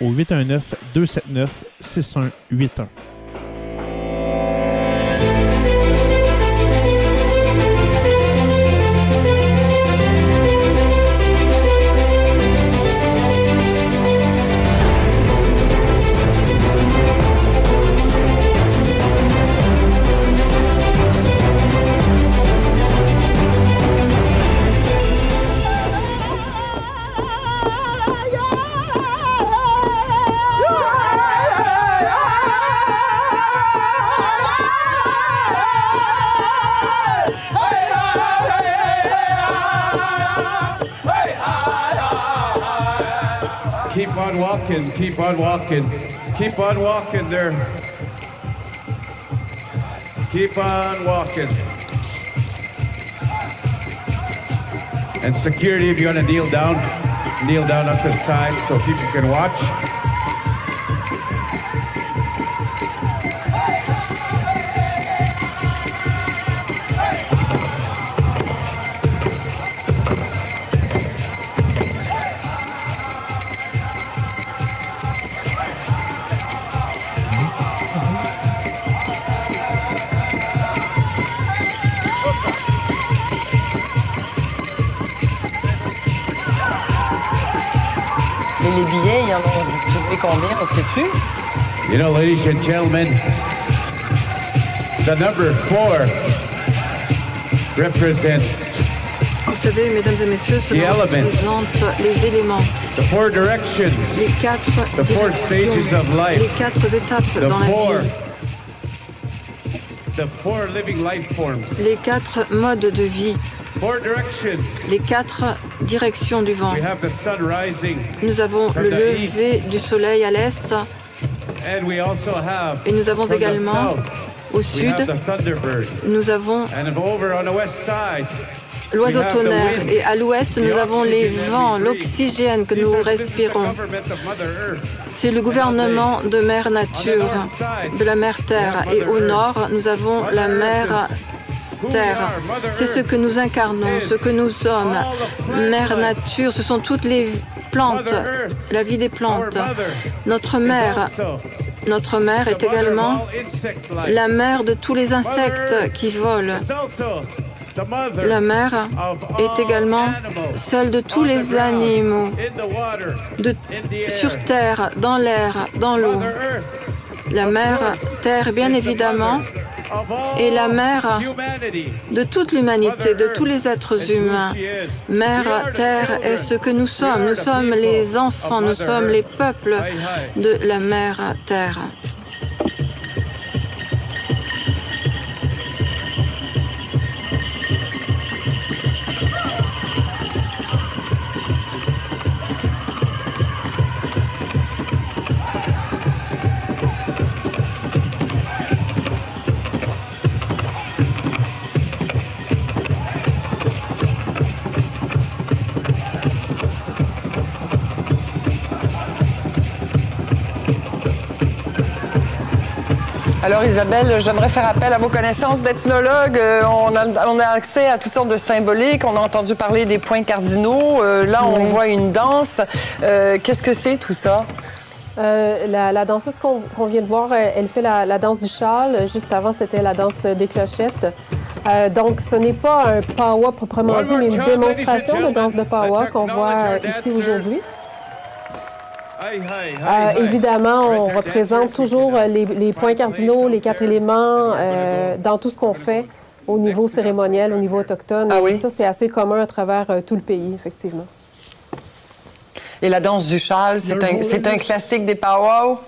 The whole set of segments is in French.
au 819 on walking, keep on walking there. Keep on walking. And security, if you want to kneel down, kneel down up to the side so people can watch. Sais-tu? You know, ladies and gentlemen, the number four represents Vous savez, mesdames et messieurs, cela The elements. représente les éléments, the four directions, les quatre The four directions, stages of life. les quatre étapes the dans la four, vie, the four living life forms, les quatre modes de vie, four directions. les quatre directions du vent. Nous avons le lever du soleil à l'est. Et nous avons également au sud, nous avons l'oiseau tonnerre. et à l'ouest, nous avons les vents, l'oxygène que nous respirons. C'est le gouvernement de mère nature, de la mère terre. Et au nord, nous avons la mère C'est ce que nous incarnons, ce que nous sommes. Mère nature, ce sont toutes les plantes, la vie des plantes. Notre mère, notre mère est également la mère de tous les insectes qui volent. La mère est également celle de tous les animaux, de, sur terre, dans l'air, dans l'eau. La mère terre, bien évidemment, est la mère de toute l'humanité, de tous les êtres humains. Mère Terre est ce que nous sommes. Nous sommes les enfants, nous sommes les peuples de la Mère Terre. Alors Isabelle, j'aimerais faire appel à vos connaissances d'ethnologue. Euh, on, a, accès à toutes sortes de symboliques. On a entendu parler des points cardinaux. Euh, là, on voit une danse. Euh, qu'est-ce que c'est tout ça? la, danseuse qu'on vient de voir, elle, fait la, danse du châle. Juste avant, c'était la danse des clochettes. donc, ce n'est pas un pawa proprement dit, mais une démonstration de danse de pawa qu'on voit ici aujourd'hui. Euh, évidemment, on représente toujours euh, les, points cardinaux, les quatre éléments euh, dans tout ce qu'on fait au niveau cérémoniel, au niveau autochtone. Ah oui? ça, c'est assez commun à travers tout le pays, effectivement. Et la danse du châle, c'est un, un, classique des powwows?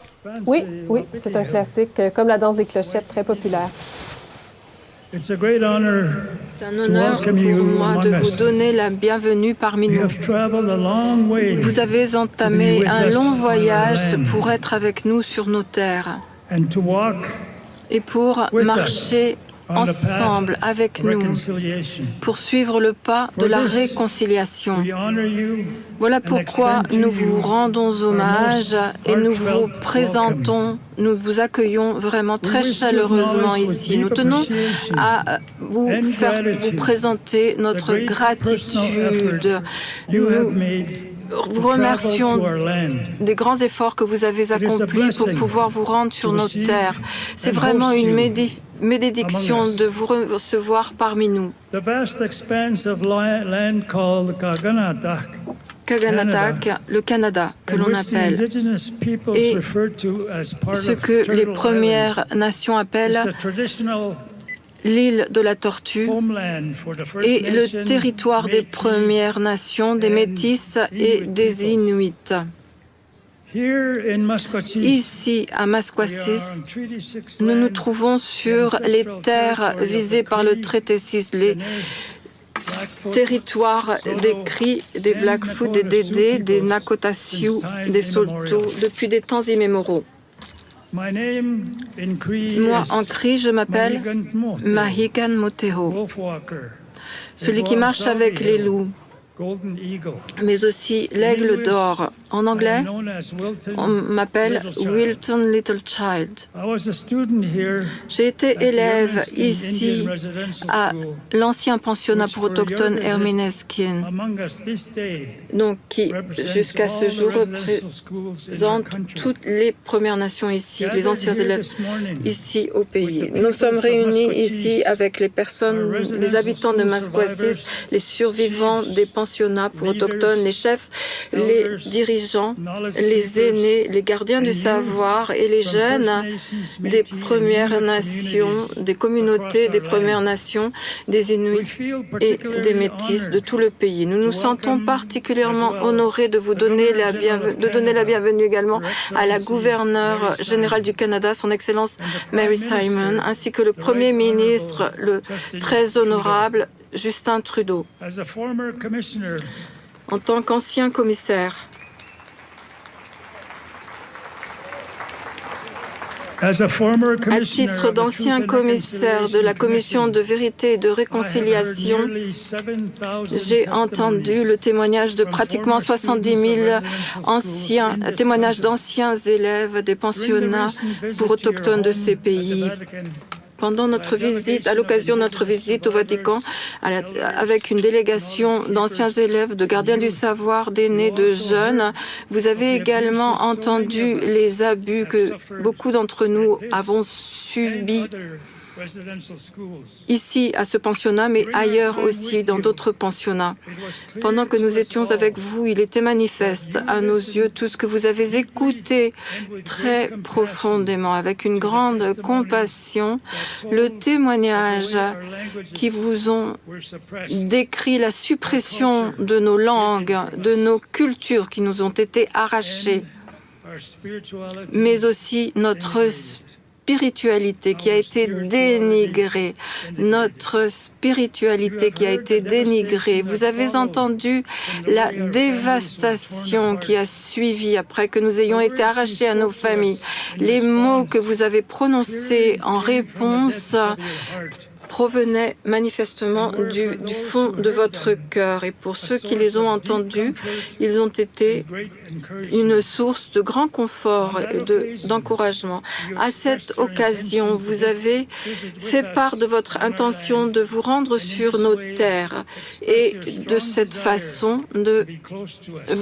Oui, oui, c'est un classique, comme la danse des clochettes, très populaire. C'est un honneur pour moi de vous donner la bienvenue parmi nous. Vous avez entamé un long voyage pour être avec nous sur nos terres et pour marcher ensemble avec nous pour suivre le pas de la réconciliation. Voilà pourquoi nous vous rendons hommage et nous vous présentons, nous vous accueillons vraiment très chaleureusement ici. Nous tenons à vous faire vous présenter notre gratitude. Nous vous remercions des grands efforts que vous avez accomplis pour pouvoir vous rendre sur nos terres. C'est vraiment une bénédiction de vous recevoir parmi nous. Kaganatak, le Canada, que l'on appelle, et ce que les Premières Nations appellent l'île de la Tortue et le territoire des Premières Nations, des Métis et des Inuits. Ici, à Masquasis, nous nous trouvons sur les terres visées par le traité 6, les territoires des Cris, des Blackfoot, des Dédés, des Nakota Sioux, des Saulteaux, depuis des temps immémoraux. Moi, en Cri, je m'appelle Mahigan Moteho, celui qui marche avec les loups mais aussi l'aigle d'or. En anglais, on m'appelle Wilton Little Child. J'ai été élève ici à l'ancien pensionnat pour autochtones Hermineskin, donc qui jusqu'à ce jour représente toutes les Premières Nations ici, les anciens élèves ici au pays. Nous sommes réunis ici avec les personnes, les habitants de Masquasis, les survivants des pensionnats pour autochtones, les chefs, les dirigeants, les aînés, les gardiens du savoir et les jeunes des Premières Nations, des communautés des Premières Nations, des Inuits et des Métis de tout le pays. Nous nous sentons particulièrement honorés de vous donner la, de donner la bienvenue également à la gouverneure générale du Canada, son Excellence Mary Simon, ainsi que le Premier ministre, le très honorable Justin Trudeau. En tant qu'ancien commissaire, À titre d'ancien commissaire de la Commission de vérité et de réconciliation, j'ai entendu le témoignage de pratiquement 70 000 anciens, témoignages d'anciens élèves des pensionnats pour autochtones de ces pays pendant notre visite, à l'occasion de notre visite au Vatican, avec une délégation d'anciens élèves, de gardiens du savoir, d'aînés, de jeunes, vous avez également entendu les abus que beaucoup d'entre nous avons subis ici à ce pensionnat, mais ailleurs aussi, dans d'autres pensionnats. Pendant que nous étions avec vous, il était manifeste à nos yeux tout ce que vous avez écouté très profondément, avec une grande compassion, le témoignage qui vous ont décrit la suppression de nos langues, de nos cultures qui nous ont été arrachées, mais aussi notre spiritualité qui a été dénigrée, notre spiritualité qui a été dénigrée. Vous avez entendu la dévastation qui a suivi après que nous ayons été arrachés à nos familles. Les mots que vous avez prononcés en réponse provenaient manifestement du, fond de votre cœur. Et pour ceux qui les ont entendus, ils ont été une source de grand confort et d'encouragement. à cette occasion, vous avez fait part de votre intention de vous rendre sur nos terres. et de cette façon de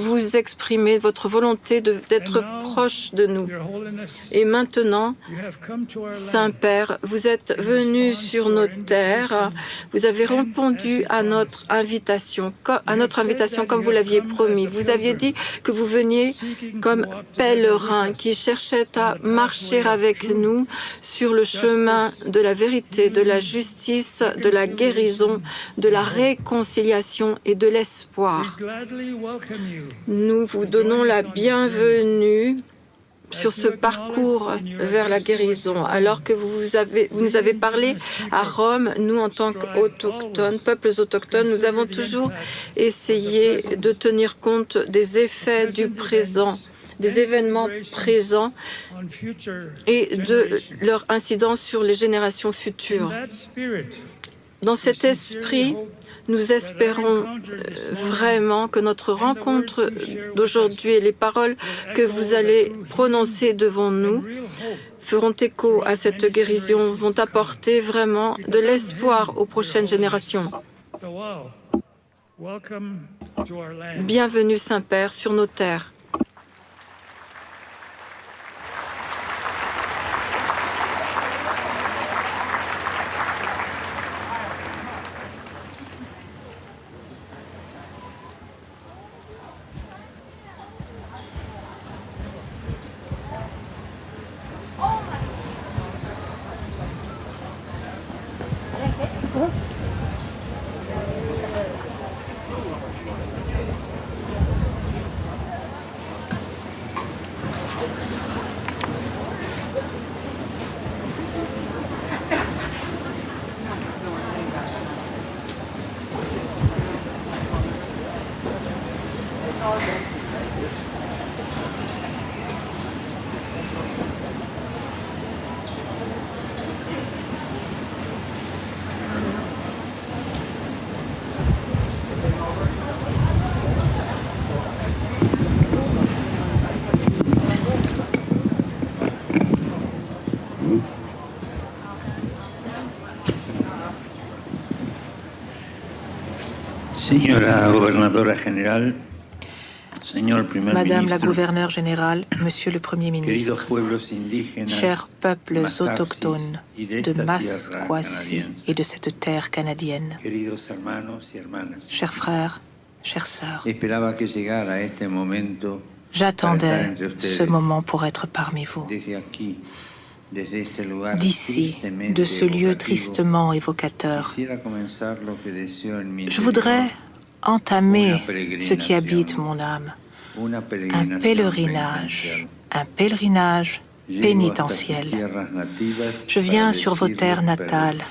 vous exprimer votre volonté d'être proche de nous. Et maintenant, Saint-Père, vous êtes venu sur nos terres, vous avez répondu à notre invitation, à notre invitation comme vous l'aviez promis. Vous aviez dit que vous veniez comme pèlerin qui cherchait à marcher avec nous sur le chemin de la vérité, de la justice, de la guérison, de la réconciliation et de l'espoir. Nous vous donnons la bienvenue sur ce parcours vers la guérison. Alors que vous, vous nous avez parlé à Rome, nous, en tant qu'autochtones, peuples autochtones, nous avons toujours essayé de tenir compte des effets du présent des événements présents et de leur incidence sur les générations futures. Dans cet esprit, nous espérons euh, vraiment que notre rencontre d'aujourd'hui et les paroles que vous allez prononcer devant nous feront écho à cette guérison, vont apporter vraiment de l'espoir aux prochaines générations. Bienvenue Saint-Père sur nos terres. Madame la gouverneure générale, Monsieur le Premier ministre, chers peuples autochtones de Masquasi et de cette terre canadienne, chers frères, chères sœurs, j'attendais ce moment pour être parmi vous d'ici, de ce lieu tristement évocateur. Je voudrais entamer ce qui habite mon âme, un pèlerinage, un pèlerinage pénitentiel. Je viens sur vos terres natales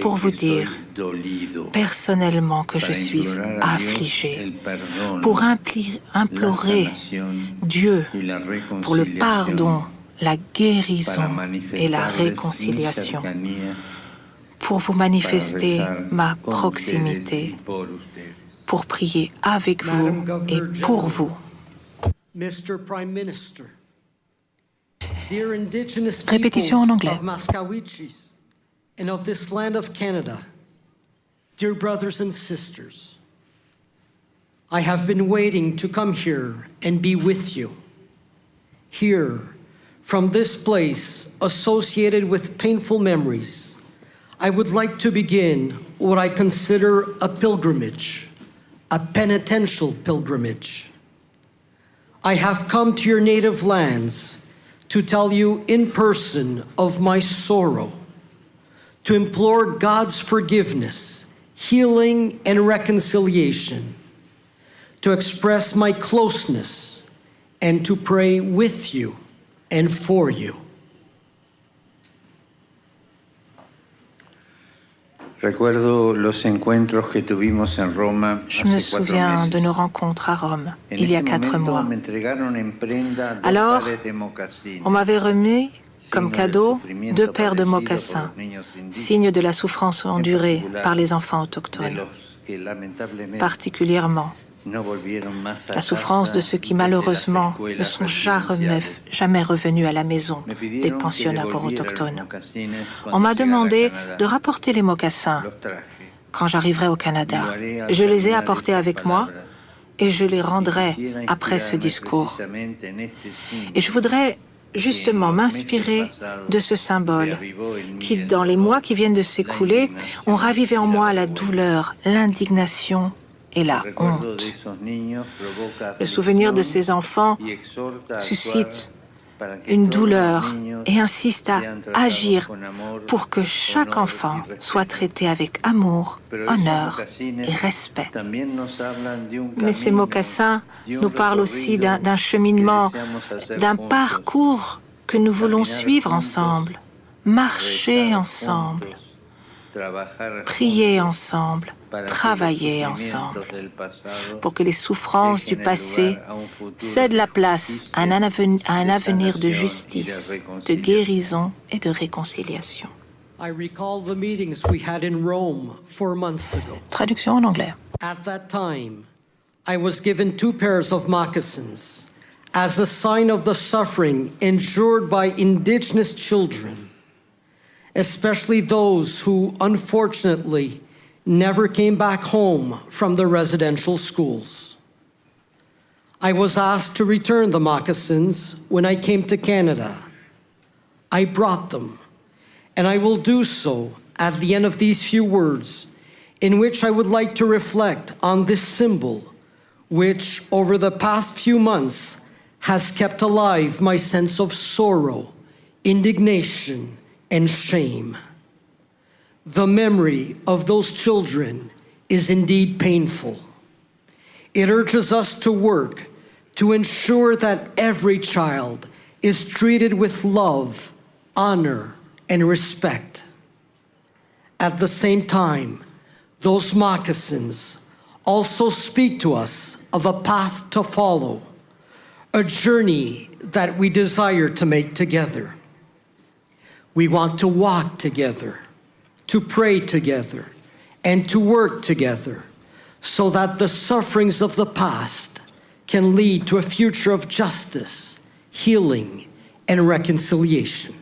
pour vous dire personnellement que je suis affligé, pour implorer Dieu pour le pardon la guérison et la réconciliation, pour vous manifester ma proximité, pour prier avec vous et pour vous. Répétition en anglais. and of this land of Canada, dear brothers and sisters, I have been waiting to come here and be with you. Here, from this place associated with painful memories, I would like to begin what I consider a pilgrimage, a penitential pilgrimage. I have come to your native lands to tell you in person of my sorrow, to implore God's forgiveness, healing, and reconciliation, to express my closeness, and to pray with you and for you. Recuerdo los encuentros que tuvimos en Roma Je me souviens de nos rencontres à Rome il y a quatre mois. Alors, on m'avait remis comme cadeau deux paires de mocassins, signe de la souffrance endurée par les enfants autochtones, particulièrement la souffrance de ceux qui malheureusement ne sont jamais, revenus à la maison des pensionnats pour autochtones. On m'a demandé de rapporter les mocassins quand j'arriverai au Canada. Je les ai apportés avec moi et je les rendrai après ce discours. Et je voudrais justement m'inspirer de ce symbole qui, dans les mois qui viennent de s'écouler, ont ravivé en moi la douleur, l'indignation et la honte. Le souvenir de ces enfants suscite une douleur et insiste à agir pour que chaque enfant soit traité avec amour, honneur et respect. Mais ces mocassins nous parlent aussi d'un cheminement, d'un parcours que nous voulons suivre ensemble, marcher ensemble, prier ensemble, travailler ensemble pour que les souffrances du passé cèdent la place à un, avenir de justice, de guérison et de réconciliation. Traduction en anglais. At that time, I was given two pairs of moccasins as a sign of the suffering endured by indigenous children, especially those who, unfortunately, never came back home from the residential schools. I was asked to return the moccasins when I came to Canada. I brought them, and I will do so at the end of these few words, in which I would like to reflect on this symbol, which over the past few months has kept alive my sense of sorrow, indignation, and shame. The memory of those children is indeed painful. It urges us to work to ensure that every child is treated with love, honor, and respect. At the same time, those moccasins also speak to us of a path to follow, a journey that we desire to make together. We want to walk together to pray together and to work together so that the sufferings of the past can lead to a future of justice, healing, and reconciliation.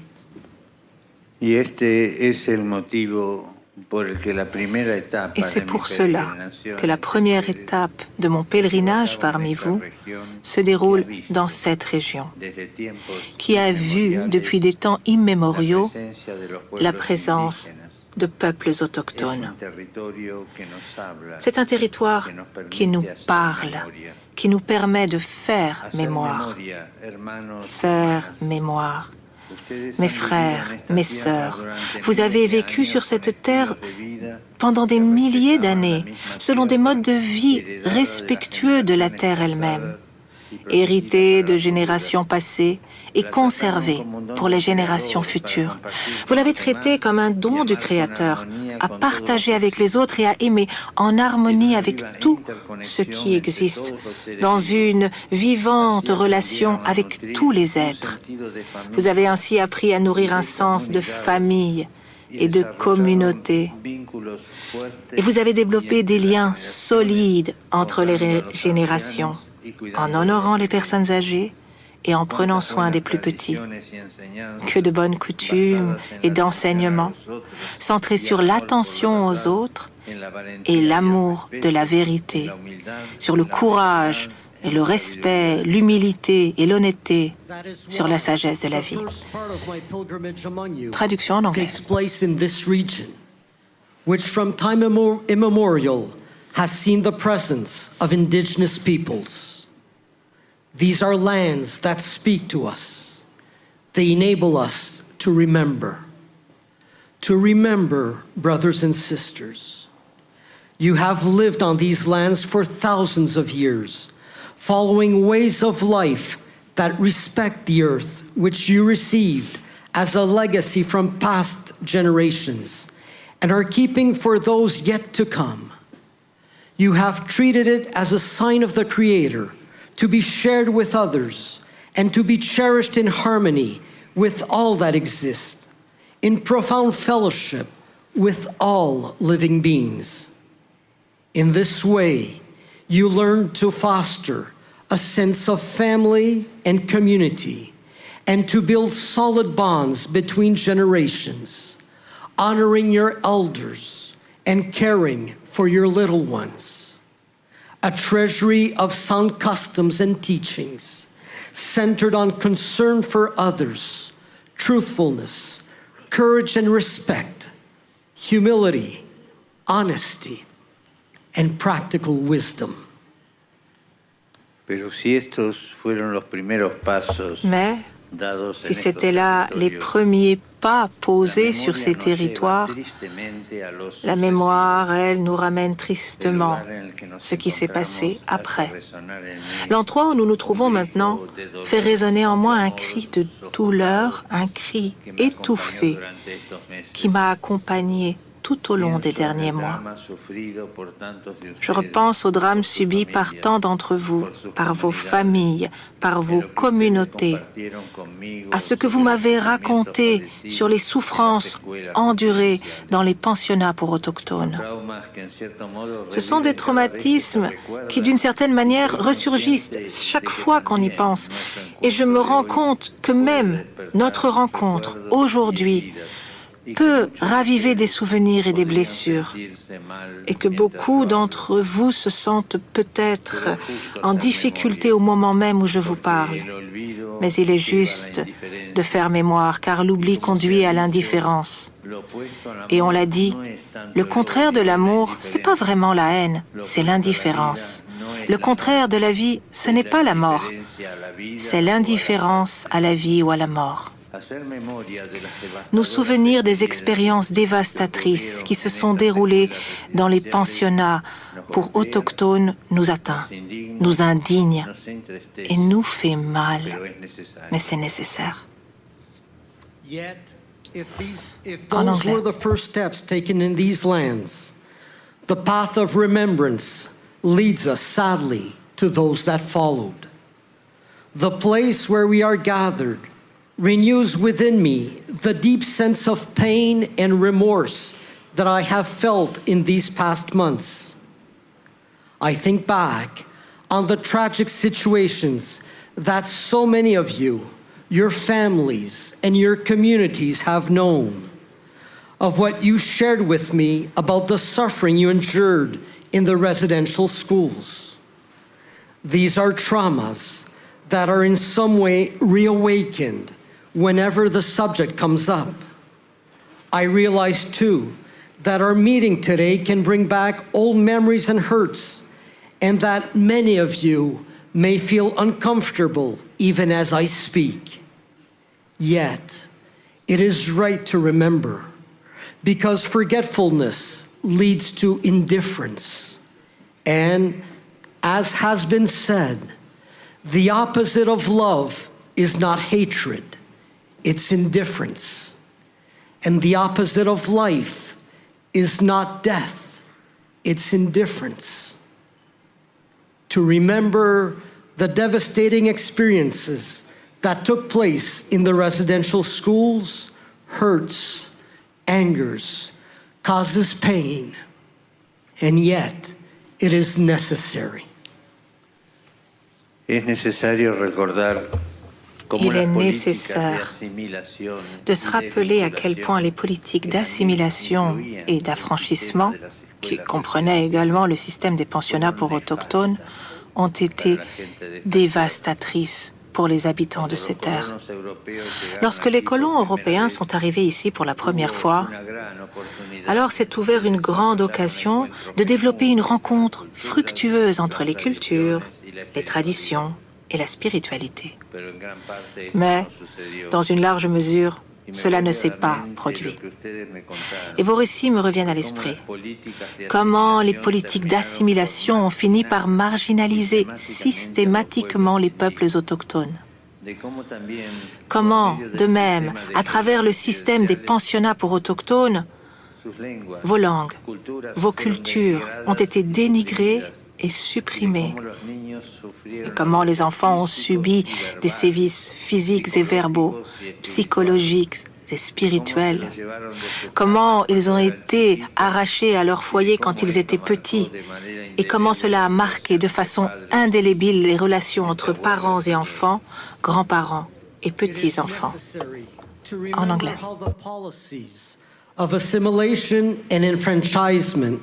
Y este es el motivo Et c'est pour cela que la première étape de mon pèlerinage parmi vous se déroule dans cette région, qui a vu depuis des temps immémoriaux la présence de peuples autochtones. C'est un territoire qui nous parle, qui nous permet de faire mémoire. Faire mémoire. Mes frères, mes sœurs, vous avez vécu sur cette terre pendant des milliers d'années, selon des modes de vie respectueux de la terre elle-même hérité de générations passées et conservé pour les générations futures. Vous l'avez traité comme un don du Créateur, à partager avec les autres et à aimer en harmonie avec tout ce qui existe, dans une vivante relation avec tous les êtres. Vous avez ainsi appris à nourrir un sens de famille et de communauté. Et vous avez développé des liens solides entre les générations en honorant les personnes âgées et en prenant soin des plus petits. Que de bonnes coutumes et d'enseignements centrés sur l'attention aux autres et l'amour de la vérité, sur le courage et le respect, l'humilité et l'honnêteté, sur la sagesse de la vie. Traduction en anglais. which from time immemorial has seen the presence of indigenous peoples. These are lands that speak to us. They enable us to remember. To remember, brothers and sisters. You have lived on these lands for thousands of years, following ways of life that respect the earth, which you received as a legacy from past generations and are keeping for those yet to come. You have treated it as a sign of the Creator to be shared with others, and to be cherished in harmony with all that exists, in profound fellowship with all living beings. In this way, you learn to foster a sense of family and community and to build solid bonds between generations, honoring your elders and caring for your little ones. A treasury of sound customs and teachings centered on concern for others, truthfulness, courage and respect, humility, honesty, and practical wisdom. Pero si estos fueron los primeros pasos Mais dados si c'était là les premiers pas la posés sur ces territoires, la mémoire, elle, nous ramène tristement ce qui s'est passé après. L'endroit où nous nous trouvons maintenant fait résonner en moi un cri de douleur, un cri étouffé qui m'a accompagné tout au long des derniers mois. Je repense au drame por sus subi par tant d'entre vous, par vos familles, par vos communautés, à ce que vous m'avez raconté sur les souffrances endurées dans les pensionnats pour autochtones. Ce sont des traumatismes qui, d'une certaine manière, ressurgissent chaque fois qu'on y pense. Et je me rends compte que même notre rencontre aujourd'hui peut raviver des souvenirs et des blessures. Et que beaucoup d'entre vous se sentent peut-être en difficulté au moment même où je vous parle. Mais il est juste de faire mémoire, car l'oubli conduit à l'indifférence. Et on l'a dit, le contraire de l'amour, c'est pas vraiment la haine, c'est l'indifférence. Le contraire de la vie, ce n'est pas la mort, c'est l'indifférence à la vie ou à la mort. Nous souvenir des expériences dévastatrices qui se sont déroulées dans les pensionnats pour autochtones nous atteint, nous indigne et nous fait mal. Mais c'est nécessaire. En anglais. the path of remembrance leads us sadly to those that followed. The place where we are gathered renews within me the deep sense of pain and remorse that I have felt in these past months. I think back on the tragic situations that so many of you, your families, and your communities have known, of what you shared with me about the suffering you endured in the residential schools. These are traumas that are in some way reawakened whenever the subject comes up. I realize too that our meeting today can bring back old memories and hurts, and that many of you may feel uncomfortable even as I speak. Yet, it is right to remember, because forgetfulness leads to indifference. And as has been said, the opposite of love is not hatred, it's indifference. And the opposite of life is not death, it's indifference. To remember the devastating experiences that took place in the residential schools hurts, angers, causes pain, and yet it is necessary. Es necesario recordar Il est nécessaire de se rappeler à quel point les politiques d'assimilation et d'affranchissement, qui comprenaient également le système des pensionnats pour autochtones, ont été dévastatrices pour les habitants de ces terres. Lorsque les colons européens sont arrivés ici pour la première fois, alors s'est ouvert une grande occasion de développer une rencontre fructueuse entre les cultures, les traditions et la spiritualité. Mais, dans une large mesure, cela ne s'est pas produit. Et vos récits me reviennent à l'esprit. Comment les politiques d'assimilation ont fini par marginaliser systématiquement les peuples autochtones. Comment, de même, à travers le système des pensionnats pour autochtones, vos langues, vos cultures ont été dénigrées et supprimée, et comment les enfants ont subi des sévices physiques et verbaux, psychologiques et spirituels, comment ils ont été arrachés à leur foyer quand ils étaient petits, et comment cela a marqué de façon indélébile les relations entre parents et enfants, grands-parents et petits-enfants. En anglais. of assimilation and enfranchisement,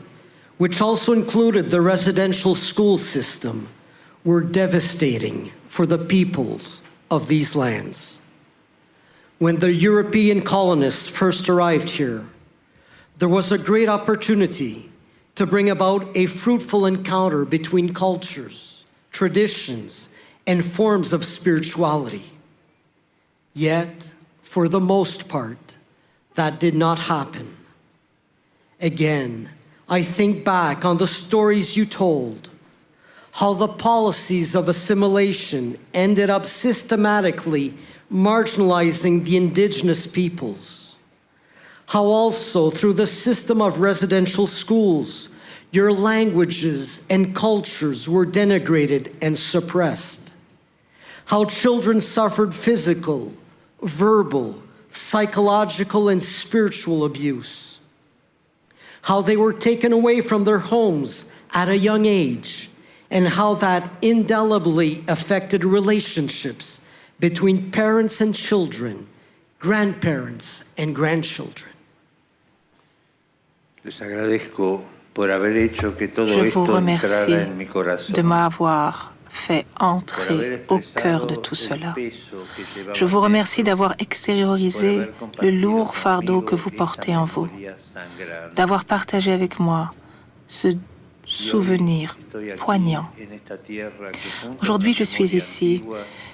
which also included the residential school system, were devastating for the peoples of these lands. When the European colonists first arrived here, there was a great opportunity to bring about a fruitful encounter between cultures, traditions, and forms of spirituality. Yet, for the most part, that did not happen. Again, I think back on the stories you told, how the policies of assimilation ended up systematically marginalizing the indigenous peoples. How also, through the system of residential schools, your languages and cultures were denigrated and suppressed. How children suffered physical, verbal, psychological and spiritual abuse, how they were taken away from their homes at a young age, and how that indelibly affected relationships between parents and children, grandparents and grandchildren. Les agradezco por haber hecho que todo Je vous remercie en mi de m'avoir fait entrer au cœur de tout cela. Je vous remercie d'avoir extériorisé le lourd fardeau que vous portez en vous, d'avoir partagé avec moi ce souvenir poignant. Aujourd'hui, je suis ici,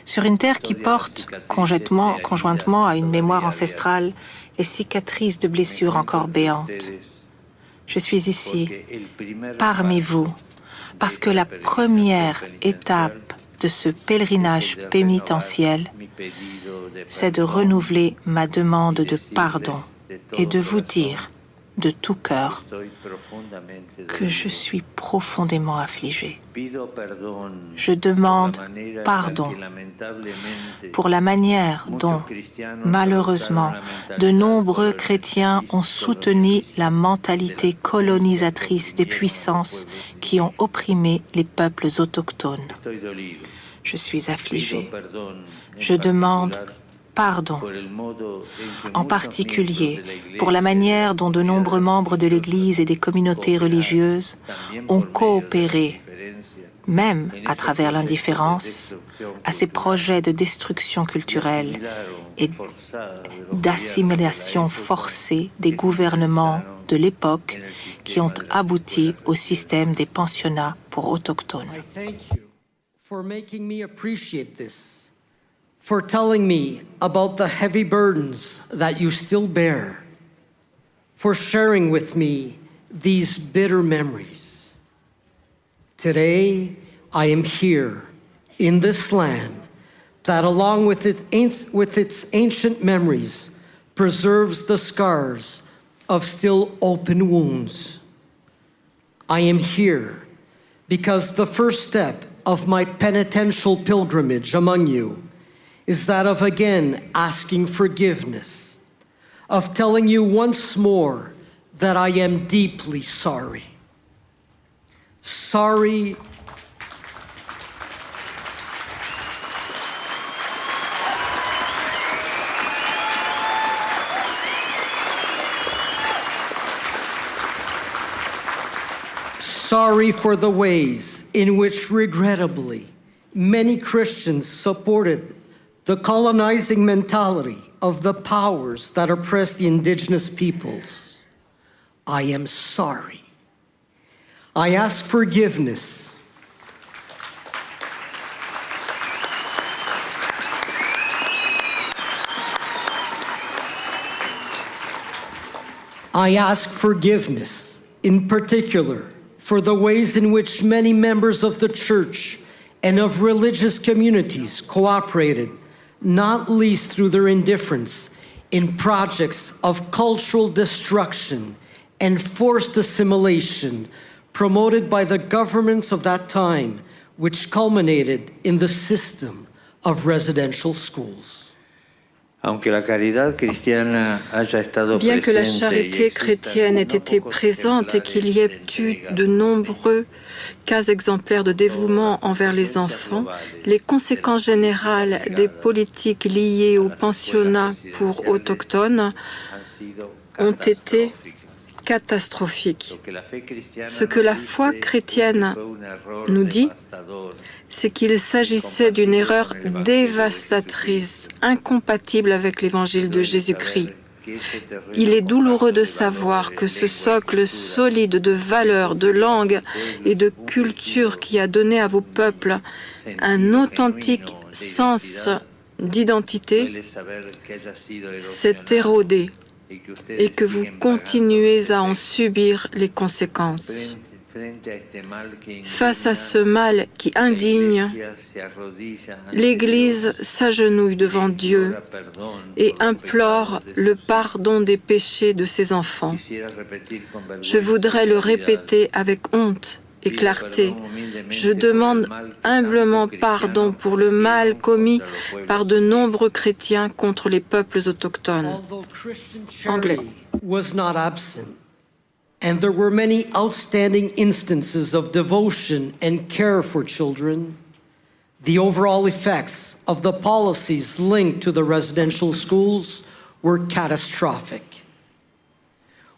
sur une terre qui porte, conjointement, conjointement à une mémoire ancestrale, les cicatrices de blessures encore béantes. Je suis ici, parmi vous, parce que la première étape de ce pèlerinage pénitentiel, c'est de renouveler ma demande de pardon et de vous dire de tout cœur que je suis profondément affligé. Je demande pardon pour la manière dont, malheureusement, de nombreux chrétiens ont soutenu la mentalité colonisatrice des puissances qui ont opprimé les peuples autochtones. Je suis affligé. Je demande pardon, en particulier pour la manière dont de nombreux membres de l'Église et des communautés religieuses ont coopéré, même à travers l'indifférence, à ces projets de destruction culturelle et d'assimilation forcée des gouvernements de l'époque qui ont abouti au système des pensionnats pour autochtones. For telling me about the heavy burdens that you still bear, for sharing with me these bitter memories. Today, I am here in this land that, along with, it, with its ancient memories, preserves the scars of still open wounds. I am here because the first step of my penitential pilgrimage among you is that of again asking forgiveness, of telling you once more that I am deeply sorry. Sorry. Sorry for the ways in which, regrettably, many Christians supported the colonizing mentality of the powers that oppress the indigenous peoples. I am sorry. I ask forgiveness. I ask forgiveness, in particular, for the ways in which many members of the church and of religious communities cooperated, not least through their indifference in projects of cultural destruction and forced assimilation promoted by the governments of that time, which culminated in the system of residential schools. Bien que la charité chrétienne ait été présente et qu'il y ait eu de nombreux cas exemplaires de dévouement envers les enfants, les conséquences générales des politiques liées au pensionnat pour autochtones ont été catastrophiques. Ce que la foi chrétienne nous dit, c'est qu'il s'agissait d'une erreur dévastatrice, incompatible avec l'évangile de Jésus-Christ. Il est douloureux de savoir que ce socle solide de valeurs, de langue et de culture qui a donné à vos peuples un authentique sens d'identité s'est érodé et que vous continuez à en subir les conséquences. Face à ce mal qui indigne, l'Église s'agenouille devant Dieu et implore le pardon des péchés de ses enfants. Je voudrais le répéter avec honte et clarté. Je demande humblement pardon pour le mal commis par de nombreux chrétiens contre les peuples autochtones. Anglais. and there were many outstanding instances of devotion and care for children, the overall effects of the policies linked to the residential schools were catastrophic.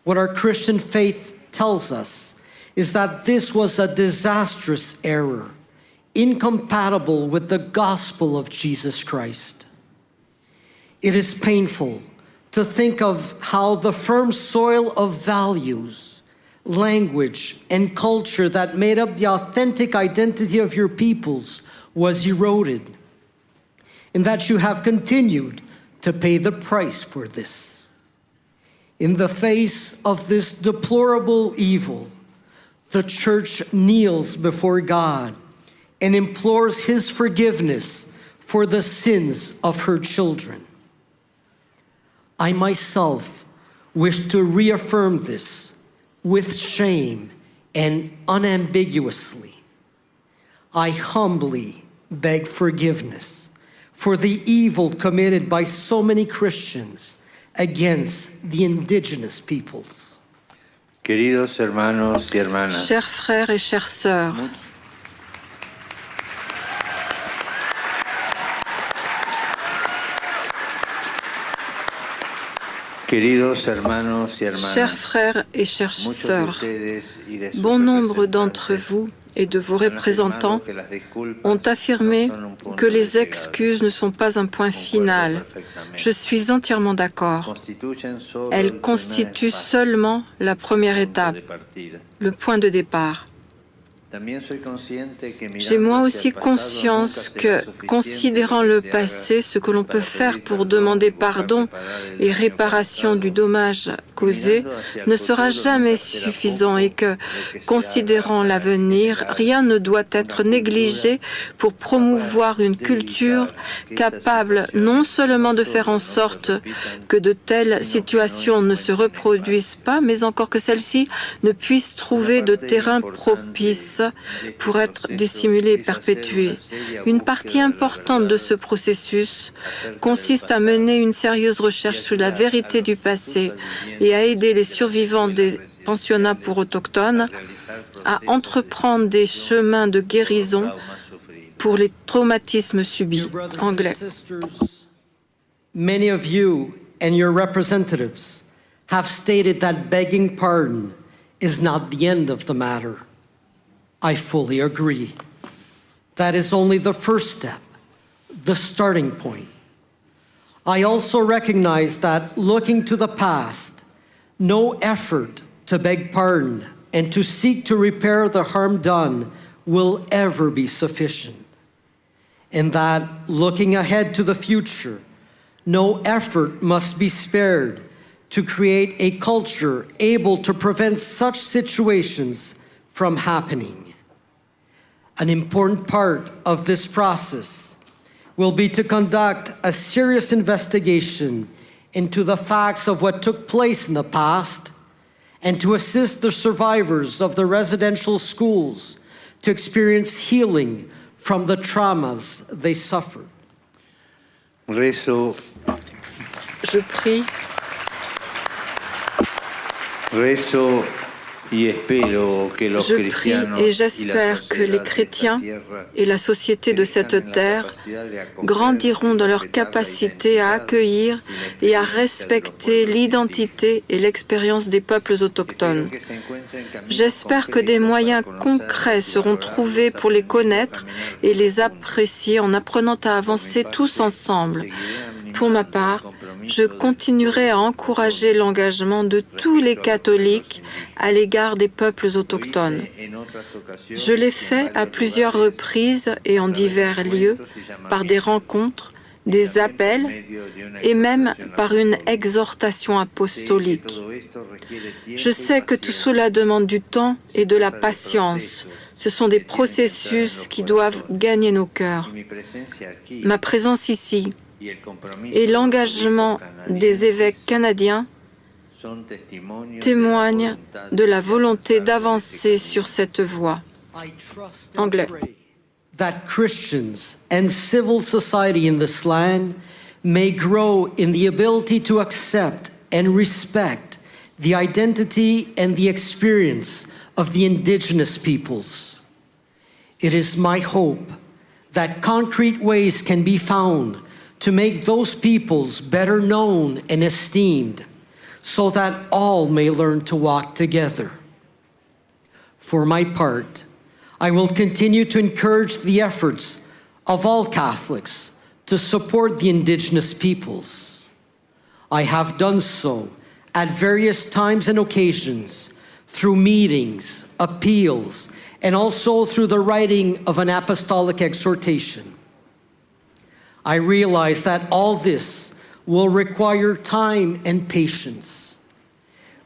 What our Christian faith tells us is that this was a disastrous error, incompatible with the gospel of Jesus Christ. It is painful to think of how the firm soil of values, language, and culture that made up the authentic identity of your peoples was eroded, and that you have continued to pay the price for this. In the face of this deplorable evil, the church kneels before God and implores his forgiveness for the sins of her children. I myself wish to reaffirm this with shame and unambiguously. I humbly beg forgiveness for the evil committed by so many Christians against the indigenous peoples. Queridos hermanos y hermanas, Chers frères et chères sœurs, queridos hermanos y hermanas, chers frères et chères sœurs, bon nombre d'entre vous et de vos représentants ont affirmé que les excuses ne sont pas un point final. Je suis entièrement d'accord. Elles constituent seulement la première étape, le point de départ. J'ai moi aussi conscience que, considérant le passé, ce que l'on peut faire pour demander pardon et réparation du dommage ne sera jamais suffisant et que, considérant l'avenir, rien ne doit être négligé pour promouvoir une culture capable non seulement de faire en sorte que de telles situations ne se reproduisent pas, mais encore que celles-ci ne puissent trouver de terrain propice pour être dissimulées et perpétuées. Une partie importante de ce processus consiste à mener une sérieuse recherche sur la vérité du passé et à aider les survivants des pensionnats pour autochtones à entreprendre des chemins de guérison pour les traumatismes subis. Anglais. many of you and your representatives have stated that begging pardon is not the end of the matter. I fully agree. That is only the first step, the starting point. I also recognize that looking to the past, no effort to beg pardon and to seek to repair the harm done will ever be sufficient and that looking ahead to the future, no effort must be spared to create a culture able to prevent such situations from happening. An important part of this process will be to conduct a serious investigation into the facts of what took place in the past and to assist the survivors of the residential schools to experience healing from the traumas they suffered. Rezo, Je prie rezo Je prie et j'espère que les chrétiens et la société de cette terre grandiront dans leur capacité à accueillir et à respecter l'identité et l'expérience des peuples autochtones. J'espère que des moyens concrets seront trouvés pour les connaître et les apprécier en apprenant à avancer tous ensemble. Pour ma part, je continuerai à encourager l'engagement de tous les catholiques à l'égard des peuples autochtones. Je l'ai fait à plusieurs reprises et en divers lieux, par des rencontres, des appels et même par une exhortation apostolique. Je sais que tout cela demande du temps et de la patience. Ce sont des processus qui doivent gagner nos cœurs. Ma présence ici et l'engagement des évêques canadiens témoignent de la volonté d'avancer sur cette voie. Anglais. that Christians and civil society in this land may grow in the ability to accept and respect the identity and the experience of the indigenous peoples. It is my hope that concrete ways can be found to make those peoples better known and esteemed so that all may learn to walk together. For my part, I will continue to encourage the efforts of all Catholics to support the indigenous peoples. I have done so at various times and occasions through meetings, appeals, and also through the writing of an apostolic exhortation. I realize that all this will require time and patience.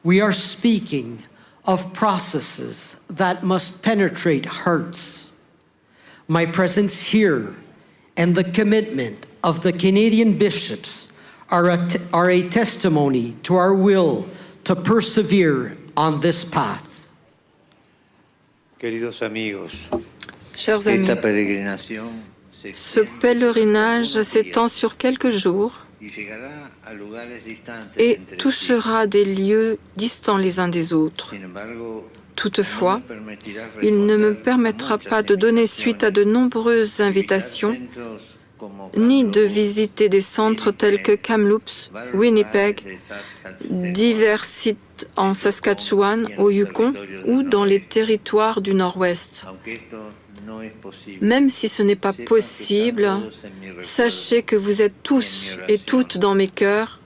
We are speaking of processes that must penetrate hearts. My presence here and the commitment of the Canadian bishops are a, t- are a testimony to our will to persevere on this path. Queridos amigos, Chers amis, esta peregrinación se ce pèlerinage s'étend sur quelques jours et touchera des lieux distants les uns des autres. Toutefois, il ne me permettra pas de donner suite à de nombreuses invitations, ni de visiter des centres tels que Kamloops, Winnipeg, divers sites en Saskatchewan, au Yukon ou dans les territoires du Nord-Ouest. Même si ce n'est pas possible, sachez que vous êtes tous et toutes dans mes cœurs,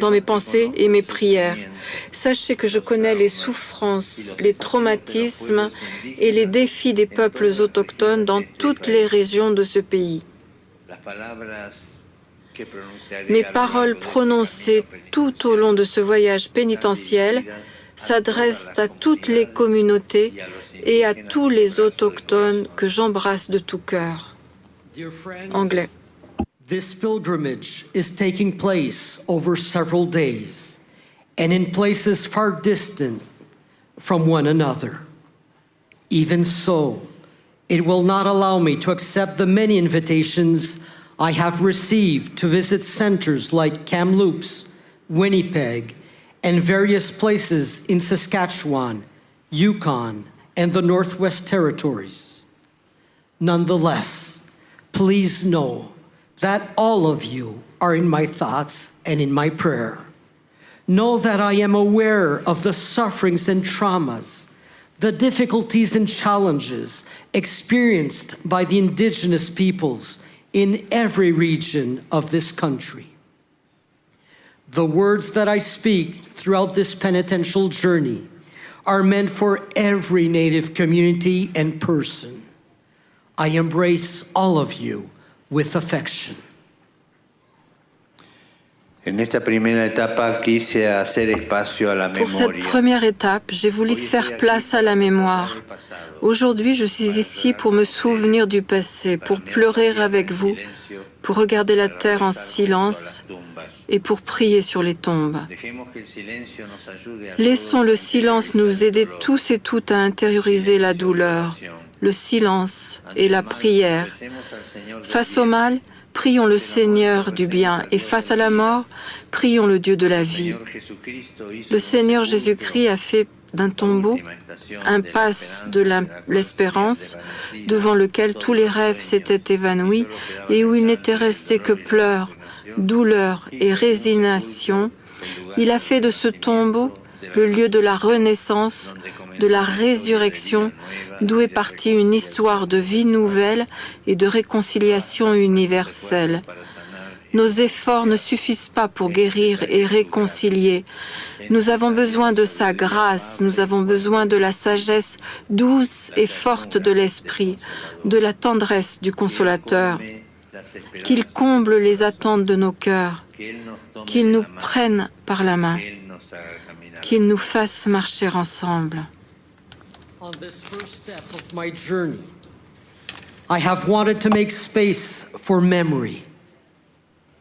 dans mes pensées et mes prières. Sachez que je connais les souffrances, les traumatismes et les défis des peuples autochtones dans toutes les régions de ce pays. Mes paroles prononcées tout au long de ce voyage pénitentiel s'adressent à toutes les communautés et à tous les autochtones que j'embrasse de tout cœur. Anglais. This pilgrimage is taking place over several days and in places far distant from one another. Even so, it will not allow me to accept the many invitations I have received to visit centers like Kamloops, Winnipeg, and various places in Saskatchewan, Yukon, and the Northwest Territories. Nonetheless, please know that all of you are in my thoughts and in my prayer. Know that I am aware of the sufferings and traumas, the difficulties and challenges experienced by the indigenous peoples in every region of this country. The words that I speak throughout this penitential journey are meant for every Native community and person. I embrace all of you with affection. Pour cette première étape, j'ai voulu faire place à la mémoire. Aujourd'hui, je suis ici pour me souvenir du passé, pour pleurer avec vous, pour regarder la terre en silence et pour prier sur les tombes. Laissons le silence nous aider tous et toutes à intérioriser la douleur, le silence et la prière. Face au mal, prions le Seigneur du bien. et face à la mort, prions le Dieu de la vie. Le Seigneur Jésus-Christ a fait d'un tombeau un passe de l'espérance devant lequel tous les rêves s'étaient évanouis et où il n'était resté que pleurs, douleur et résignation. Il a fait de ce tombeau le lieu de la renaissance, de la résurrection, d'où est partie une histoire de vie nouvelle et de réconciliation universelle. Nos efforts ne suffisent pas pour guérir et réconcilier. Nous avons besoin de sa grâce, nous avons besoin de la sagesse douce et forte de l'Esprit, de la tendresse du consolateur. Qu'il comble les attentes de nos cœurs, qu'il nous prenne par la main, qu'il nous fasse marcher ensemble. I have wanted to make space for memory.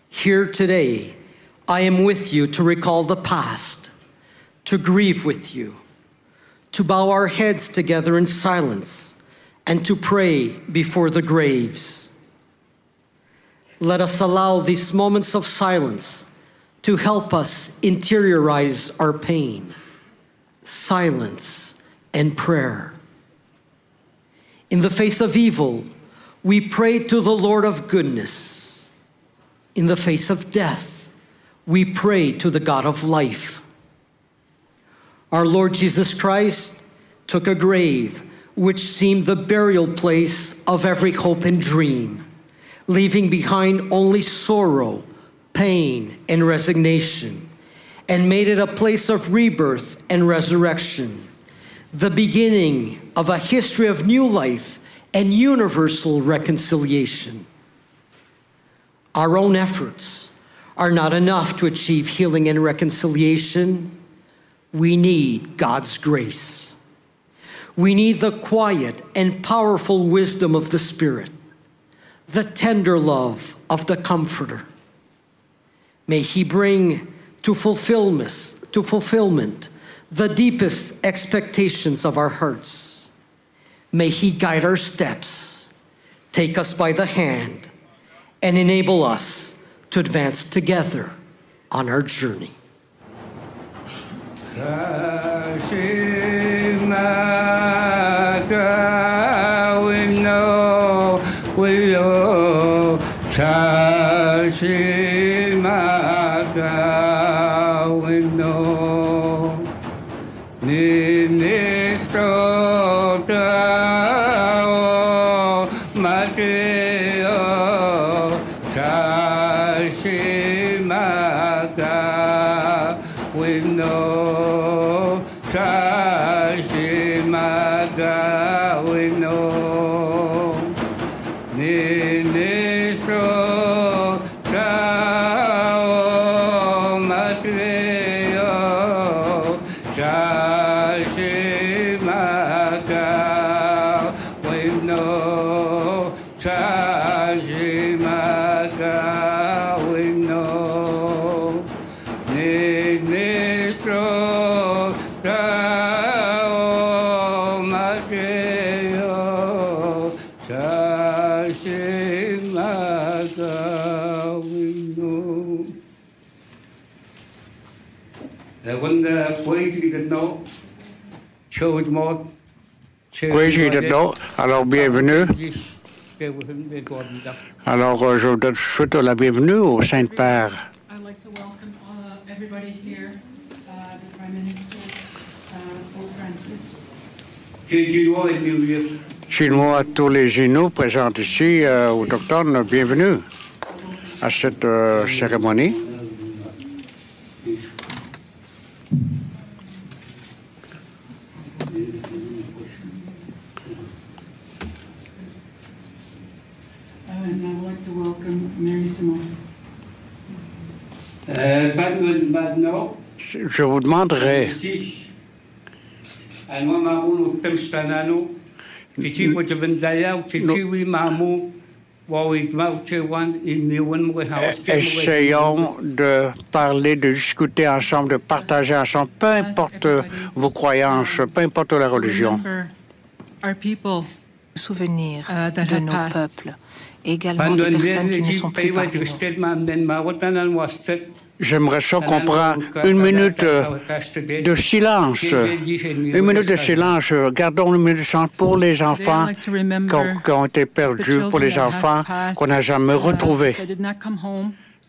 Here today, I am with you to recall the past, to grieve with you, to bow our heads together in silence, and to pray before the graves. Let us allow these moments of silence to help us interiorize our pain, silence, and prayer. In the face of evil, we pray to the Lord of goodness in the face of death, we pray to the God of life. Our Lord Jesus Christ took a grave which seemed the burial place of every hope and dream, leaving behind only sorrow, pain, and resignation, and made it a place of rebirth and resurrection, the beginning of a history of new life and universal reconciliation. Our own efforts are not enough to achieve healing and reconciliation. We need God's grace. We need the quiet and powerful wisdom of the Spirit, the tender love of the Comforter. May He bring to fulfillment, to fulfillment the deepest expectations of our hearts. May He guide our steps, take us by the hand, and enable us to advance together on our journey. Oui, j'ai Alors, bienvenue. Alors, euh, je souhaite la bienvenue au Saint-Père. Chinois à tous les Génos présents ici euh, au docteur, bienvenue à cette euh, cérémonie. Je vous demanderai. Essayons de parler, de discuter ensemble, de partager ensemble, peu importe vos croyances, peu importe la religion. Souvenir de nos peuples, également des personnes qui ne sont plus parmi nous. J'aimerais ça qu'on prenne une minute de silence. Une minute de silence. Gardons une minute de silence pour les enfants qui ont, été perdus, pour les enfants qu'on n'a jamais retrouvés.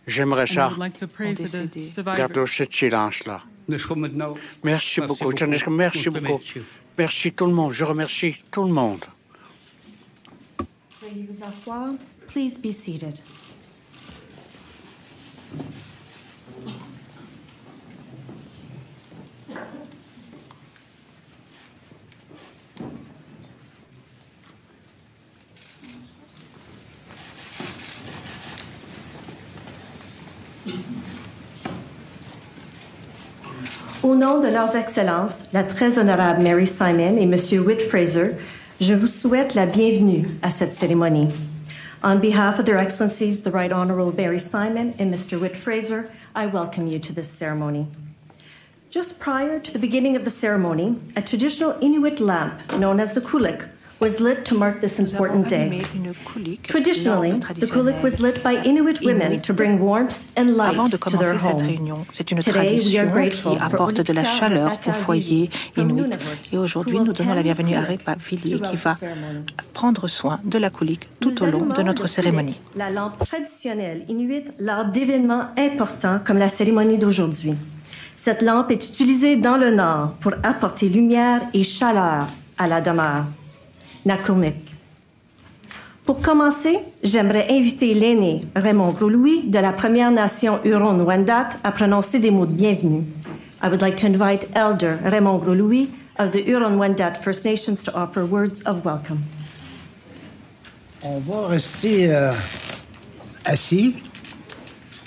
J'aimerais ça. Gardons ce silence-là. Merci beaucoup. Merci beaucoup. Merci tout le monde. Je remercie tout le monde. Vous asseoir. Please be seated. Au nom de leurs excellences, la très honorable Mary Simon et M. Whit Fraser, je vous souhaite la bienvenue à cette cérémonie. On behalf of their excellencies, the Right Honorable Barry Simon and Mr. Whit Fraser, I welcome you to this ceremony. Just prior to the beginning of the ceremony, a traditional Inuit lamp known as the kulik was lit to mark this important day. Traditionally, the kulik was lit by Inuit women to bring warmth and light to their home. Today, we are grateful for apporte de la chaleur au foyer inuit. Et aujourd'hui, nous donnons la bienvenue à the Repa Villiers throughout qui va ceremony. prendre soin de la coulique tout au long de notre cérémonie. kulik, La lampe traditionnelle inuit lors d'événements importants comme la cérémonie d'aujourd'hui. Cette lampe est utilisée dans le Nord pour apporter lumière et chaleur à la demeure. Nakumik. Pour commencer, j'aimerais inviter l'aîné Raymond Gros-Louis de la Première Nation Huron-Wendat à prononcer des mots de bienvenue. I would like to invite Elder Raymond Gros-Louis of the Huron-Wendat First Nations to offer words of welcome. On va rester euh, assis.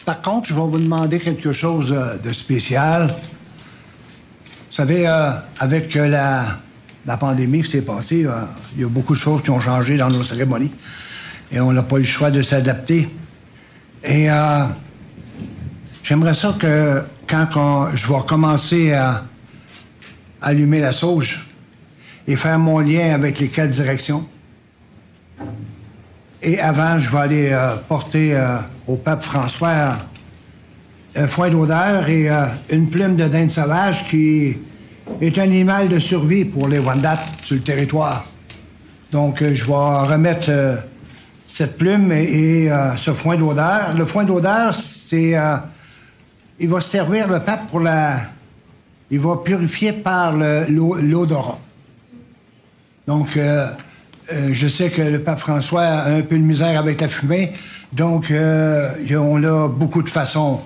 Par contre, je vais vous demander quelque chose euh, de spécial. Vous savez, euh, avec euh, la, la pandémie qui s'est passée, euh, il y a beaucoup de choses qui ont changé dans nos cérémonies. Et on n'a pas eu le choix de s'adapter. Et euh, j'aimerais ça que quand je vais commencer à allumer la sauge et faire mon lien avec les quatre directions, et avant, je vais aller euh, porter au pape François un foin d'odeur et une plume de dinde sauvage qui est un animal de survie pour les Wendat sur le territoire. Donc, euh, je vais remettre euh, cette plume et, euh, ce foin d'odeur. Le foin d'odeur, c'est... il va servir le pape pour la... Il va purifier par l'odorat. Donc, je sais que le pape François a un peu de misère avec la fumée. Donc, on a beaucoup de façons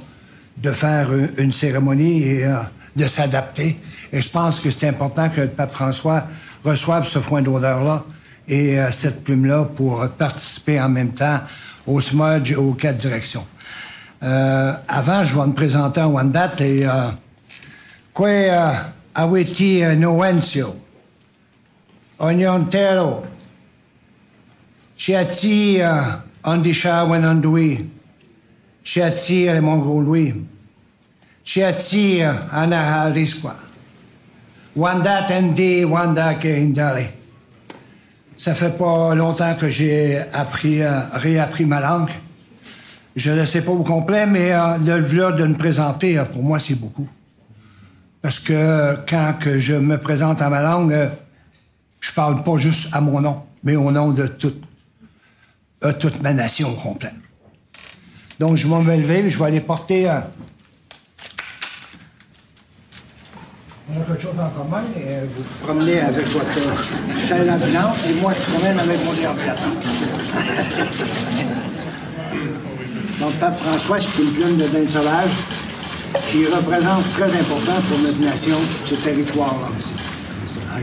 de faire une, cérémonie et de s'adapter. Et je pense que c'est important que le pape François reçoive ce foin d'odeur-là et euh, cette plume-là pour participer en même temps au smudge aux quatre directions. Euh, avant, je vais me présenter en Wendat et euh, euh, noencio. Onyontero. Chiati uh, Andisha Wenandui. Chiati le Mongolui. Chiati uh, Anahalisqua. Wanda Tendi, Wanda Keindale. Ça fait pas longtemps que j'ai appris, euh, réappris ma langue. Je ne sais pas au complet, mais euh, le vlog de me présenter, euh, pour moi, c'est beaucoup. Parce que quand que je me présente à ma langue, je parle pas juste à mon nom, mais au nom de toute, toute ma nation au complet. Donc, je vais me lever, je vais aller porter. On a quelque chose en commun, et euh, vous vous promenez avec votre chaîne ambulante, et moi, je promène avec mon déambulateur. Donc, Pape François, c'est une plume de dinde sauvage qui représente très important pour notre nation, ce territoire-là. Ah.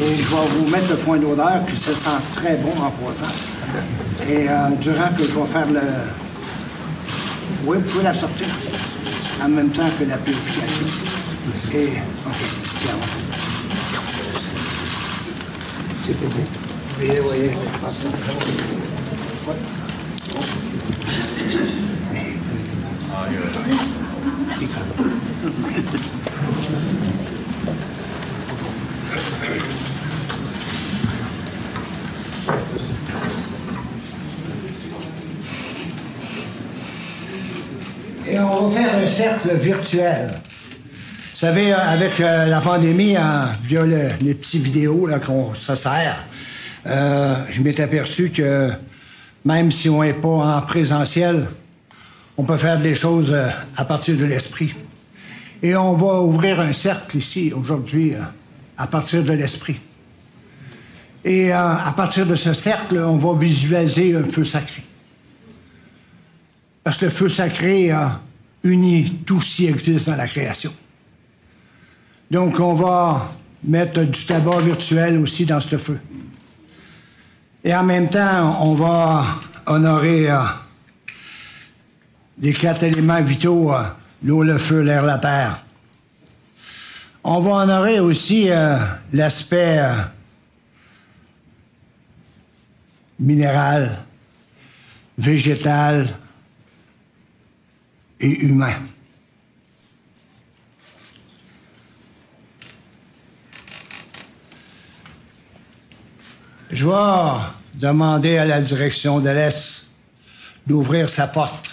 Et je vais vous mettre le foin d'odeur qui se sent très bon en passant. Et euh, durant que je vais faire le. Oui, vous pouvez la sortir en même temps que la purification. Et. OK. Tiens, C'est beau. Vous voyez, voyez. Et on va faire un cercle virtuel. Vous savez, avec euh, la pandémie, hein, via le- les petites vidéos là, qu'on se sert, euh, je m'étais aperçu que même si on n'est pas en présentiel, on peut faire des choses euh, à partir de l'esprit. Et on va ouvrir un cercle ici aujourd'hui euh, à partir de l'esprit. Et euh, à partir de ce cercle, on va visualiser un feu sacré. Parce que le feu sacré euh, unit tout ce qui existe dans la création. Donc, on va mettre du tabac virtuel aussi dans ce feu. Et en même temps, on va honorer euh, les quatre éléments vitaux, euh, l'eau, le feu, l'air, la terre. On va honorer aussi euh, l'aspect minéral, végétal et humain. Je vais demander à la direction de l'Est d'ouvrir sa porte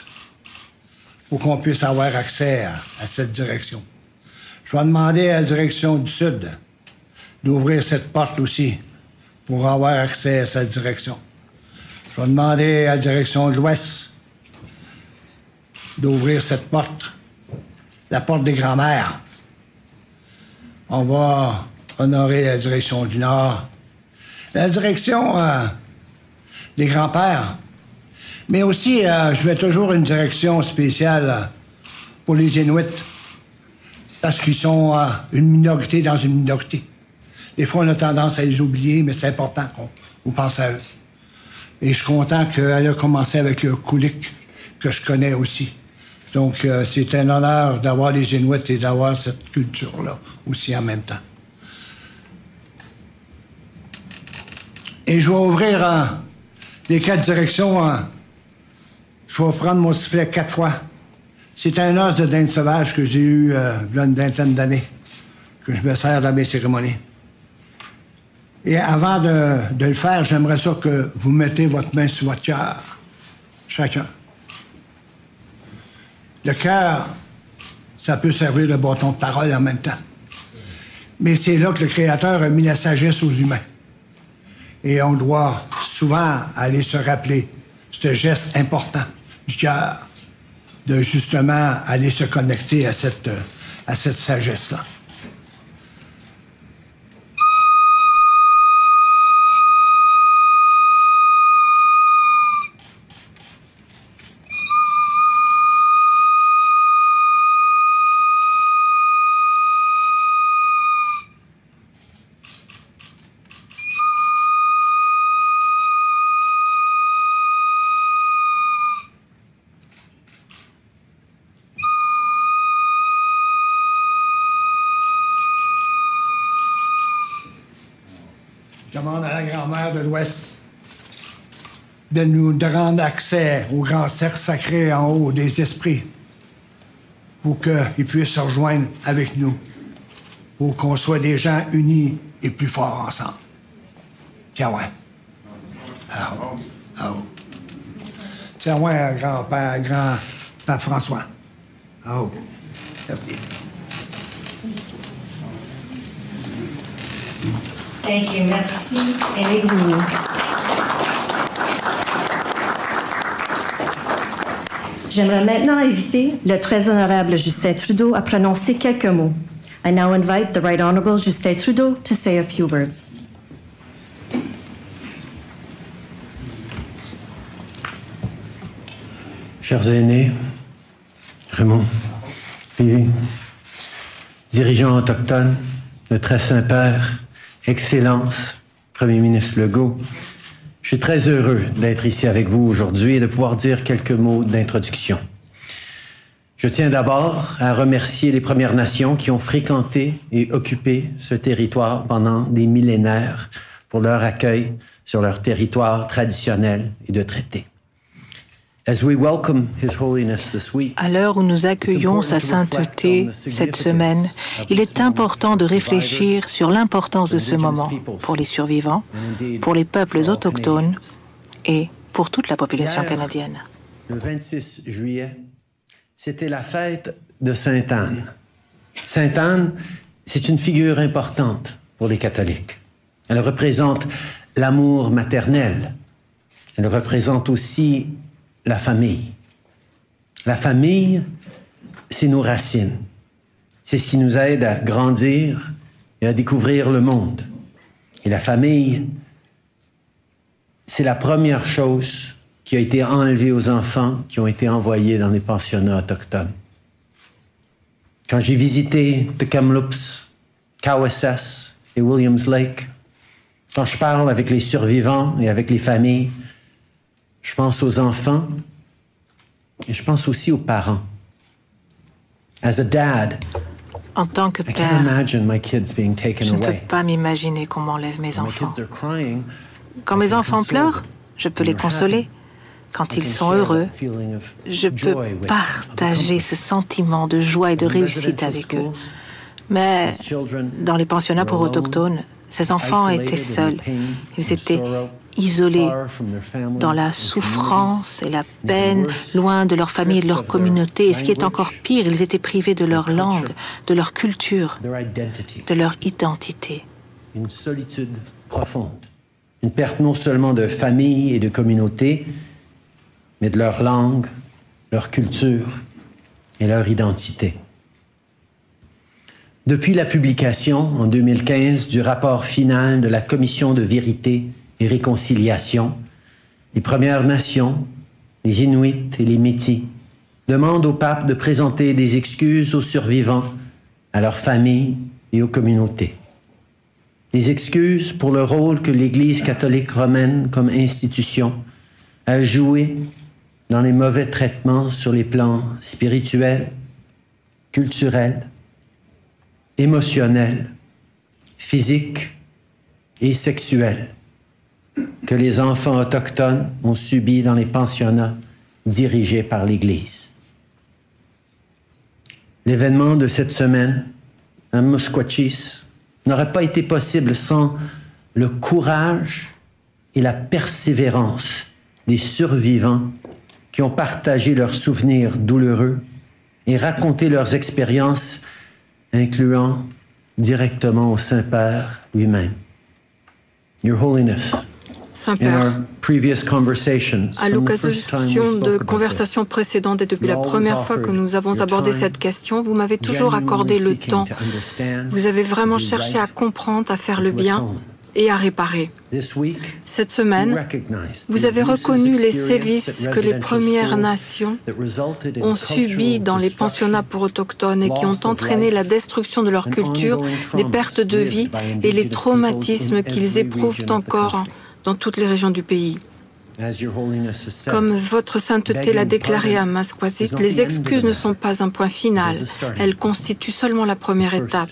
pour qu'on puisse avoir accès à, cette direction. Je vais demander à la direction du Sud d'ouvrir cette porte aussi pour avoir accès à cette direction. Je vais demander à la direction de l'Ouest d'ouvrir cette porte, la porte des grands-mères. On va honorer la direction du Nord, la direction euh, des grands-pères, mais aussi euh, je mets toujours une direction spéciale euh, pour les Inuits, parce qu'ils sont une minorité dans une minorité. Des fois, on a tendance à les oublier, mais c'est important qu'on on pense à eux. Et je suis content qu'elle a commencé avec le Kulik, que je connais aussi. Donc, c'est un honneur d'avoir les Inuits et d'avoir cette culture-là aussi en même temps. Et je vais ouvrir euh, les quatre directions. euh, je vais prendre mon sifflet quatre fois. C'est un os de dinde sauvage que j'ai eu euh, il y a une vingtaine d'années, que je me sers dans mes cérémonies. Et avant de, de le faire, j'aimerais ça que vous mettez votre main sur votre cœur, chacun. Le cœur, ça peut servir de bâton de parole en même temps. Mais c'est là que le Créateur a mis la sagesse aux humains. Et on doit souvent aller se rappeler ce geste important du cœur, de justement aller se connecter à cette, à cette sagesse-là. De l'Ouest de nous de rendre accès au grand cercle sacré en haut des esprits pour qu'ils puissent se rejoindre avec nous, pour qu'on soit des gens unis et plus forts ensemble. Tiens, ouais. Ah, oh. Ah, oh. Tiens, ouais, grand-père, grand-père François. Ah, oh. Merci. Thank you. Merci. Aimez-vous. J'aimerais maintenant inviter le très honorable Justin Trudeau à prononcer quelques mots. I now invite the Right Honorable Justin Trudeau to say a few words. Chers aînés, Raymond, Vivi, dirigeants autochtones, le très Saint-Père, Excellence, Premier ministre Legault, je suis très heureux d'être ici avec vous aujourd'hui et de pouvoir dire quelques mots d'introduction. Je tiens d'abord à remercier les Premières Nations qui ont fréquenté et occupé ce territoire pendant des millénaires pour leur accueil, sur leur territoire traditionnel et de traité. À l'heure où nous accueillons sa sainteté cette semaine, il est important de réfléchir sur l'importance de ce moment pour les survivants, pour les peuples autochtones et pour toute la population canadienne. Le 26 juillet, c'était la fête de Sainte Anne. Sainte Anne, c'est une figure importante pour les catholiques. Elle représente l'amour maternel. Elle représente aussi la famille. La famille, c'est nos racines. C'est ce qui nous aide à grandir et à découvrir le monde. Et la famille, c'est la première chose qui a été enlevée aux enfants qui ont été envoyés dans les pensionnats autochtones. Quand j'ai visité The Kamloops, Kawasas et Williams Lake, quand je parle avec les survivants et avec les familles, je pense aux enfants et je pense aussi aux parents. As a dad, en tant que père, je ne peux pas m'imaginer qu'on m'enlève mes enfants. Quand mes enfants pleurent, je peux les consoler. Quand ils sont heureux, je peux partager ce sentiment de joie et de réussite avec eux. Mais dans les pensionnats pour autochtones, ces enfants étaient seuls. Ils étaient isolés dans la souffrance et la peine, loin de leur famille et de leur communauté. Et ce qui est encore pire, ils étaient privés de leur langue, de leur culture, de leur identité. Une solitude profonde. Une perte non seulement de famille et de communauté, mais de leur langue, leur culture et leur identité. Depuis la publication en 2015 du rapport final de la Commission de vérité et réconciliation, les Premières Nations, les Inuits et les Métis demandent au pape de présenter des excuses aux survivants, à leurs familles et aux communautés. Des excuses pour le rôle que l'Église catholique romaine comme institution a joué dans les mauvais traitements sur les plans spirituels, culturels, émotionnels, physiques et sexuels que les enfants autochtones ont subis dans les pensionnats dirigés par l'Église. L'événement de cette semaine à Musquachis n'aurait pas été possible sans le courage et la persévérance des survivants qui ont partagé leurs souvenirs douloureux et raconté leurs expériences, incluant directement au Saint-Père lui-même. Your Holiness, Saint-Père, à l'occasion de conversations précédentes et depuis la première fois que nous avons abordé cette question, vous m'avez toujours accordé le temps. Vous avez vraiment cherché à comprendre, à faire le bien et à réparer. Cette semaine, vous avez reconnu les sévices que les Premières Nations ont subis dans les pensionnats pour autochtones et qui ont entraîné la destruction de leur culture, des pertes de vie et les traumatismes qu'ils éprouvent encore dans toutes les régions du pays. Comme votre sainteté l'a déclaré à Masquasit, les excuses ne sont pas un point final, elles constituent seulement la première étape,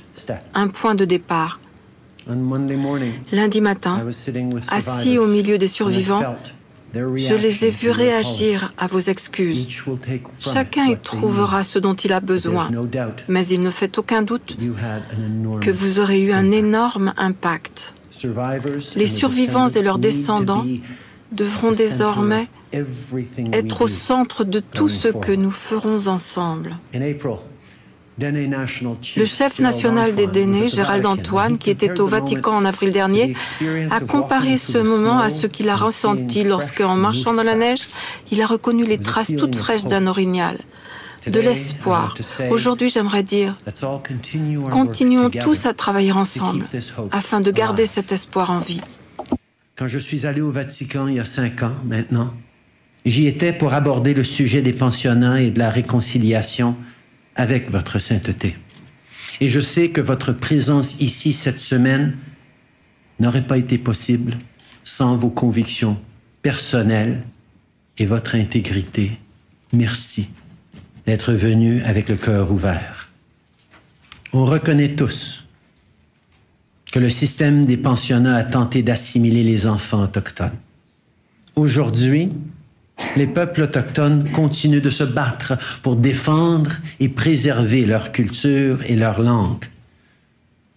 un point de départ. Lundi matin, assis au milieu des survivants, je les ai vus réagir à vos excuses. Chacun y trouvera ce dont il a besoin, mais il ne fait aucun doute que vous aurez eu un énorme impact. Les survivants et leurs descendants devront désormais être au centre de tout ce que nous ferons ensemble. Le chef national des Dénés, Gérald Antoine, qui était au Vatican en avril dernier, a comparé ce moment à ce qu'il a ressenti lorsque, en marchant dans la neige, il a reconnu les traces toutes fraîches d'un orignal de l'espoir. Aujourd'hui, j'aimerais dire, continuons tous à travailler ensemble afin de garder cet espoir en vie. Quand je suis allé au Vatican il y a cinq ans maintenant, j'y étais pour aborder le sujet des pensionnats et de la réconciliation avec votre sainteté. Et je sais que votre présence ici cette semaine n'aurait pas été possible sans vos convictions personnelles et votre intégrité. Merci d'être venu avec le cœur ouvert. On reconnaît tous que le système des pensionnats a tenté d'assimiler les enfants autochtones. Aujourd'hui, les peuples autochtones continuent de se battre pour défendre et préserver leur culture et leur langue.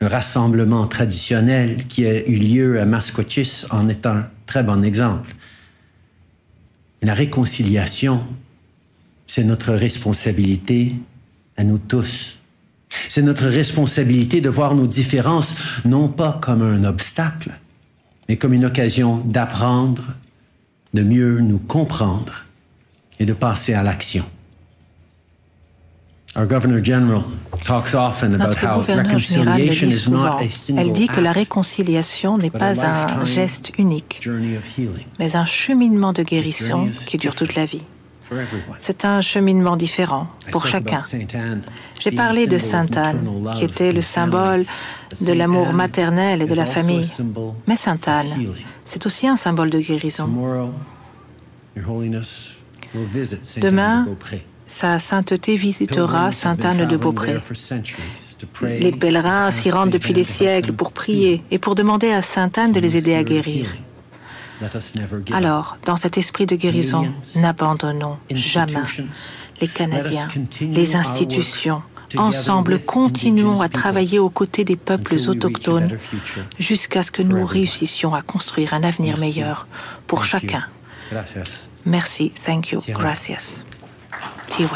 Le rassemblement traditionnel qui a eu lieu à Mascochis en est un très bon exemple. La réconciliation, c'est notre responsabilité à nous tous. C'est notre responsabilité de voir nos différences non pas comme un obstacle, mais comme une occasion d'apprendre, de mieux nous comprendre et de passer à l'action. Notre gouverneur général le dit souvent. Elle dit que la réconciliation n'est pas un geste unique, mais un cheminement de guérison qui dure toute la vie. C'est un cheminement différent pour chacun. J'ai parlé de Sainte Anne, qui était le symbole de l'amour maternel et de la famille. Mais Sainte Anne, c'est aussi un symbole de guérison. Demain, sa sainteté visitera Sainte Anne de Beaupré. Les pèlerins s'y rendent depuis des siècles pour prier et pour demander à Sainte Anne de les aider à guérir. Alors, dans cet esprit de guérison, n'abandonnons jamais les Canadiens, les institutions. Ensemble, continuons à travailler aux côtés des peuples autochtones jusqu'à ce que nous réussissions à construire un avenir meilleur pour chacun. Merci, thank you, gracias. Tiwe.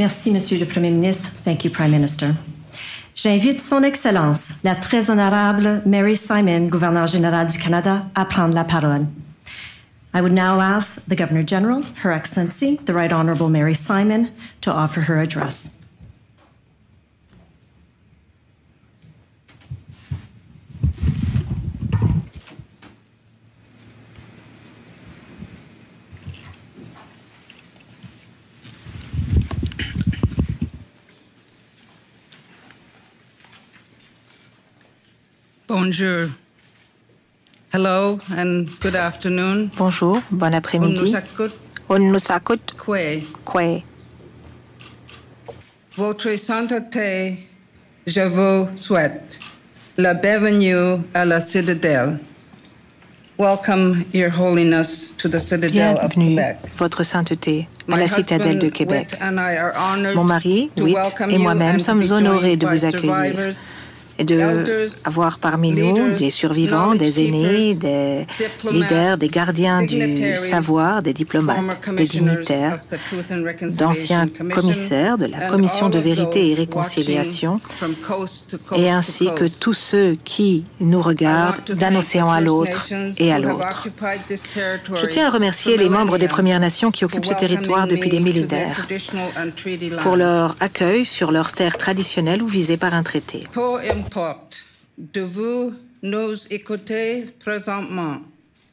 Merci, Monsieur le Premier ministre. Thank you, Prime Minister. J'invite Son Excellence, la très honorable Mary Simon, gouverneure générale du Canada, à prendre la parole. I would now ask the Governor General, Her Excellency, the Right Honorable Mary Simon, to offer her address. Bonjour. Hello and good afternoon. Bonjour, bon après-midi. Onusakut. Kwe. Kwe. Votre sainteté, je vous souhaite la bienvenue à la citadelle. Welcome, Your Holiness, to the citadel of Quebec. Votre Sainteté, à la citadelle de Québec. Mon mari, Witt, et moi-même sommes honorés de vous accueillir survivors, et de avoir parmi nous des survivants, des aînés, des leaders, des gardiens du savoir, des diplomates, des dignitaires, d'anciens commissaires de la Commission de vérité et réconciliation, et ainsi que tous ceux qui nous regardent d'un océan à l'autre et à l'autre. Je tiens à remercier les membres des Premières Nations qui occupent ce territoire depuis des millénaires pour leur accueil sur leurs terres traditionnelles ou visées par un traité. De vous nous écouter présentement,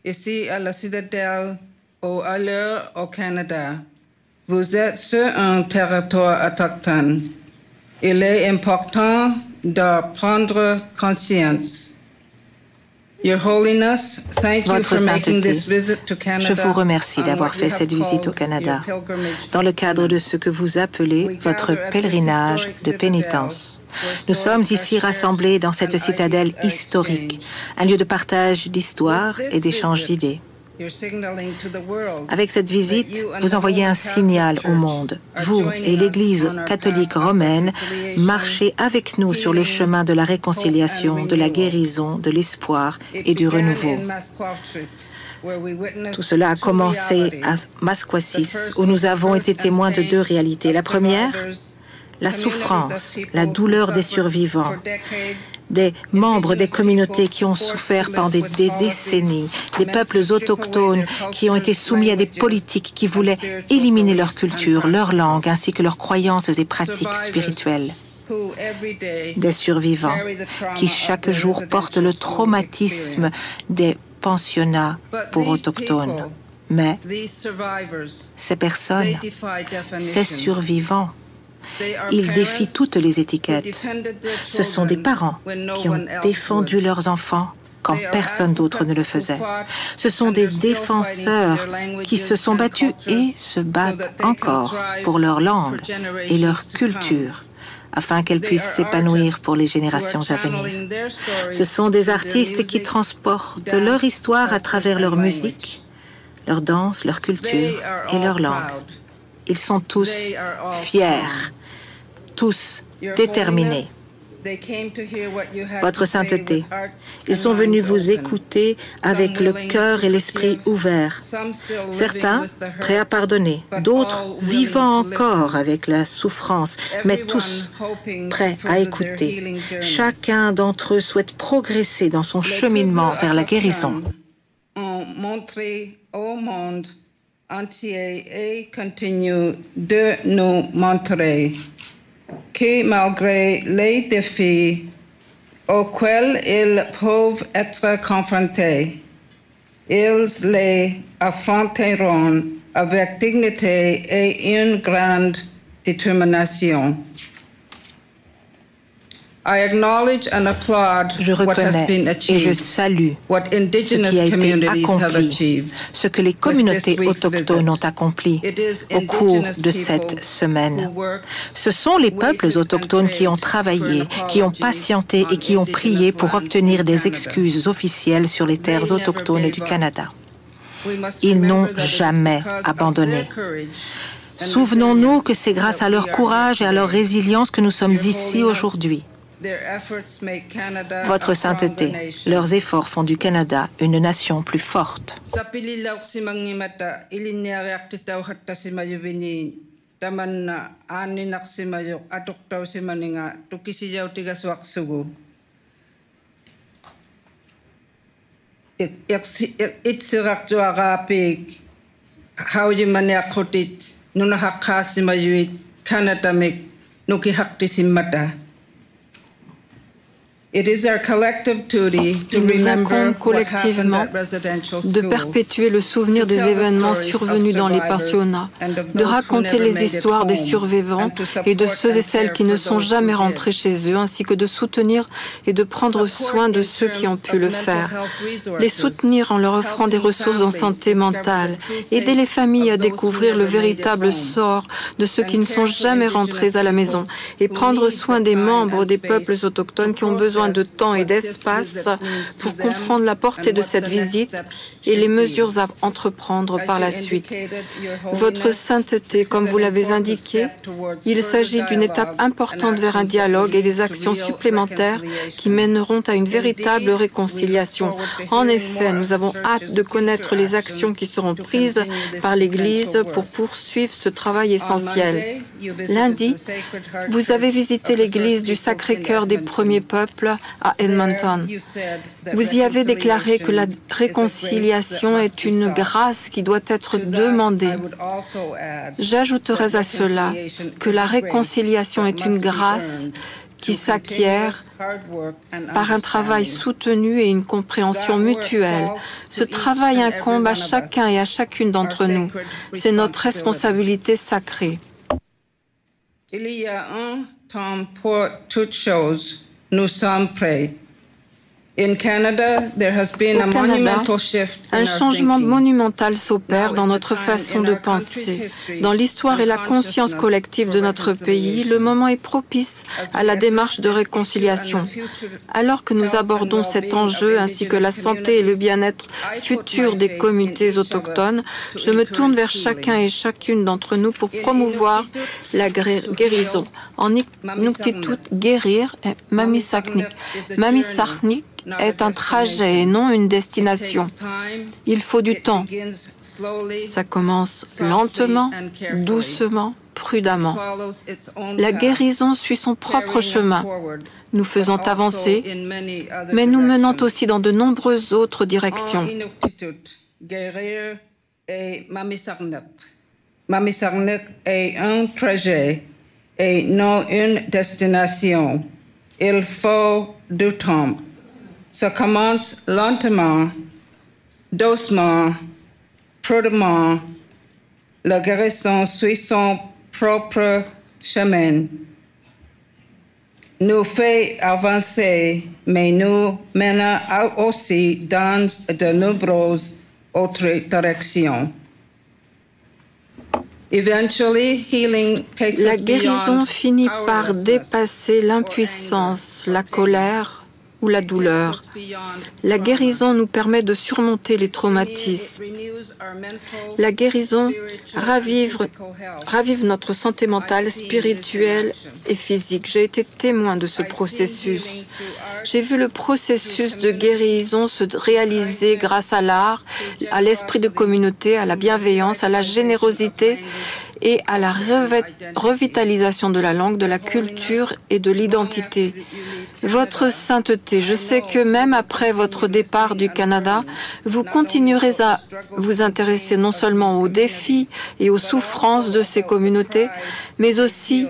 ici à la citadelle ou ailleurs au Canada. Vous êtes sur un territoire autochtone. Il est important de prendre conscience. Your Holiness, thank you Votre for making Sainteté, this visit to Canada. Je vous remercie on d'avoir fait cette visite au Canada dans le cadre de ce que vous appelez votre pèlerinage de pénitence. Nous sommes ici rassemblés dans cette citadelle historique, un lieu de partage d'histoire et d'échange d'idées. Avec cette visite, vous envoyez un signal au monde. Vous et l'Église catholique romaine marchez avec nous sur le chemin de la réconciliation, de la guérison, de l'espoir et du renouveau. Tout cela a commencé à Masquasis, où nous avons été témoins de deux réalités. La première, la souffrance, la douleur des survivants, des membres des communautés qui ont souffert pendant des, des décennies, des peuples autochtones qui ont été soumis à des politiques qui voulaient éliminer leur culture, leur langue, ainsi que leurs croyances et pratiques spirituelles. des survivants qui chaque jour portent le traumatisme des pensionnats pour autochtones. Mais ces personnes, ces survivants, ils défient toutes les étiquettes. Ce sont des parents qui ont défendu leurs enfants quand personne d'autre ne le faisait. Ce sont des défenseurs qui se sont battus et se battent encore pour leur langue et leur culture afin qu'elle puisse s'épanouir pour les générations à venir. Ce sont des artistes qui transportent leur histoire à travers leur musique, leur danse, leur culture et leur langue. Ils sont tous fiers, tous déterminés. Votre sainteté, ils sont venus vous écouter avec le cœur et l'esprit ouverts. Certains prêts à pardonner, d'autres vivant encore avec la souffrance, mais tous prêts à écouter. Chacun d'entre eux souhaite progresser dans son cheminement vers la guérison. entier et continue de nous montrer que malgré les défis auxquels ils peuvent être confrontés, ils les affronteront avec dignité et une grande détermination. Je reconnais et je salue ce qui a été accompli, ce que les communautés autochtones ont accompli au cours de cette semaine. Ce sont les peuples autochtones qui ont travaillé, qui ont patienté et qui ont prié pour obtenir des excuses officielles sur les terres autochtones du Canada. Ils n'ont jamais abandonné. Souvenons-nous que c'est grâce à leur courage et à leur résilience que nous sommes ici aujourd'hui. Votre sainteté, leurs efforts font du Canada une nation plus forte. Il nous incombe collectivement de perpétuer le souvenir des événements survenus dans les pensionnats, de raconter les histoires des survivants et de ceux et celles qui ne sont jamais rentrés chez eux, ainsi que de soutenir et de prendre soin de ceux qui ont pu le faire. Les soutenir en leur offrant des ressources en santé mentale, aider les familles à découvrir le véritable sort de ceux qui ne sont jamais rentrés à la maison et prendre soin des membres des peuples autochtones qui ont besoin de temps et d'espace pour comprendre la portée de cette visite et les mesures à entreprendre par la suite. Votre sainteté, comme vous l'avez indiqué, il s'agit d'une étape importante vers un dialogue et des actions supplémentaires qui mèneront à une véritable réconciliation. En effet, nous avons hâte de connaître les actions qui seront prises par l'Église pour poursuivre ce travail essentiel. Lundi, vous avez visité l'église du Sacré-Cœur des premiers peuples à Edmonton. Vous y avez déclaré que la réconciliation est une grâce qui doit être demandée. J'ajouterai à cela que la réconciliation est une grâce qui s'acquiert par un travail soutenu et une compréhension mutuelle. Ce travail incombe à chacun et à chacune d'entre nous. C'est notre responsabilité sacrée. Il y a un temps pour toutes choses. Nous sommes prêts. Au Canada, un changement monumental s'opère dans notre façon de penser. Dans l'histoire et la conscience collective de notre pays, le moment est propice à la démarche de réconciliation. Alors que nous abordons cet enjeu ainsi que la santé et le bien-être futur des communautés autochtones, je me tourne vers chacun et chacune d'entre nous pour promouvoir la guérison. En Inuktitut, guérir est Mamisaknik. Mamisaknik est un trajet et non une destination. Il faut du temps. Ça commence lentement, doucement, prudemment. La guérison suit son propre chemin, nous faisant avancer, mais nous menant aussi dans de nombreuses autres directions. Mamisarnek est un trajet et non une destination. Il faut du temps. Ça commence lentement, doucement, prudemment. La guérison suit son propre chemin. nous fait avancer, mais nous mène aussi dans de nombreuses autres directions. La guérison finit par dépasser l'impuissance, la colère ou la douleur. La guérison nous permet de surmonter les traumatismes. La guérison ravive, ravive notre santé mentale, spirituelle et physique. J'ai été témoin de ce processus. J'ai vu le processus de guérison se réaliser grâce à l'art, à l'esprit de communauté, à la bienveillance, à la générosité et à la revitalisation de la langue, de la culture et de l'identité. Votre sainteté, je sais que même après votre départ du Canada, vous continuerez à vous intéresser non seulement aux défis et aux souffrances de ces communautés, mais aussi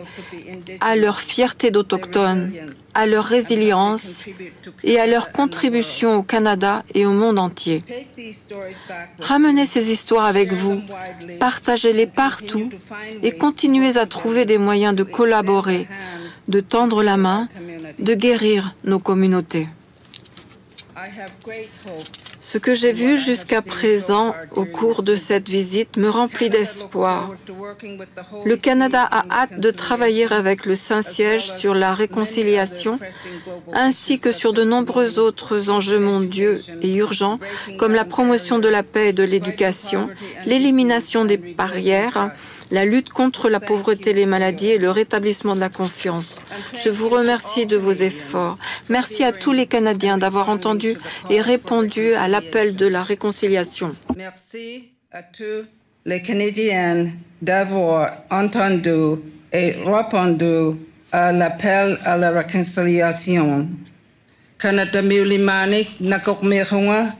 à leur fierté d'autochtones, à leur résilience et à leur contribution au Canada et au monde entier. Ramenez ces histoires avec vous, partagez-les partout et continuez à trouver des moyens de collaborer, de tendre la main, de guérir nos communautés. Ce que j'ai vu jusqu'à présent au cours de cette visite me remplit d'espoir. Le Canada a hâte de travailler avec le Saint-Siège sur la réconciliation, ainsi que sur de nombreux autres enjeux mondiaux et urgents, comme la promotion de la paix et de l'éducation, l'élimination des barrières, la lutte contre la pauvreté et les maladies et le rétablissement de la confiance. Je vous remercie de vos efforts. Merci à tous les Canadiens d'avoir entendu et répondu à l'appel de la réconciliation. Merci à tous les Canadiens d'avoir entendu et répondu à l'appel à la réconciliation. Canada miulimanik nakok mehunga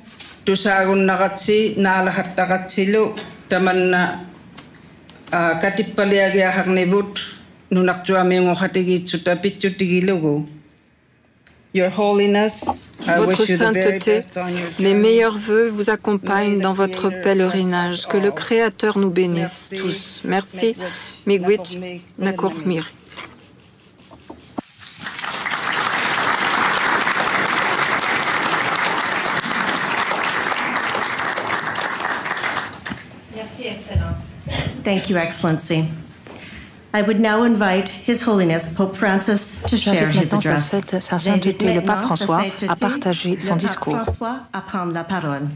tusagun nakatsi nalahat Your Holiness, votre sainteté, mes meilleurs voeux vous accompagnent dans votre pèlerinage. Que le Créateur nous bénisse tous. Merci, Migwit Nakormir. Thank you, Excellency. I would now invite His Holiness Pope Francis to share his maintenant address. sainte- sa sainteté, le pape François, à partager son discours. François à prendre la parole.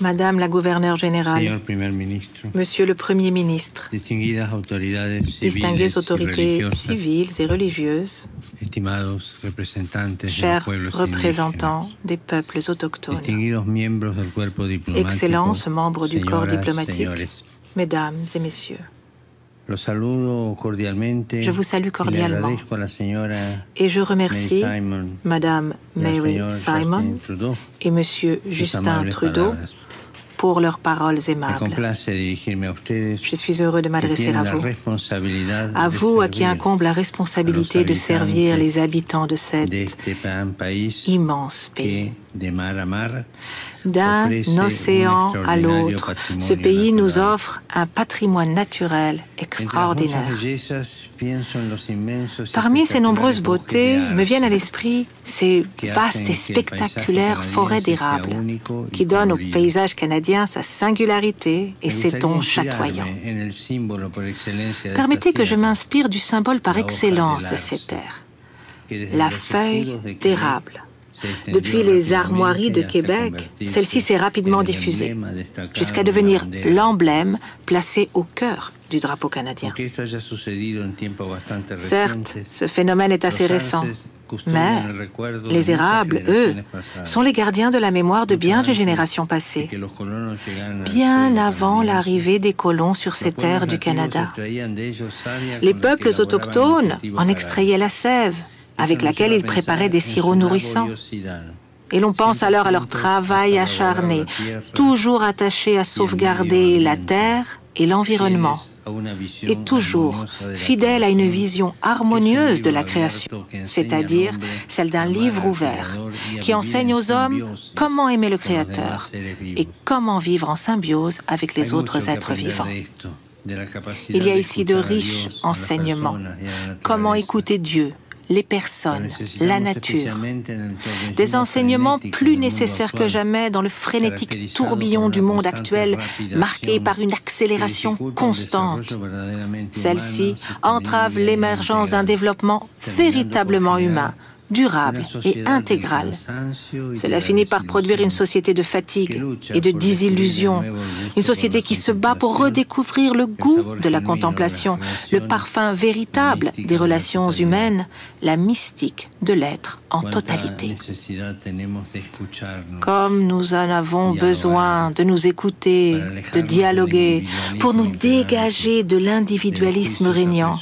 Madame la gouverneure générale, señor Primer Ministro, Monsieur le Premier ministre, distinguidas autoridades distinguées autorités civiles et religieuses, estimados representantes de los chers représentants des peuples autochtones, distinguidos miembros del cuerpo diplomático, Excellences, membres du corps diplomatique, señores, Mesdames et Messieurs. Je vous salue cordialement. et je remercie Madame Mary Simon et Monsieur Justin Trudeau pour leurs paroles aimables. Je suis heureux de m'adresser à vous, à vous à qui incombe la responsabilité de servir les habitants de cet immense pays. D'un océan à l'autre, ce pays nous offre un patrimoine naturel extraordinaire. Parmi ces nombreuses beautés me viennent à l'esprit ces vastes et spectaculaires forêts y qui donnent au paysage canadien sa singularité et ses tons chatoyants. Permettez que je m'inspire du symbole par excellence de ces terres, la feuille d'érable. Depuis les armoiries de Québec, celle-ci s'est rapidement diffusée, jusqu'à devenir l'emblème placé au cœur du drapeau canadien. Certes, ce phénomène est assez récent, mais les érables, eux, sont les gardiens de la mémoire de bien des générations passées, bien avant l'arrivée des colons sur ces terres du Canada. Les peuples autochtones en extrayaient la sève avec laquelle ils préparaient des sirops nourrissants. Et l'on pense alors à leur travail acharné, toujours attaché à sauvegarder la terre et l'environnement, et toujours fidèle à une vision harmonieuse de la création, c'est-à-dire celle d'un livre ouvert qui enseigne aux hommes comment aimer le Créateur et comment vivre en symbiose avec les autres êtres vivants. Il y a ici de riches enseignements. Comment écouter Dieu, les personnes, la nature. Des enseignements plus nécessaires que jamais dans le frénétique tourbillon du monde actuel, marqué par une accélération constante. Celle-ci entrave l'émergence d'un développement véritablement humain durable et intégrale. Cela finit par produire une société de fatigue et de désillusion, une société qui se bat pour redécouvrir le goût de la contemplation, le parfum véritable des relations humaines, la mystique de l'être en totalité. Comme nous en avons besoin de nous écouter, de dialoguer, pour nous dégager de l'individualisme régnant,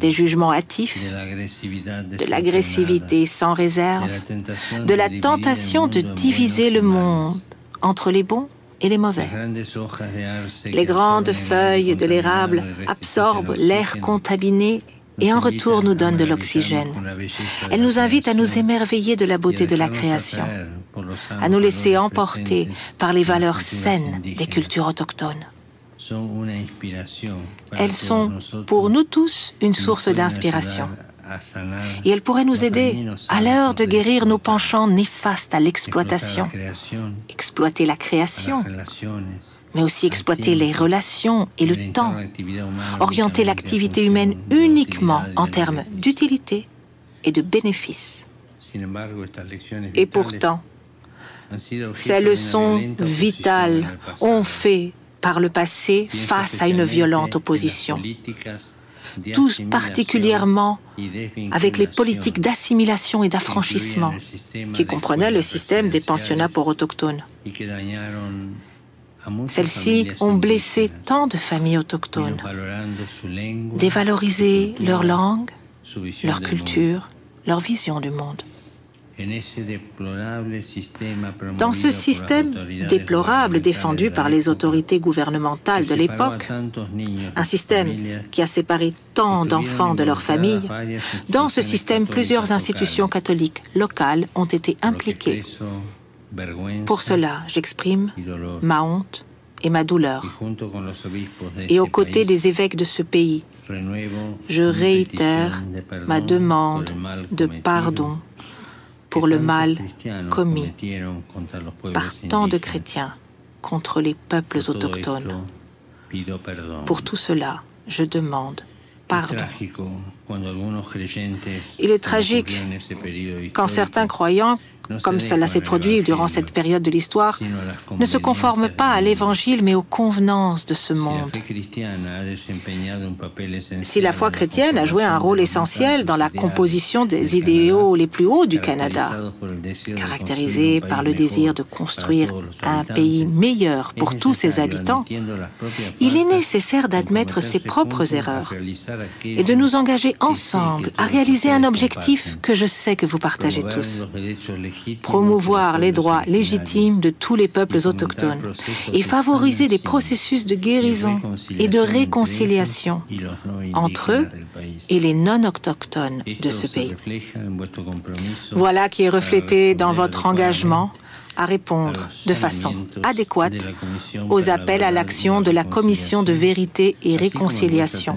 des jugements hâtifs, de l'agressivité sans réserve, de la tentation de diviser le monde entre les bons et les mauvais. Les grandes feuilles de l'érable absorbent l'air contaminé et en retour nous donnent de l'oxygène. Elles nous invitent à nous émerveiller de la beauté de la création, à nous laisser emporter par les valeurs saines des cultures autochtones. Elles sont pour nous tous une source d'inspiration et elle pourrait nous aider à l'heure de guérir nos penchants néfastes à l'exploitation, exploiter la création, mais aussi exploiter les relations et le temps, orienter l'activité humaine uniquement en termes d'utilité et de bénéfice. Et pourtant, ces leçons vitales ont fait par le passé face à une violente opposition tous particulièrement avec les politiques d'assimilation et d'affranchissement qui comprenaient le système des pensionnats pour autochtones. Celles-ci ont blessé tant de familles autochtones, dévalorisé leur langue, leur culture, leur vision du monde. Dans ce système déplorable défendu par les autorités gouvernementales de l'époque, un système qui a séparé tant d'enfants de leur famille, dans ce système, plusieurs institutions catholiques locales ont été impliquées. Pour cela, j'exprime ma honte et ma douleur. Et aux côtés des évêques de ce pays, je réitère ma demande de pardon pour le mal commis par tant de chrétiens contre les peuples autochtones. Pour tout cela, je demande pardon. Il est tragique quand certains croyants comme cela s'est produit durant cette période de l'histoire, ne se conforme pas à l'Évangile mais aux convenances de ce monde. Si la foi chrétienne a joué un rôle essentiel dans la composition des idéaux les plus hauts du Canada, caractérisé par le désir de construire un pays meilleur pour tous ses habitants, il est nécessaire d'admettre ses propres erreurs et de nous engager ensemble à réaliser un objectif que je sais que vous partagez tous promouvoir les droits légitimes de tous les peuples autochtones et favoriser des processus de guérison et de réconciliation entre eux et les non-autochtones de ce pays. Voilà qui est reflété dans votre engagement à répondre de façon adéquate aux appels à l'action de la Commission de vérité et réconciliation,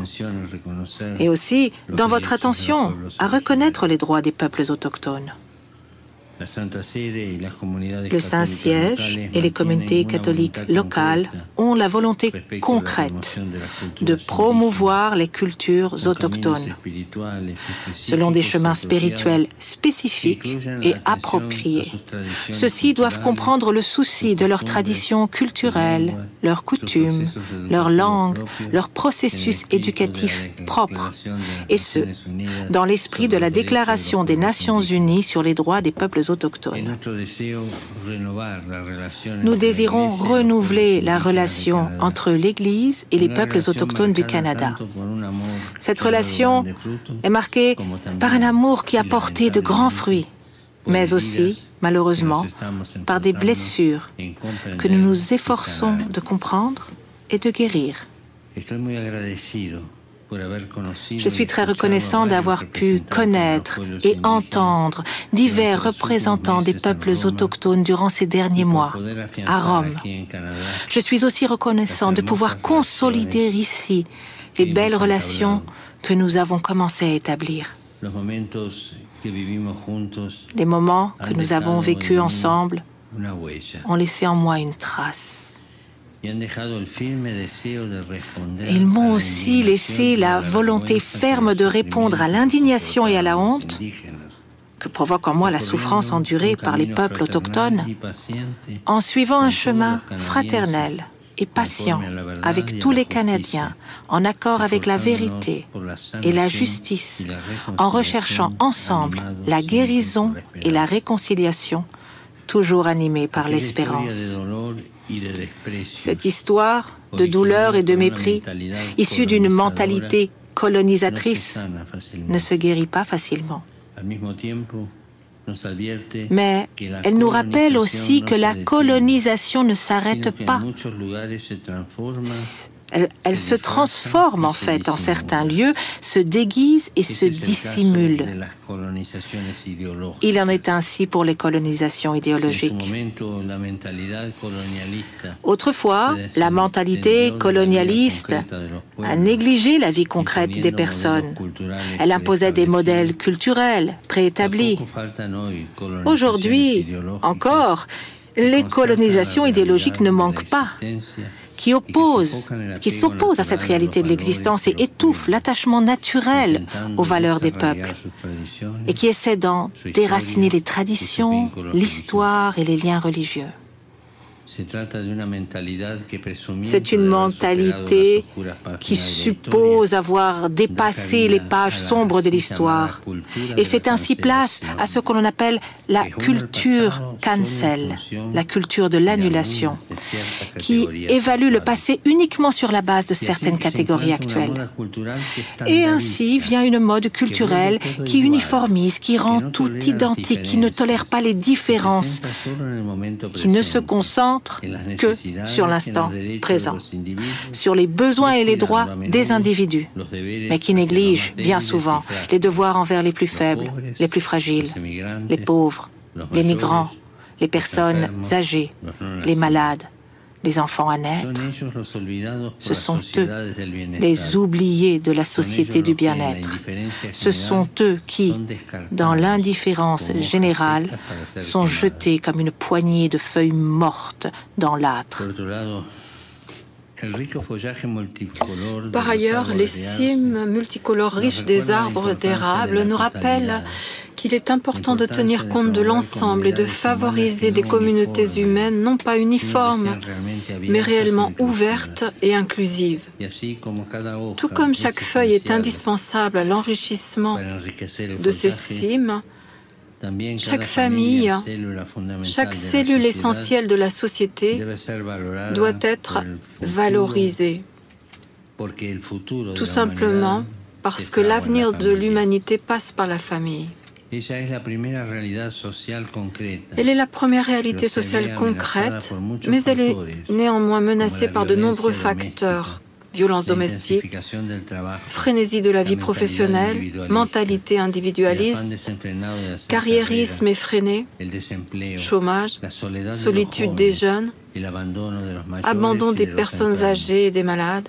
et aussi dans votre attention à reconnaître les droits des peuples autochtones. Le Saint-Siège et les communautés catholiques locales ont la volonté concrète de promouvoir les cultures autochtones selon des chemins spirituels spécifiques et appropriés. Ceux-ci doivent comprendre le souci de leurs traditions culturelles, leurs coutumes, leur langue, leur processus éducatif propre, et ce, dans l'esprit de la Déclaration des Nations Unies sur les droits des peuples autochtones. Nous désirons renouveler la relation entre l'Église et les peuples autochtones du Canada. Cette relation est marquée par un amour qui a porté de grands fruits, mais aussi, malheureusement, par des blessures que nous nous efforçons de comprendre et de guérir. Je suis très reconnaissant d'avoir pu connaître et entendre divers représentants des peuples autochtones durant ces derniers mois à Rome. Je suis aussi reconnaissant de pouvoir consolider ici les belles relations que nous avons commencé à établir. Les moments que nous avons vécus ensemble ont laissé en moi une trace. Ils m'ont aussi laissé la volonté ferme de répondre à l'indignation et à la honte que provoque en moi la souffrance endurée par les peuples autochtones en suivant un chemin fraternel et patient avec tous les Canadiens, en accord avec la vérité et la justice, en recherchant ensemble la guérison et la réconciliation, toujours animés par l'espérance. Cette histoire de douleur et de mépris, issue d'une mentalité colonisatrice, ne se guérit pas facilement. Mais elle nous rappelle aussi que la colonisation ne s'arrête pas. Elle, se transforme en fait en certains lieux, se déguise et se dissimule. Il en est ainsi pour les colonisations idéologiques. Autrefois, la mentalité colonialiste a négligé la vie concrète des personnes. Elle imposait des modèles culturels préétablis. Aujourd'hui, encore, les colonisations idéologiques ne manquent pas qui oppose, qui s'oppose à cette réalité de l'existence et étouffe l'attachement naturel aux valeurs des peuples et qui essaie d'en déraciner les traditions, l'histoire et les liens religieux. C'est une mentalité qui suppose avoir dépassé les pages sombres de l'histoire et fait ainsi place à ce qu'on appelle la culture cancel, la culture de l'annulation, qui évalue le passé uniquement sur la base de certaines catégories actuelles. Et ainsi vient une mode culturelle qui uniformise, qui rend tout identique, qui ne tolère pas les différences, qui ne se concentre que sur l'instant présent, sur les besoins et les droits des individus, mais qui néglige bien souvent les devoirs envers les plus faibles, les plus fragiles, les pauvres, les migrants, les personnes âgées, les malades, les enfants à naître. Ce sont eux, les oubliés de la société du bien-être. Ce sont eux qui, dans l'indifférence générale, sont jetés comme une poignée de feuilles mortes dans l'âtre. Par ailleurs, les cimes multicolores riches des arbres d'érable nous rappellent qu'il est important de tenir compte de l'ensemble et de favoriser des communautés humaines non pas uniformes, mais réellement ouvertes et inclusives. Tout comme chaque feuille est indispensable à l'enrichissement de ces cimes, chaque famille, chaque cellule essentielle de la société doit être valorisée. Tout simplement parce que l'avenir de l'humanité passe par la famille. Elle est la première réalité sociale concrète, mais elle est néanmoins menacée par de nombreux facteurs violence domestique, frénésie de la vie professionnelle, mentalité individualiste, carriérisme effréné, chômage, solitude des jeunes, abandon des personnes âgées et des malades,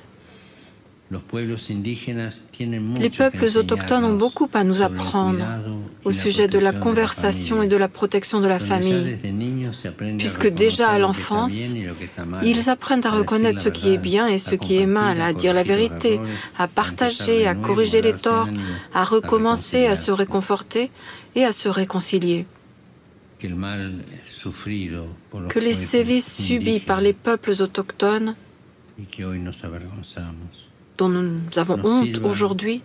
les peuples autochtones ont beaucoup à nous apprendre au sujet de la conversation et de la protection de la famille, puisque déjà à l'enfance, ils apprennent à reconnaître ce qui est bien et ce qui est mal, à dire la vérité, à partager, à corriger les torts, à recommencer, à se réconforter et à se réconcilier. que les sévices subis par les peuples autochtones dont nous avons honte aujourd'hui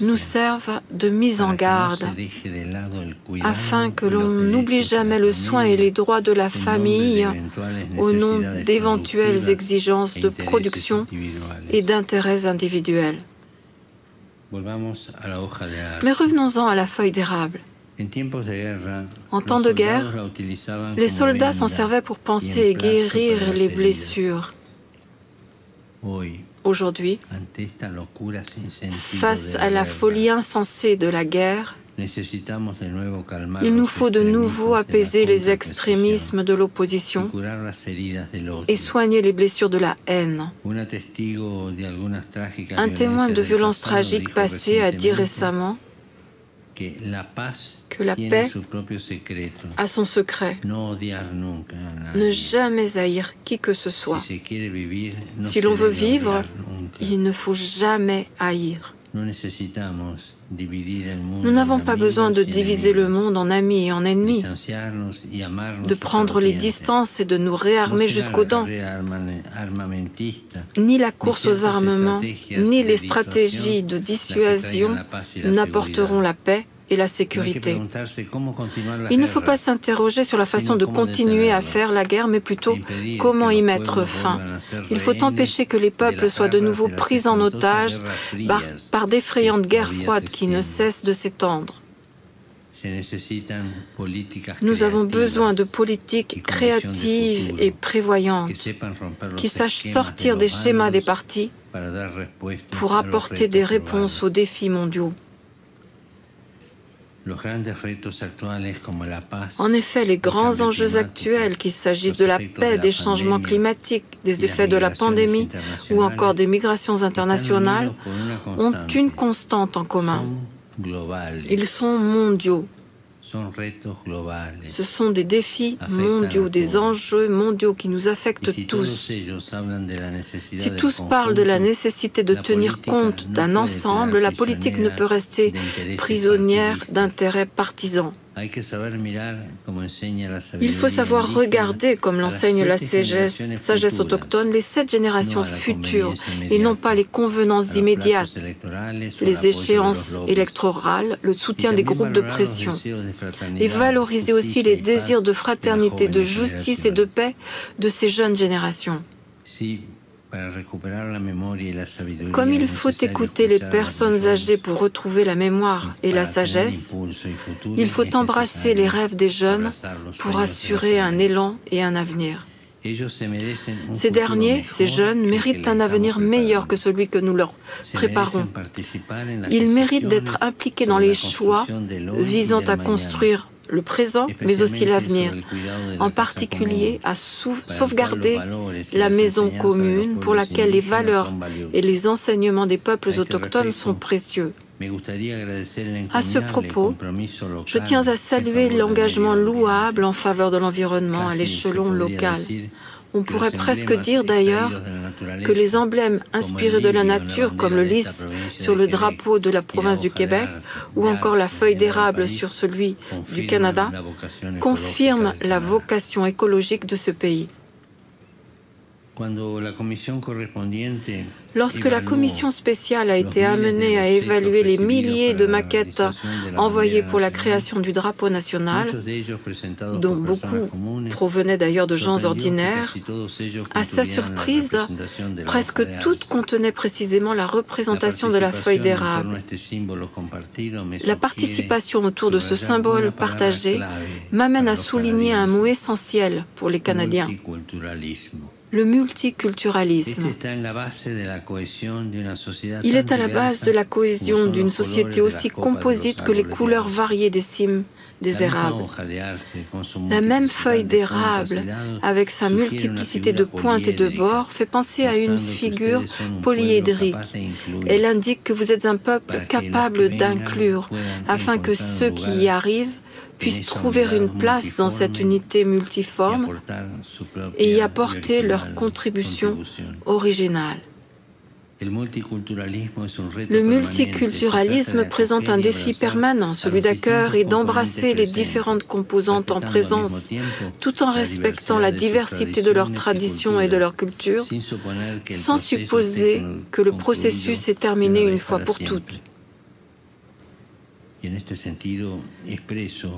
nous servent de mise en garde afin que l'on n'oublie jamais le soin et les droits de la famille au nom d'éventuelles exigences de production et d'intérêts individuels. Mais revenons-en à la feuille d'érable. En temps de guerre, les soldats s'en servaient pour penser et guérir les blessures. Aujourd'hui, face à la folie insensée de la guerre, il nous faut de nouveau apaiser les extrémismes de l'opposition et soigner les blessures de la haine. Un témoin de violences tragiques passées a dit récemment que la paix a son secret. Ne jamais haïr qui que ce soit. Si l'on veut vivre, il ne faut jamais haïr. Nous n'avons pas besoin de diviser le monde en amis et en ennemis, de prendre les distances et de nous réarmer jusqu'aux dents. Ni la course aux armements, ni les stratégies de dissuasion n'apporteront la paix et la sécurité. Il ne faut pas s'interroger sur la façon de continuer à faire la guerre, mais plutôt comment y mettre fin. Il faut empêcher que les peuples soient de nouveau pris en otage par, par d'effrayantes guerres froides qui ne cessent de s'étendre. Nous avons besoin de politiques créatives et prévoyantes qui sachent sortir des schémas des partis pour apporter des réponses aux défis mondiaux. En effet, les grands enjeux actuels, qu'il s'agisse de la paix, des changements climatiques, des effets de la pandémie ou encore des migrations internationales, ont une constante en commun. Ils sont mondiaux. Ce sont des défis mondiaux, des enjeux mondiaux qui nous affectent tous. Si tous parlent de la nécessité de tenir compte d'un ensemble, la politique ne peut rester prisonnière d'intérêts partisans. Il faut savoir regarder, comme l'enseigne la sagesse, sagesse autochtone, les sept générations futures et non pas les convenances immédiates, les échéances électorales, le soutien des groupes de pression. Et valoriser aussi les désirs de fraternité, de justice et de paix de ces jeunes générations. Comme il faut écouter les personnes âgées pour retrouver la mémoire et la sagesse, il faut embrasser les rêves des jeunes pour assurer un élan et un avenir. Ces derniers, ces jeunes, méritent un avenir meilleur que celui que nous leur préparons. Ils méritent d'être impliqués dans les choix visant à construire le présent, mais aussi l'avenir, en particulier à sauvegarder la maison commune pour laquelle les valeurs et les enseignements des peuples autochtones sont précieux. À ce propos, je tiens à saluer l'engagement louable en faveur de l'environnement à l'échelon local. On pourrait presque dire d'ailleurs que les emblèmes inspirés de la nature, comme le lys sur le drapeau de la province du Québec ou encore la feuille d'érable sur celui du Canada, confirment la vocation écologique de ce pays. Lorsque la commission spéciale a été amenée à évaluer les milliers de maquettes envoyées pour la création du drapeau national, dont beaucoup provenaient d'ailleurs de gens ordinaires, à sa surprise, presque toutes contenaient précisément la représentation de la feuille d'érable. La participation autour de ce symbole partagé m'amène à souligner un mot essentiel pour les Canadiens le multiculturalisme. Il est à la base de la cohésion d'une société aussi composite que les couleurs variées des cimes des érables. La même feuille d'érable, avec sa multiplicité de pointes et de bords, fait penser à une figure polyédrique. Elle indique que vous êtes un peuple capable d'inclure, afin que ceux qui y arrivent puissent trouver une place dans cette unité multiforme et y apporter leur contribution originale. Le multiculturalisme présente un défi permanent, celui d'accueillir et d'embrasser les différentes composantes en présence, tout en respectant la diversité de leurs traditions et de leur culture, sans supposer que le processus est terminé une fois pour toutes.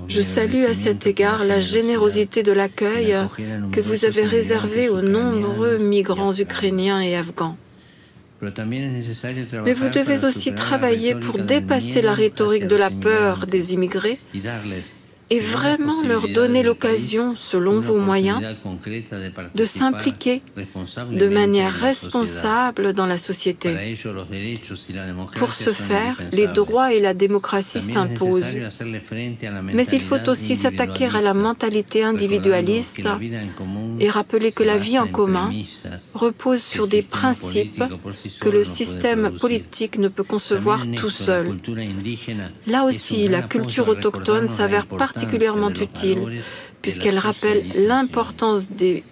Je salue à cet égard la générosité de l'accueil que vous avez réservé aux nombreux migrants ukrainiens et afghans. Mais vous devez aussi travailler pour dépasser la rhétorique de la peur des immigrés et vraiment leur donner l'occasion, selon vos moyens, de s'impliquer de manière responsable dans la société. Pour ce faire, les droits et la démocratie s'imposent. Mais il faut aussi s'attaquer à la mentalité individualiste et rappeler que la vie en commun repose sur des principes que le système politique ne peut concevoir tout seul. Là aussi, la culture autochtone s'avère particulièrement particulièrement utile puisqu'elle rappelle l'importance des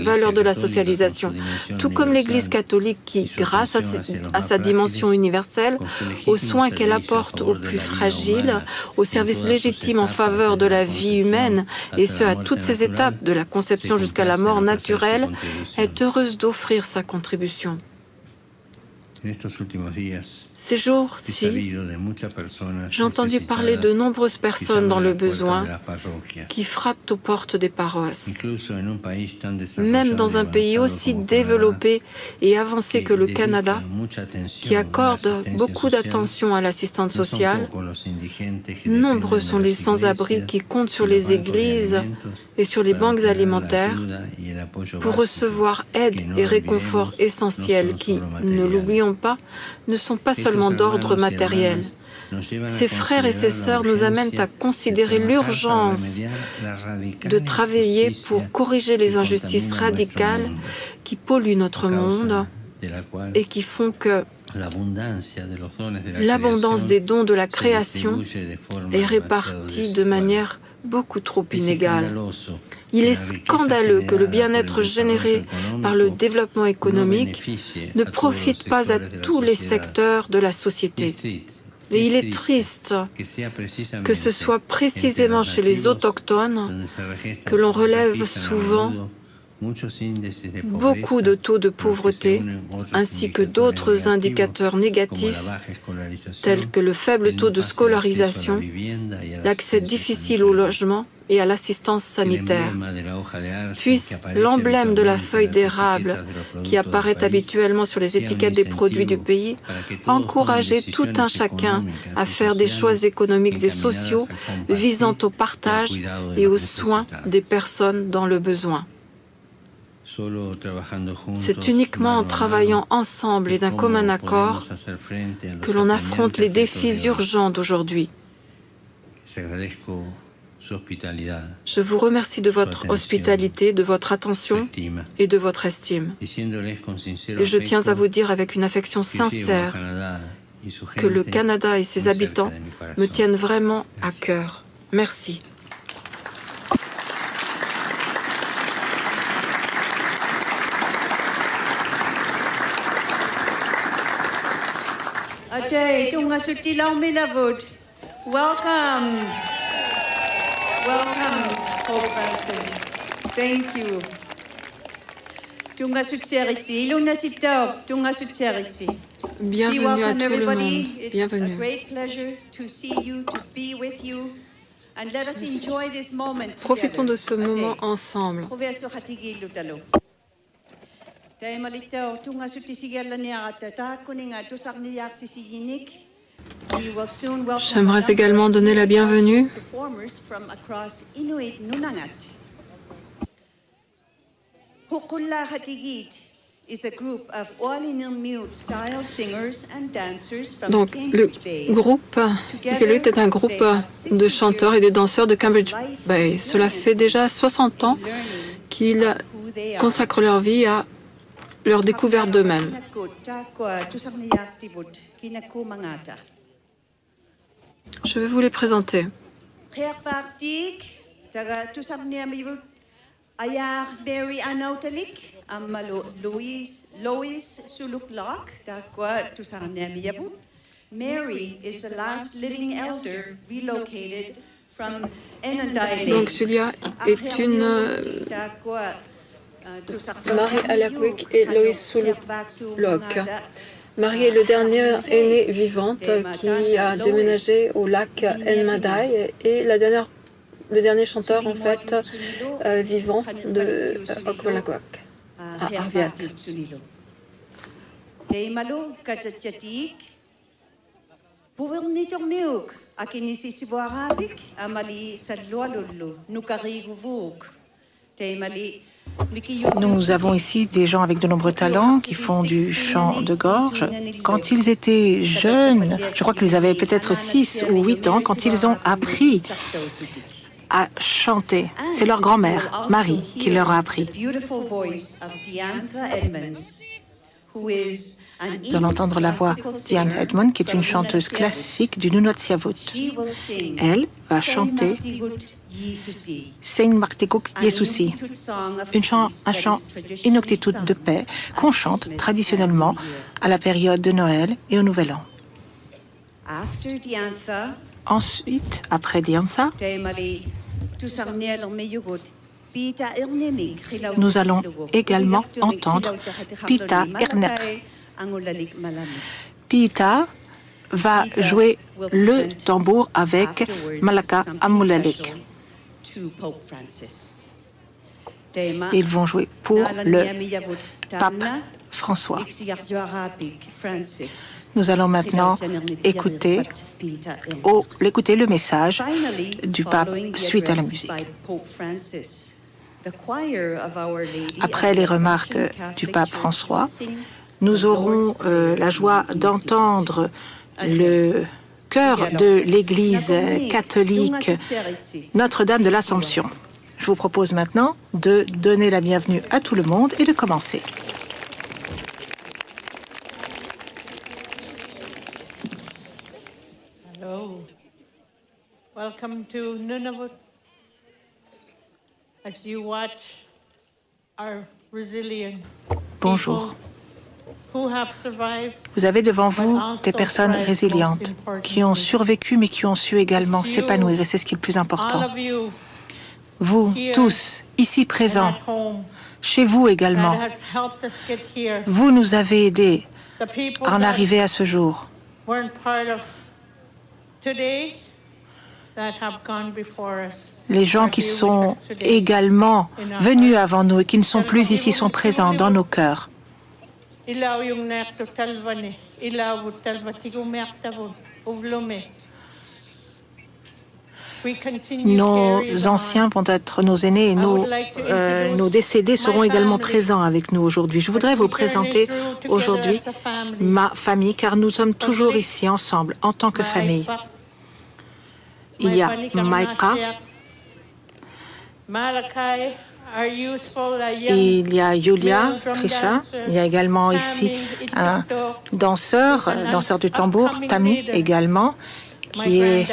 valeurs de la socialisation, tout comme l'Église catholique qui, grâce à, sa dimension universelle, aux soins qu'elle apporte aux plus fragiles, aux services légitimes en faveur de la vie humaine, et ce à toutes ses étapes, de la conception jusqu'à la mort naturelle, est heureuse d'offrir sa contribution. Ces jours-ci, j'ai entendu parler de nombreuses personnes dans le besoin qui frappent aux portes des paroisses. Même dans un pays aussi développé et avancé que le Canada, qui accorde beaucoup d'attention à l'assistance sociale, nombreux sont les sans-abri qui comptent sur les églises et sur les banques alimentaires pour recevoir aide et réconfort essentiels qui, ne l'oublions pas, ne sont pas seulement d'ordre matériel. Ces frères et ces sœurs nous amènent à considérer l'urgence de travailler pour corriger les injustices radicales qui polluent notre monde et qui font que l'abondance des dons de la création est répartie de manière beaucoup trop inégale. Il est scandaleux que le bien-être généré par le développement économique ne profite pas à tous les secteurs de la société. Et il est triste que ce soit précisément chez les autochtones que l'on relève souvent beaucoup de taux de pauvreté ainsi que d'autres indicateurs négatifs tels que le faible taux de scolarisation, l'accès difficile au logement et à l'assistance sanitaire. Puisse l'emblème de la feuille d'érable qui apparaît habituellement sur les étiquettes des produits du pays encourager tout un chacun à faire des choix économiques et sociaux visant au partage et aux soins des personnes dans le besoin. C'est uniquement en travaillant ensemble et d'un commun accord que l'on affronte les défis urgents d'aujourd'hui. Je vous remercie de votre hospitalité, de votre attention et de votre estime. Et je tiens à vous dire avec une affection sincère que le Canada et ses habitants me tiennent vraiment à cœur. Merci. Lavut. Welcome. Welcome, Pope Francis. Thank you. Bienvenue à tout le monde. Bienvenue. It's a great pleasure to see you, to be with you. And let J'aimerais également donner la bienvenue donc, le groupe Iqaluit est un groupe de chanteurs et de danseurs de Cambridge Bay. Cela fait déjà 60 ans qu'ils consacrent leur vie à leur découverte d'eux-mêmes. Je vais vous les présenter. Mary is the last living elder relocated from. Donc Julia est une euh, Marie Alakwik et Lois Suluk. Marie est le dernier aîné vivante qui a déménagé au lac Enmadai et la dernière, le dernier chanteur en fait euh, vivant de euh, Okwalakwak. À Arviat. Nous avons ici des gens avec de nombreux talents qui font du chant de gorge. Quand ils étaient jeunes, je crois qu'ils avaient peut-être 6 ou 8 ans, quand ils ont appris à chanter, c'est leur grand-mère, Marie, qui leur a appris. Nous allons entendre la voix d'Ian Edmond, qui est une chanteuse classique du Nunatsiavut. Elle va chanter Saint Martikuk Yesusi, une un chant inuktitut de paix qu'on chante traditionnellement à la période de Noël et au Nouvel An. Ensuite, après Dianza, nous allons également entendre Pita Ernek. Pita va jouer le tambour avec Malaka Amulalik. Ils vont jouer pour le pape François. Nous allons maintenant écouter, oh, écouter le message du pape suite à la musique. Après les remarques du pape François, nous aurons euh, la joie d'entendre le chœur de l'Église catholique Notre-Dame de l'Assomption. Je vous propose maintenant de donner la bienvenue à tout le monde et de commencer. Hello. Welcome to Nunavut. As you watch our resilience. Bonjour. Vous avez devant vous des personnes résilientes qui ont survécu mais qui ont su également s'épanouir et c'est ce qui est le plus important. Vous tous, ici présents, chez vous également, vous nous avez aidés à en arriver à ce jour. Les gens qui sont également venus avant nous et qui ne sont plus ici sont présents dans nos cœurs. Ilaw yung talvani, ilaw Nos anciens vont être nos aînés et nos, euh, nos décédés seront également présents avec nous aujourd'hui. Je voudrais vous présenter aujourd'hui ma famille car nous sommes toujours ici ensemble en tant que famille. Il y a Maika, Uh, il y a drum Trisha, il y a également ici un danseur, danseur du tambour, Tammy également, qui est,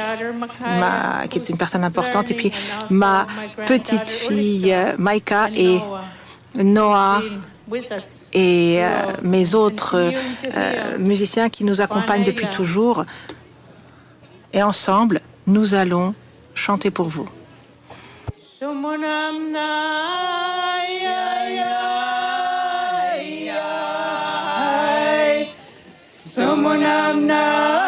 ma, qui est une personne importante, et puis ma petite fille euh, Maika et Noah. Et euh, mes autres euh, musiciens qui nous accompagnent depuis toujours. Et ensemble, nous allons chanter pour vous. Na ya ya ya. Sumunam na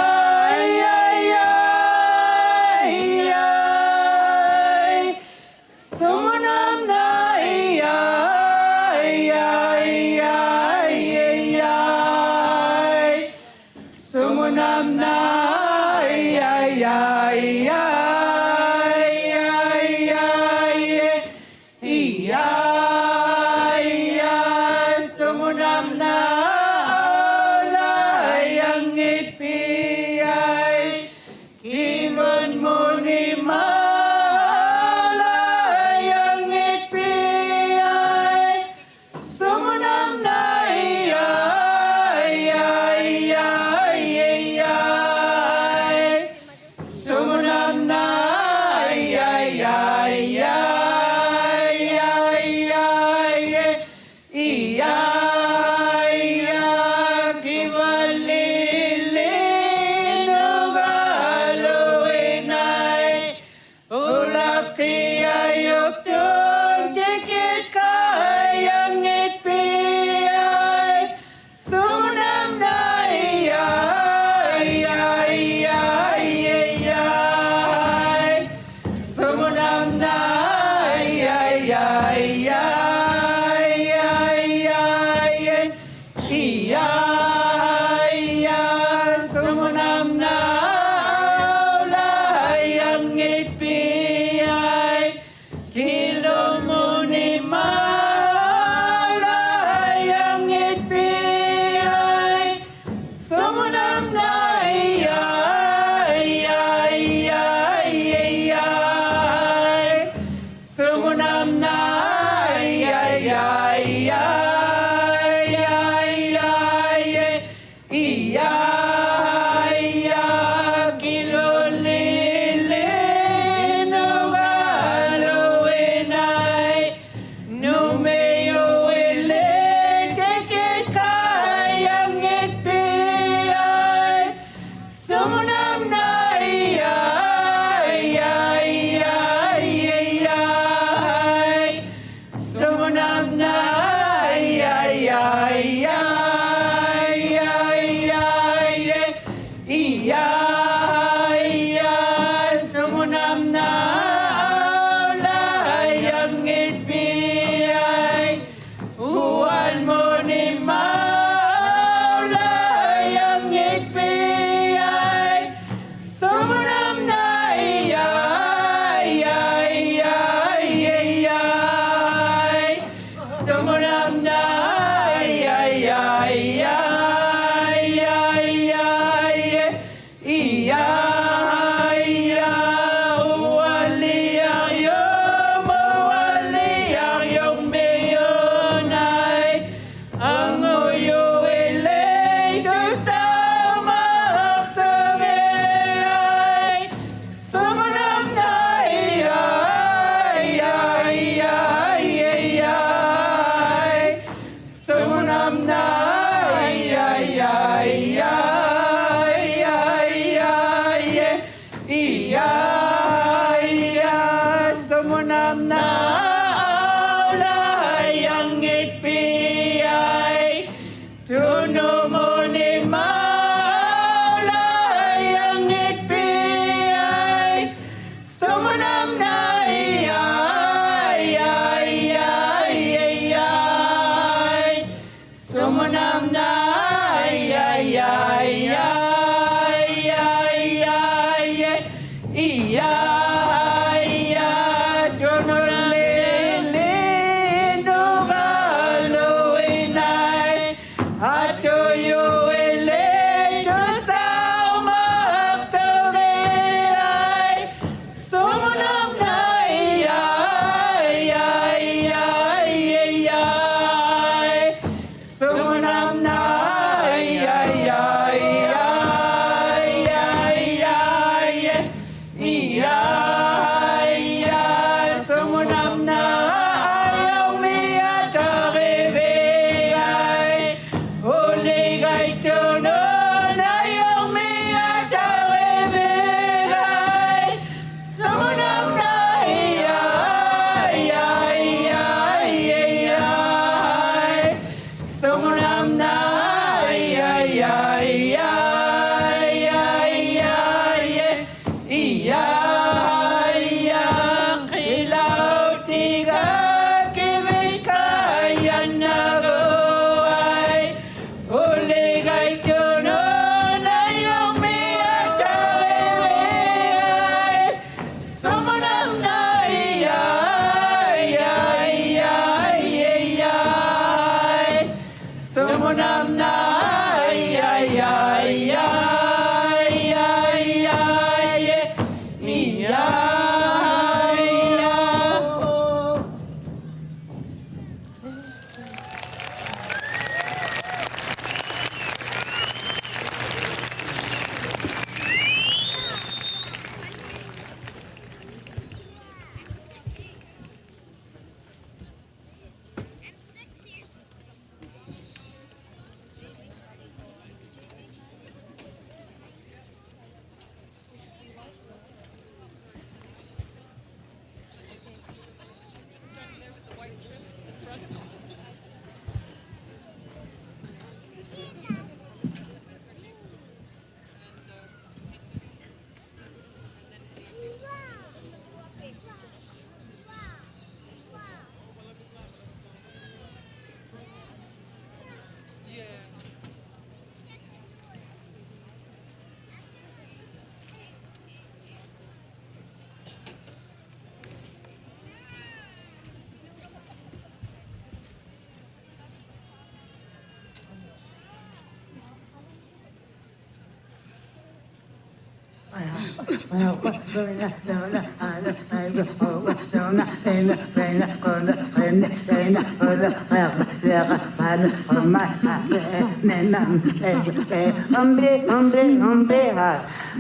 Hombre, hombre, hombre,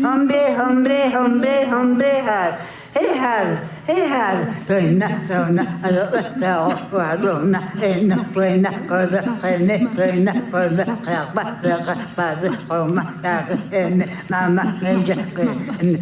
hombre, hombre, hombre, hombre, Hey, hal, Ihan töinä, töinä, jotta oppaa luona, en töinä, koda, renne, töinä, koda, kakpa, töka, pari, homma, täällä, en, mama, en, en,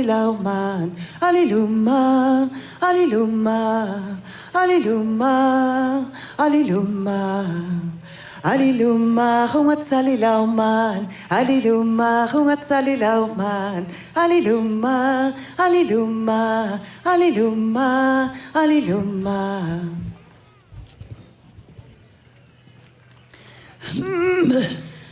Alilauman, Aliluma, Aliluma, Aliluma, Aliluma. Aliluma, hung at salilauman. Aliluma, hung at salilauman. Aliluma, aliluma, aliluma, aliluma. Mm.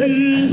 Mm-hmm.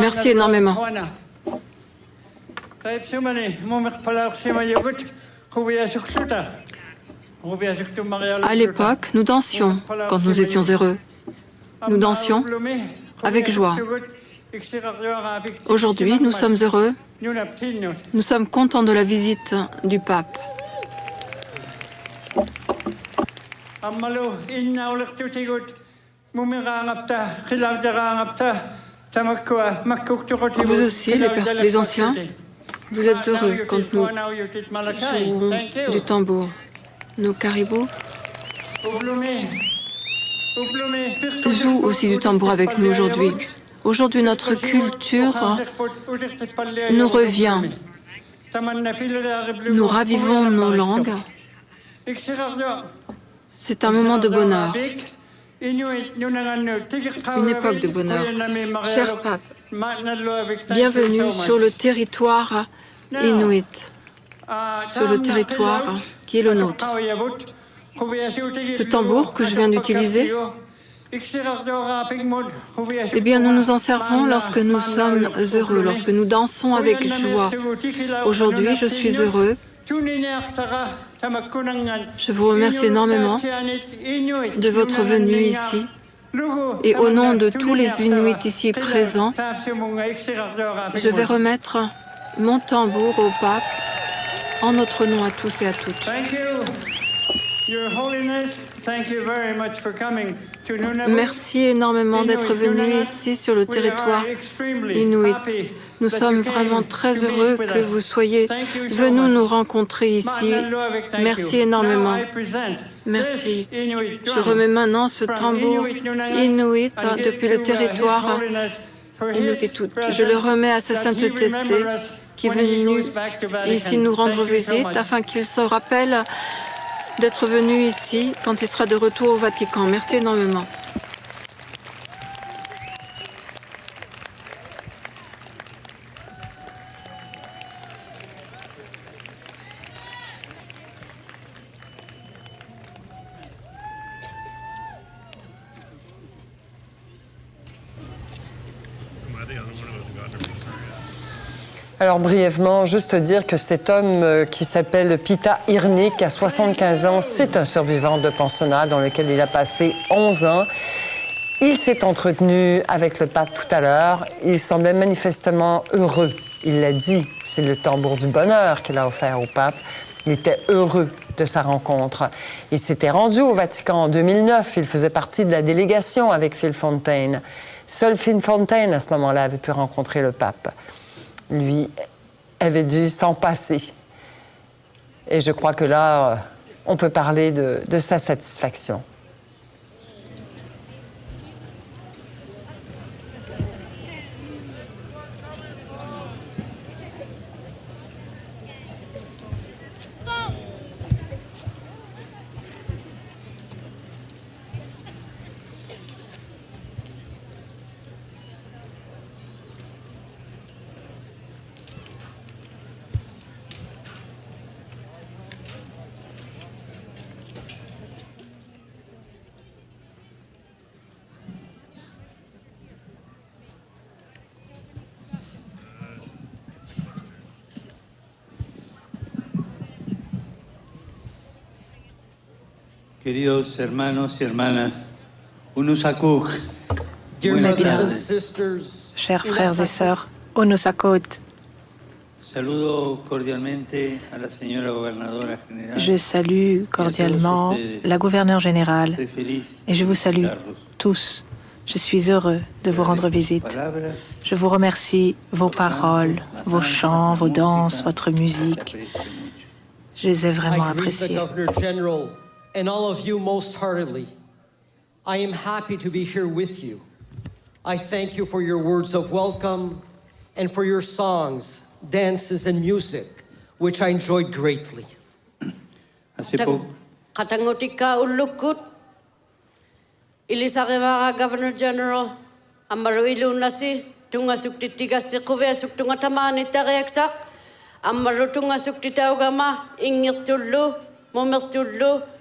Merci énormément. À l'époque, nous dansions quand nous étions heureux. Nous dansions avec joie. Aujourd'hui, nous sommes heureux. Nous sommes contents de la visite du pape. Vous aussi, les, les anciens, vous êtes heureux quand nous jouons du tambour. Nos caribous. Jouent aussi du tambour avec nous aujourd'hui. Aujourd'hui, notre culture nous revient. Nous ravivons nos langues. C'est un moment de bonheur, une époque de bonheur. Cher pape, bienvenue sur le territoire inuit, sur le territoire qui est le nôtre. Ce tambour que je viens d'utiliser, eh bien, nous nous en servons lorsque nous sommes heureux, lorsque nous dansons avec joie. Aujourd'hui, je suis heureux. Je vous remercie énormément de votre venue ici. Et au nom de tous les Inuits ici présents, je vais remettre mon tambour au pape en notre nom à tous et à toutes. Merci énormément d'être venu ici sur le territoire inuit. Nous sommes vraiment très heureux que vous soyez venus nous rencontrer ici. Merci énormément. Merci. Je remets maintenant ce tambour inuit depuis le territoire inuit. Je le remets à sa sainteté qui est venu ici nous rendre visite afin qu'il se rappelle d'être venu ici quand il sera de retour au Vatican. Merci énormément. Alors brièvement, juste dire que cet homme euh, qui s'appelle Pita Irnik, a 75 ans, c'est un survivant de pensionnat dans lequel il a passé 11 ans. Il s'est entretenu avec le pape tout à l'heure. Il semblait manifestement heureux. Il l'a dit, c'est le tambour du bonheur qu'il a offert au pape. Il était heureux de sa rencontre. Il s'était rendu au Vatican en 2009. Il faisait partie de la délégation avec Phil Fontaine. Seul Phil Fontaine, à ce moment-là, avait pu rencontrer le pape lui, avait dû s'en passer. Et je crois que là, euh, on peut parler de, de sa satisfaction. Queridos hermanos y hermanas, Unusakuk. Chers frères et sœurs, Onosakot, Saludo cordialmente a la señora gobernadora general. je salue cordialement la gouverneure générale et je vous salue tous. Je suis heureux de vous rendre visite. Je vous remercie vos paroles, vos chants, vos danses, votre musique. Je les ai vraiment I greet the appréciés. Governor General and all of you most heartily. I am happy to be here with you. I thank you for your words of welcome and for your songs, dances, and music, which I enjoyed greatly. hace poco. Katangotika ulukut. Ilisarevara Governor General. Amaru ilu nasi. Tunga suktitiga si kuve suk tunga tamani tareaksak. Amaru tunga suktita ugama. Ingir tullu.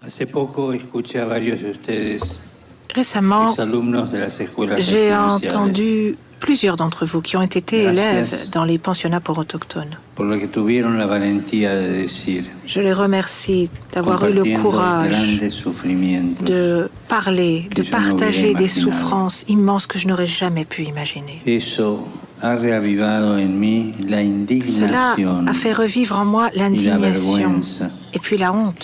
Hace poco escuché a varios de ustedes, Récemment, los alumnos de las escuelas j'ai entendu plusieurs d'entre vous qui ont été élèves dans les pensionnats pour autochtones. Je les remercie d'avoir eu le courage de parler, de partager des souffrances immenses que je n'aurais jamais pu imaginer. Cela a fait revivre en moi l'indignation et puis la honte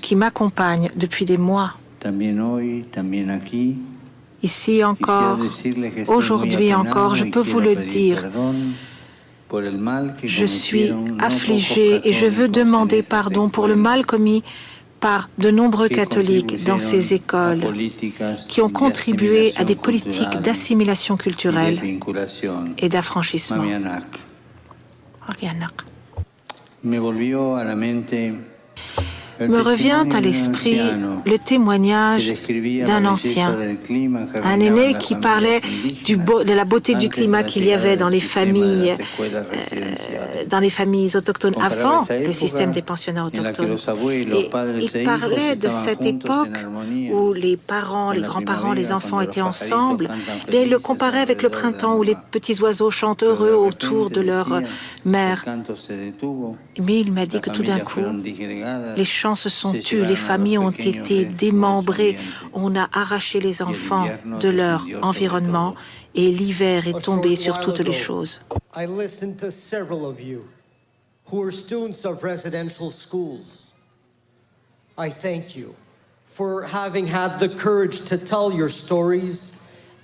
qui m'accompagne depuis des mois. Ici encore, aujourd'hui encore, je peux vous le dire. Je suis pocos et je veux demander pardon pour le mal commis par de nombreux que catholiques dans ces écoles qui ont contribué à des politiques d'assimilation culturelle et d'affranchissement. Me revient à l'esprit le témoignage d'un ancien, un aîné qui parlait de la beauté du climat qu'il y avait dans les familles, euh, dans les familles autochtones avant le système des pensionnats autochtones. Et il parlait de cette époque où les parents, les grands-parents, les enfants étaient ensemble. Et il le comparait avec le printemps où les petits oiseaux chantent heureux autour de leur mère. Mais il m'a dit que tout d'un coup, les chants se sont tus, les familles ont été démembrées, on a arraché les enfants de leur environnement et l'hiver est tombé sur toutes les choses. I listened to several of you who are students of residential schools. I thank you for having had the courage to tell your stories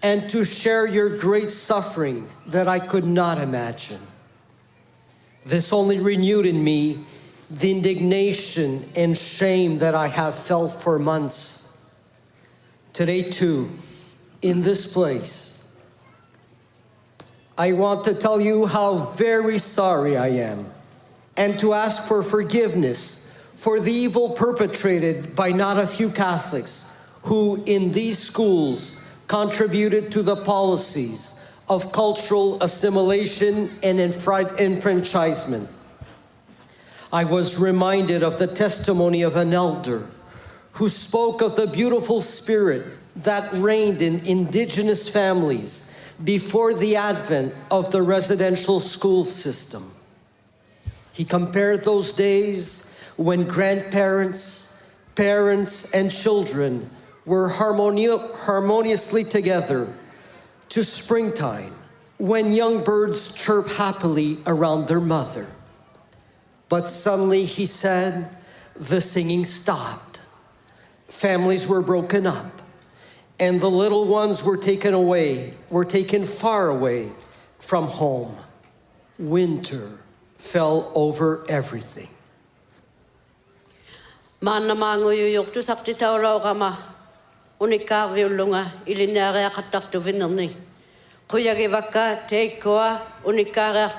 and to share your great suffering that I could not imagine. This only renewed in me the indignation and shame that I have felt for months. Today, too, in this place, I want to tell you how very sorry I am and to ask for forgiveness for the evil perpetrated by not a few Catholics who, in these schools, contributed to the policies of cultural assimilation and enfranchisement. I was reminded of the testimony of an elder who spoke of the beautiful spirit that reigned in indigenous families before the advent of the residential school system. He compared those days when grandparents, parents, and children were harmoni- harmoniously together to springtime when young birds chirp happily around their mother. But suddenly, he said, the singing stopped. Families were broken up, and the little ones were taken away, were taken far away from home. Winter fell over everything. Tu sakti kama unika viulunga tu vinani. Kuya ge vaka te koa unika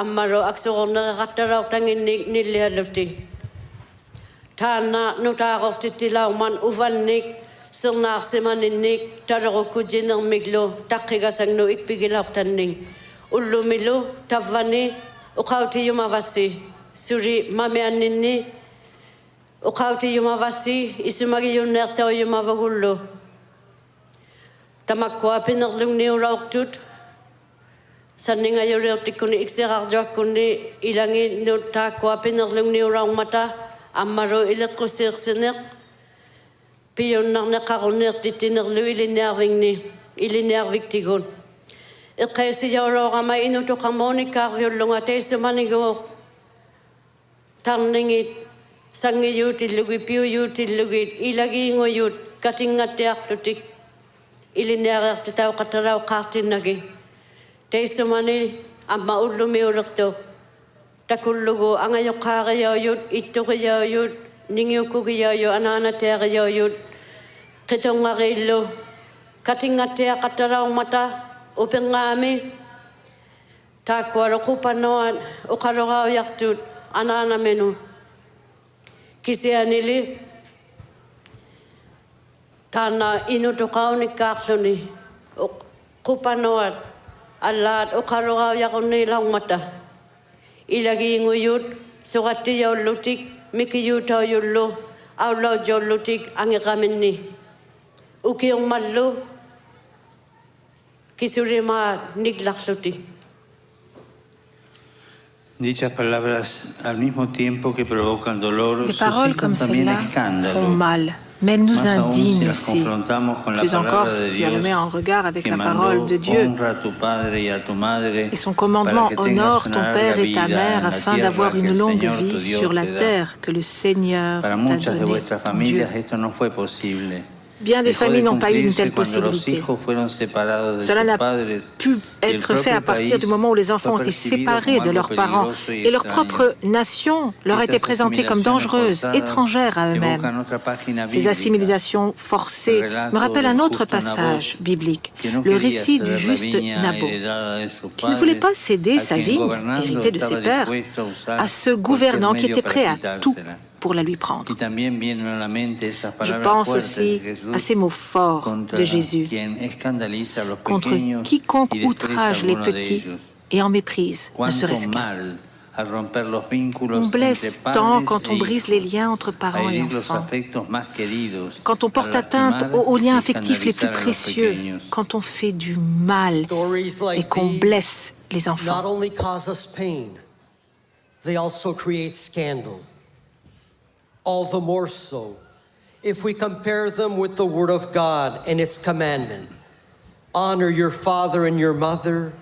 ammaro aksoronna rattarautangin nillihallutti taanna nutaaqortitti lauman uvannik sirnaarsimaninnik tarorukkujinermiglu taqqigasagnu ikpigilartanning ullumilu tavvani uqautiyumavasi suri mameanninni uqautiyumavasi isumagiyunneertauyumavagullu tamakkuapinerlugniurauqtut Sanninga yore otte kone ikse gharjoa kone ilangi no ta kua pinar lungni ura umata amaro ila kose ikseneq. Piyo narne karoneq ditinir lu ili nervingni, ili nervik tigun. Ikkai si inu kamoni kar lunga te manigo tarningi sangi yut lugi piyo yuti lugi ilagi ingo yut katingate akrutik ili katarau kartin nagi teiso mani a maulu me urakto. Takullugu anga yo kaga yo yut, ito ka yut, ningi uku ka yo anana teaga ka yo yut, ketonga katinga tea katara o mata, upe ngami, rakupa noa yaktut, anana menu. Kisi anili, tana inu tukau ni kupa noa, alaat o karogau yakonei laumata. Ilagi ingu yut, sogati yau lutik, miki yutau yullu, au lau jau lutik Dichas palabras al mismo tiempo que provocan dolor, Des suscitan también escándalo. Mal. Mais elles nous las aussi. Plus encore si on le Dios met en regard avec la parole de Dieu et son commandement honore ton père et ta mère afin d'avoir une longue vie sur la terre que le Seigneur t'a donnée. Bien des familles n'ont pas eu une telle possibilité. Cela n'a pu être fait à partir du moment où les enfants ont été séparés de leurs parents et leur propre nation leur a été présentée comme dangereuse, étrangère à eux-mêmes. Ces assimilations forcées me rappellent un autre passage biblique, le récit du juste sus qui ne voulait pas céder sa vigne, héritée de ses pères, à ce gouvernant qui était prêt à tout pour la lui prendre. Je pense aussi à ces mots forts de Jésus contre quiconque outrage les petits et en méprise, ne serait-ce qu'un. On blesse tant quand on brise les liens entre parents et enfants, quand on porte atteinte aux, liens affectifs les plus précieux, quand on fait du mal et qu'on blesse les enfants. All the more so if we compare them with the Word of God and its commandment honor your father and your mother,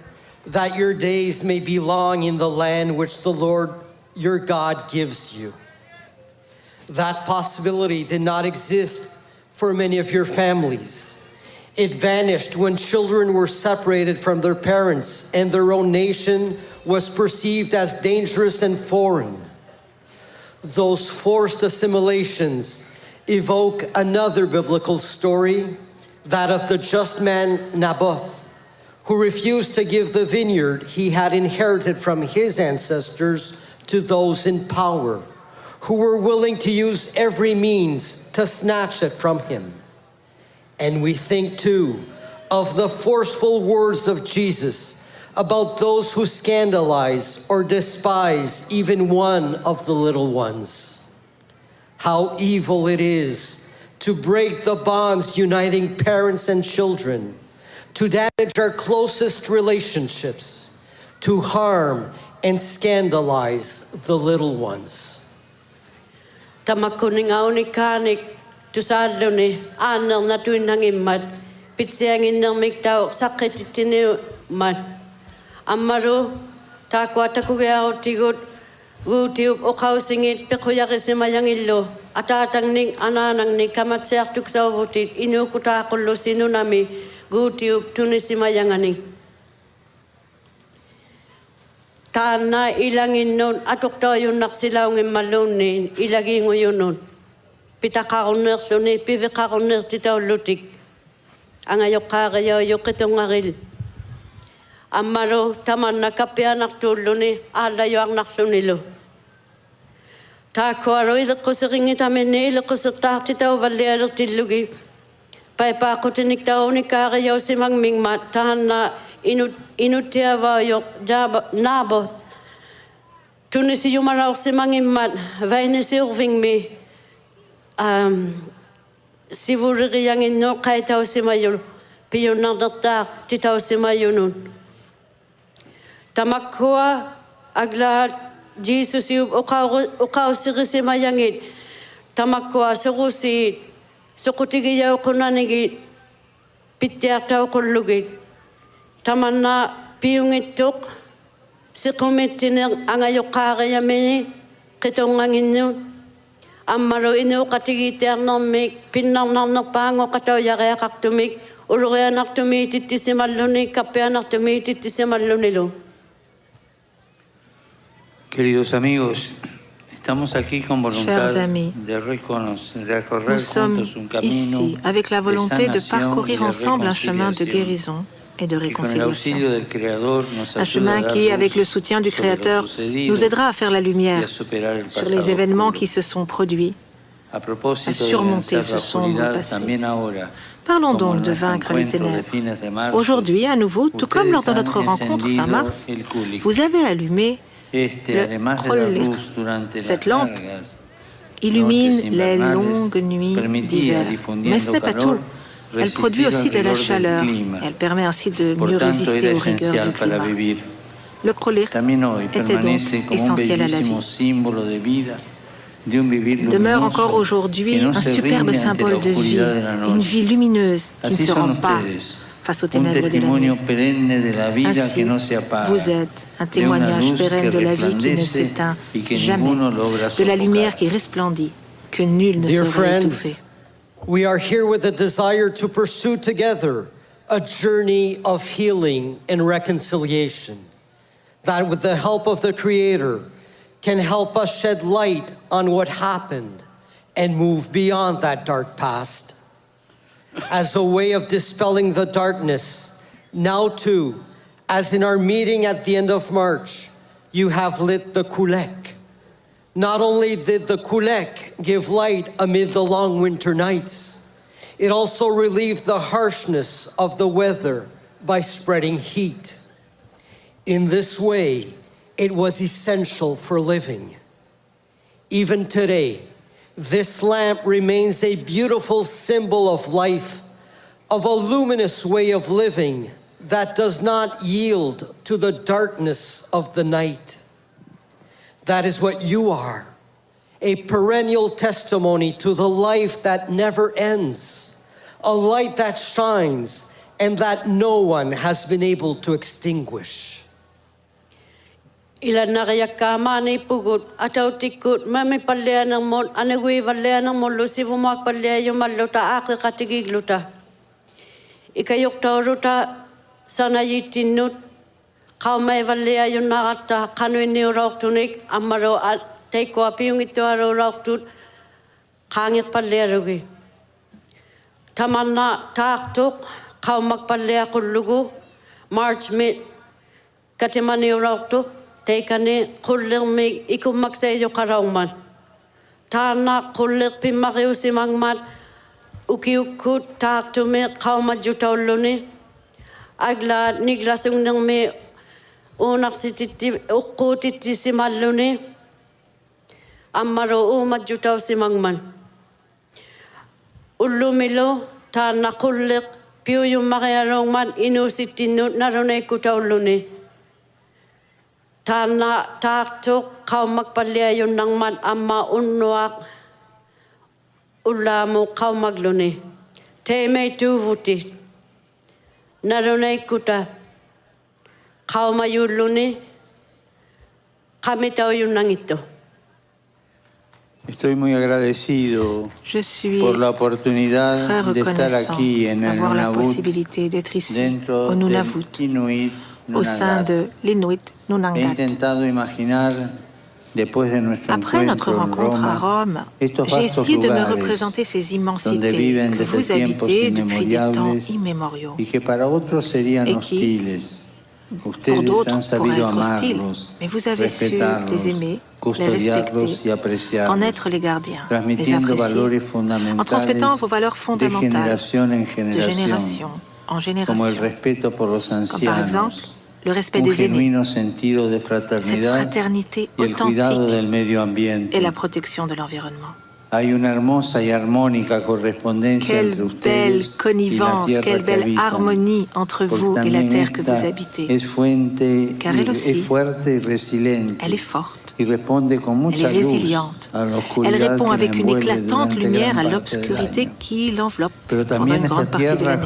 that your days may be long in the land which the Lord your God gives you. That possibility did not exist for many of your families. It vanished when children were separated from their parents and their own nation was perceived as dangerous and foreign. Those forced assimilations evoke another biblical story, that of the just man Naboth, who refused to give the vineyard he had inherited from his ancestors to those in power, who were willing to use every means to snatch it from him. And we think too of the forceful words of Jesus about those who scandalize or despise even one of the little ones. How evil it is to break the bonds uniting parents and children, to damage our closest relationships, to harm and scandalize the little ones. Mat Ammaru takwa takugia otigut Wutiuk okau singit pekuyak isimayang illo. Atatang ning ananang ning kamat siak tuksa wutit inu kutakullo sinunami. Wutiuk tunisimayanganing. Taana ilangin nun atuk toyun naksilaungin malunin ilaging uyunun. Pitakakunir suni pivikakakunir titau lutik. Angayok kagayaw yukitungaril. Angayok аммалу таманнакаппианартууллуни ааллаюарнарлуниlu тааккуару илеққусерингитаминни илеққусертаартитау валлиалертиллуги пайпаақутиник тауникаариусимаг мигма таанна инут инуттиаваайо жаба наабо тунисиюмараорсимагиммат вайнисиурвингми ам сивуририангинноо қайтаусимаюлу пиюннардертаа титаусимаюнун tamakua agla Jesus i o ka o sigi se mai tamakua sigu si sokutigi ya ukuna nigi piti ata ukullugi tamana piungi tuk sikumi tine anga kaga ya mei kitonga ginyo ammaro na pango katao ya kaktumik Uruwe anak tumi titi si maluni, kape tumi titi. Queridos amigos, estamos aquí con voluntad amis, de de recorrer nous sommes juntos un camino ici avec la volonté de parcourir ensemble un chemin de guérison et de réconciliation. Un chemin qui, avec le soutien du Créateur, nous aidera à faire la lumière sur les événements qui se sont produits, à surmonter ce sombre passé. Parlons donc de vaincre les ténèbres. Aujourd'hui, à nouveau, tout comme lors de notre rencontre fin mars, vous avez allumé le Cette lampe illumine les longues nuits d'hiver. Mais ce n'est pas tout. Elle produit aussi de la chaleur. Elle permet ainsi de mieux résister aux rigueurs du climat. Le crolir était donc essentiel à la vie. Demeure encore aujourd'hui un superbe symbole de vie, une vie lumineuse qui ne se rend pas face aux ténèbres de la nuit. Ainsi, vous êtes un témoignage pérenne de la vie qui ne s'éteint jamais, de la lumière qui resplendit, que nul ne saurait étouffer. We are here with a desire to pursue together a journey of healing and reconciliation that, with the help of the Creator, can help us shed light on what happened and move beyond that dark past as a way of dispelling the darkness. Now, too, as in our meeting at the end of March, you have lit the kulek, Not only did the kulek give light amid the long winter nights, it also relieved the harshness of the weather by spreading heat. In this way, it was essential for living. Even today, this lamp remains a beautiful symbol of life, of a luminous way of living that does not yield to the darkness of the night. That is what you are a perennial testimony to the life that never ends, a light that shines and that no one has been able to extinguish. Ila nagaya kama ka ma nei atau tikut mami me palle na mon ane gui valle na mon lo sibu ma palle yo ma lo ta ak ka tigi gluta Ika yok ta ta sana yitinut kau ka ma valle yo na ta ka ni ro tunik amaro a te ko api ngi to ro ro tu palle ro tamanna ta tok ka ma palle ku march mid Katemani Rautu, qeykane qullermi ikummaksaijoqaraummal taanna qulleq pimmariusimangmal ukiukkut taartumi qaumajjutaulluni agla niglasungnermi uunarsititti uqquutittisimalluni ammaru uumajjutausimangman ullumilu taanna qulleq piuyummariaroongman inuusittinnut narunaikkutaulluni Tana taktok kau magpalya yun ng man ama unwak ulamo kau magluni. Te may tuvuti. Narunay kuta. Kau mayuluni. Kami tao yun ng ito. Estoy muy agradecido Je suis por la oportunidad très de estar reconnaissant aquí en el d'avoir la Nunavut, possibilité d'être ici, dentro au del Nunavut, Inuit au sein de l'Inuit Nunangat. Après notre rencontre à Rome, j'ai essayé de me représenter ces immensités que vous habitez depuis des temps immémoriaux. Et qui. Pour d'autres, pourraient être hostiles, mais vous avez su les aimer, les respecter, en être les gardiens, les apprécier, en transmettant vos valeurs fondamentales de génération en génération, comme par exemple le respect des aînés, de cette fraternité authentique et la protection de l'environnement. Quelle belle connivence, quelle que belle harmonie entre vous et la terre que vous habitez. Car elle aussi, Elle est forte, elle est résiliente, elle répond avec une éclatante lumière à l'obscurité qui l'enveloppe pendant une grande partie de l'année.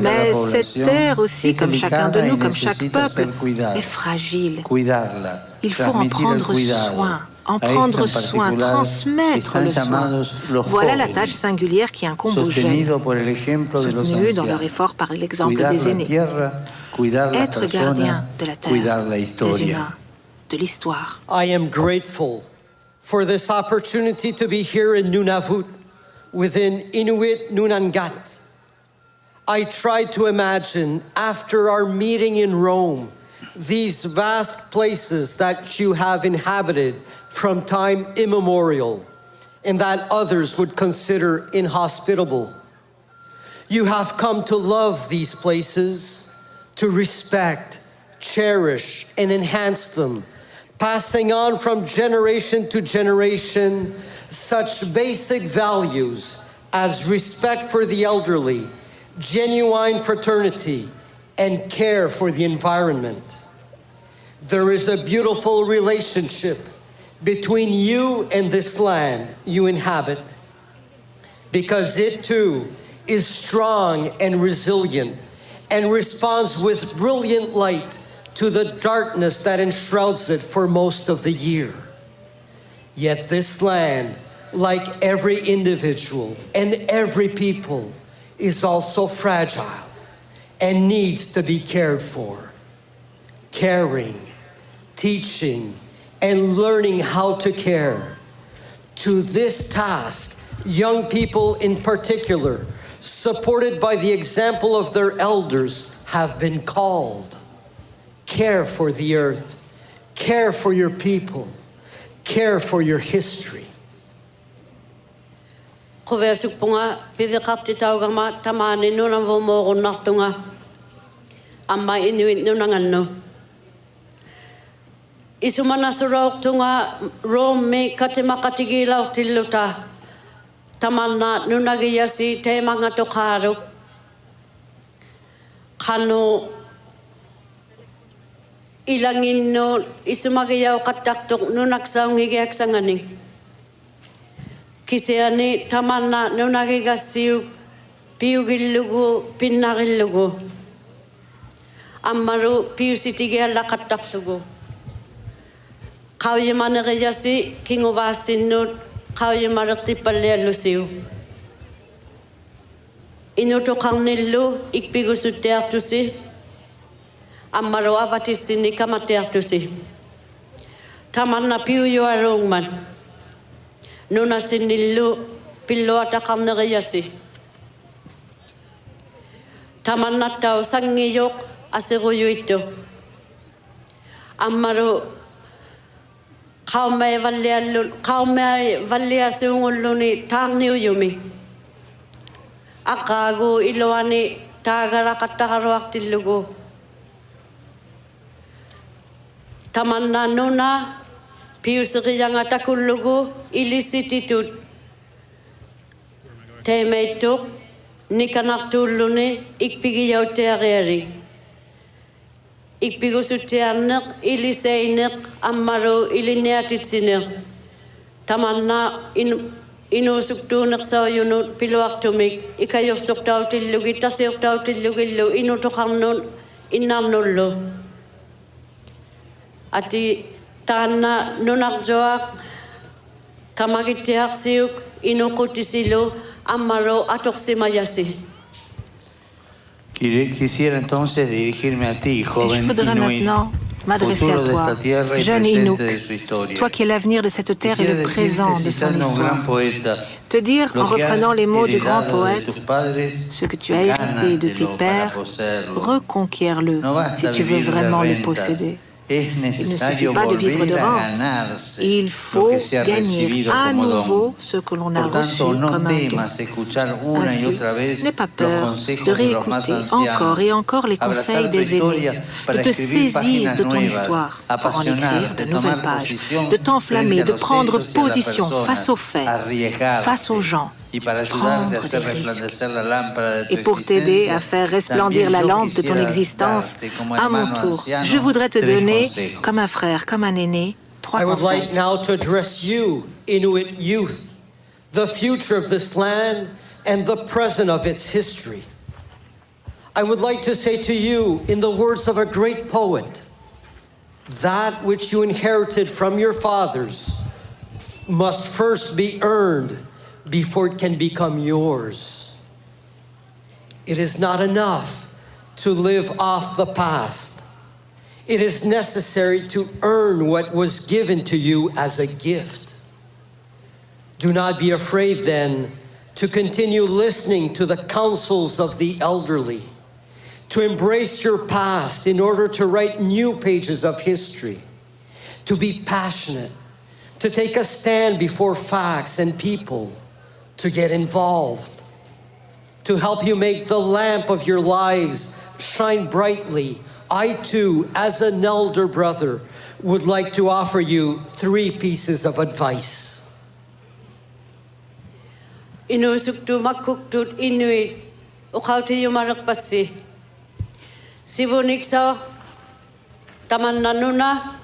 Mais cette terre aussi, comme chacun de nous, comme chaque peuple, est fragile. Il faut en prendre soin, en prendre soin, transmettre le soin. Voilà la tâche singulière qui incombe aux jeunes, soutenus dans leur effort par l'exemple des aînés. Être gardien de la terre, des humains, de l'histoire. I am grateful for this opportunity to be here in Nunavut within Inuit Nunangat. I tried to imagine after our meeting in Rome these vast places that you have inhabited from time immemorial and that others would consider inhospitable. You have come to love these places, to respect, cherish, and enhance them, passing on from generation to generation such basic values as respect for the elderly, genuine fraternity, and care for the environment. There is a beautiful relationship between you and this land you inhabit because it too is strong and resilient and responds with brilliant light to the darkness that enshrouds it for most of the year. Yet this land, like every individual and every people, is also fragile and needs to be cared for. Caring, teaching, and learning how to care. To this task, young people in particular, supported by the example of their elders, have been called. Care for the earth, care for your people, care for your history. Kove supunga pivi kapti tauga ma nuna vo natunga. Amma inuit. isumana surauk tunga rom me kate makatigi lau tiluta tamanna nunagi yasi te manga tokaru kano ilangin no isumagi yau katak tok nunak saungi gek sanganing kiseani tamanna nunagi gasiu piugillugu pinnagillugu ammaru piusitigia lakataklugu qaujimaneqiyasi kinguvaassinnuut qaujimareqtippallialusiu inutuqarnillu ikpigusutteartusi ammaru avatissinni kamatteartusi tamanna piujuaruungman nunassinnillu pilluataqarneqiyasi tamannattau sanngiyuq asiġuyuittu ammaru Kaumai vallealun, kaumai valleasungulluni taarniujumi. Aqaagu iluani taagaraqattaqaruartillugu. Tamannannuna piuseriangatakullugu ilisititut. Teimeittuq nikanartuulluni ikpigiyauteariari. ikpigusutiarneq iliseineq ammaru ilinniatitsineq tamanna inuusuktuuneqsoyunut piluartumik nun tasiortautillugillu nun lo ati taanna nunarjoaq kamagittiarsiuk atok ammaru atuqsimayasi Quisiera entonces dirigirme a ti, Et je voudrais Inuit, maintenant m'adresser à toi, jeune Inuk, toi qui es l'avenir de cette terre et le présent de son histoire. Te dire, en reprenant les mots du grand poète, ce que tu as hérité de tes pères, No basta si tu veux vraiment le posséder. Il ne suffit pas de vivre de rente. Il faut gagner à nouveau ce que l'on a reçu comme un don. Ainsi, n'aie pas peur de réécouter encore et encore les conseils des aînés, de te saisir de ton histoire pour en écrire de nouvelles pages, de t'enflammer, de prendre position face aux faits, face aux gens, tu Et pour t'aider à faire resplendir la lampe de ton existence, à mon tour, je voudrais te donner, comme un frère, comme un aîné, trois I would conseils. like now to address you, Inuit youth, the future of this land and the present of its history. I would like to say to you, in the words of a great poet, that which you inherited from your fathers must first be earned before it can become yours. It is not enough to live off the past. It is necessary to earn what was given to you as a gift. Do not be afraid then to continue listening to the counsels of the elderly, to embrace your past in order to write new pages of history, to be passionate, to take a stand before facts and people, to get involved, to help you make the lamp of your lives shine brightly. I too, as an elder brother, would like to offer you three pieces of advice. Inusuktu makuktut inuit ukauti yumarak pasi. Sibunik sa taman nanuna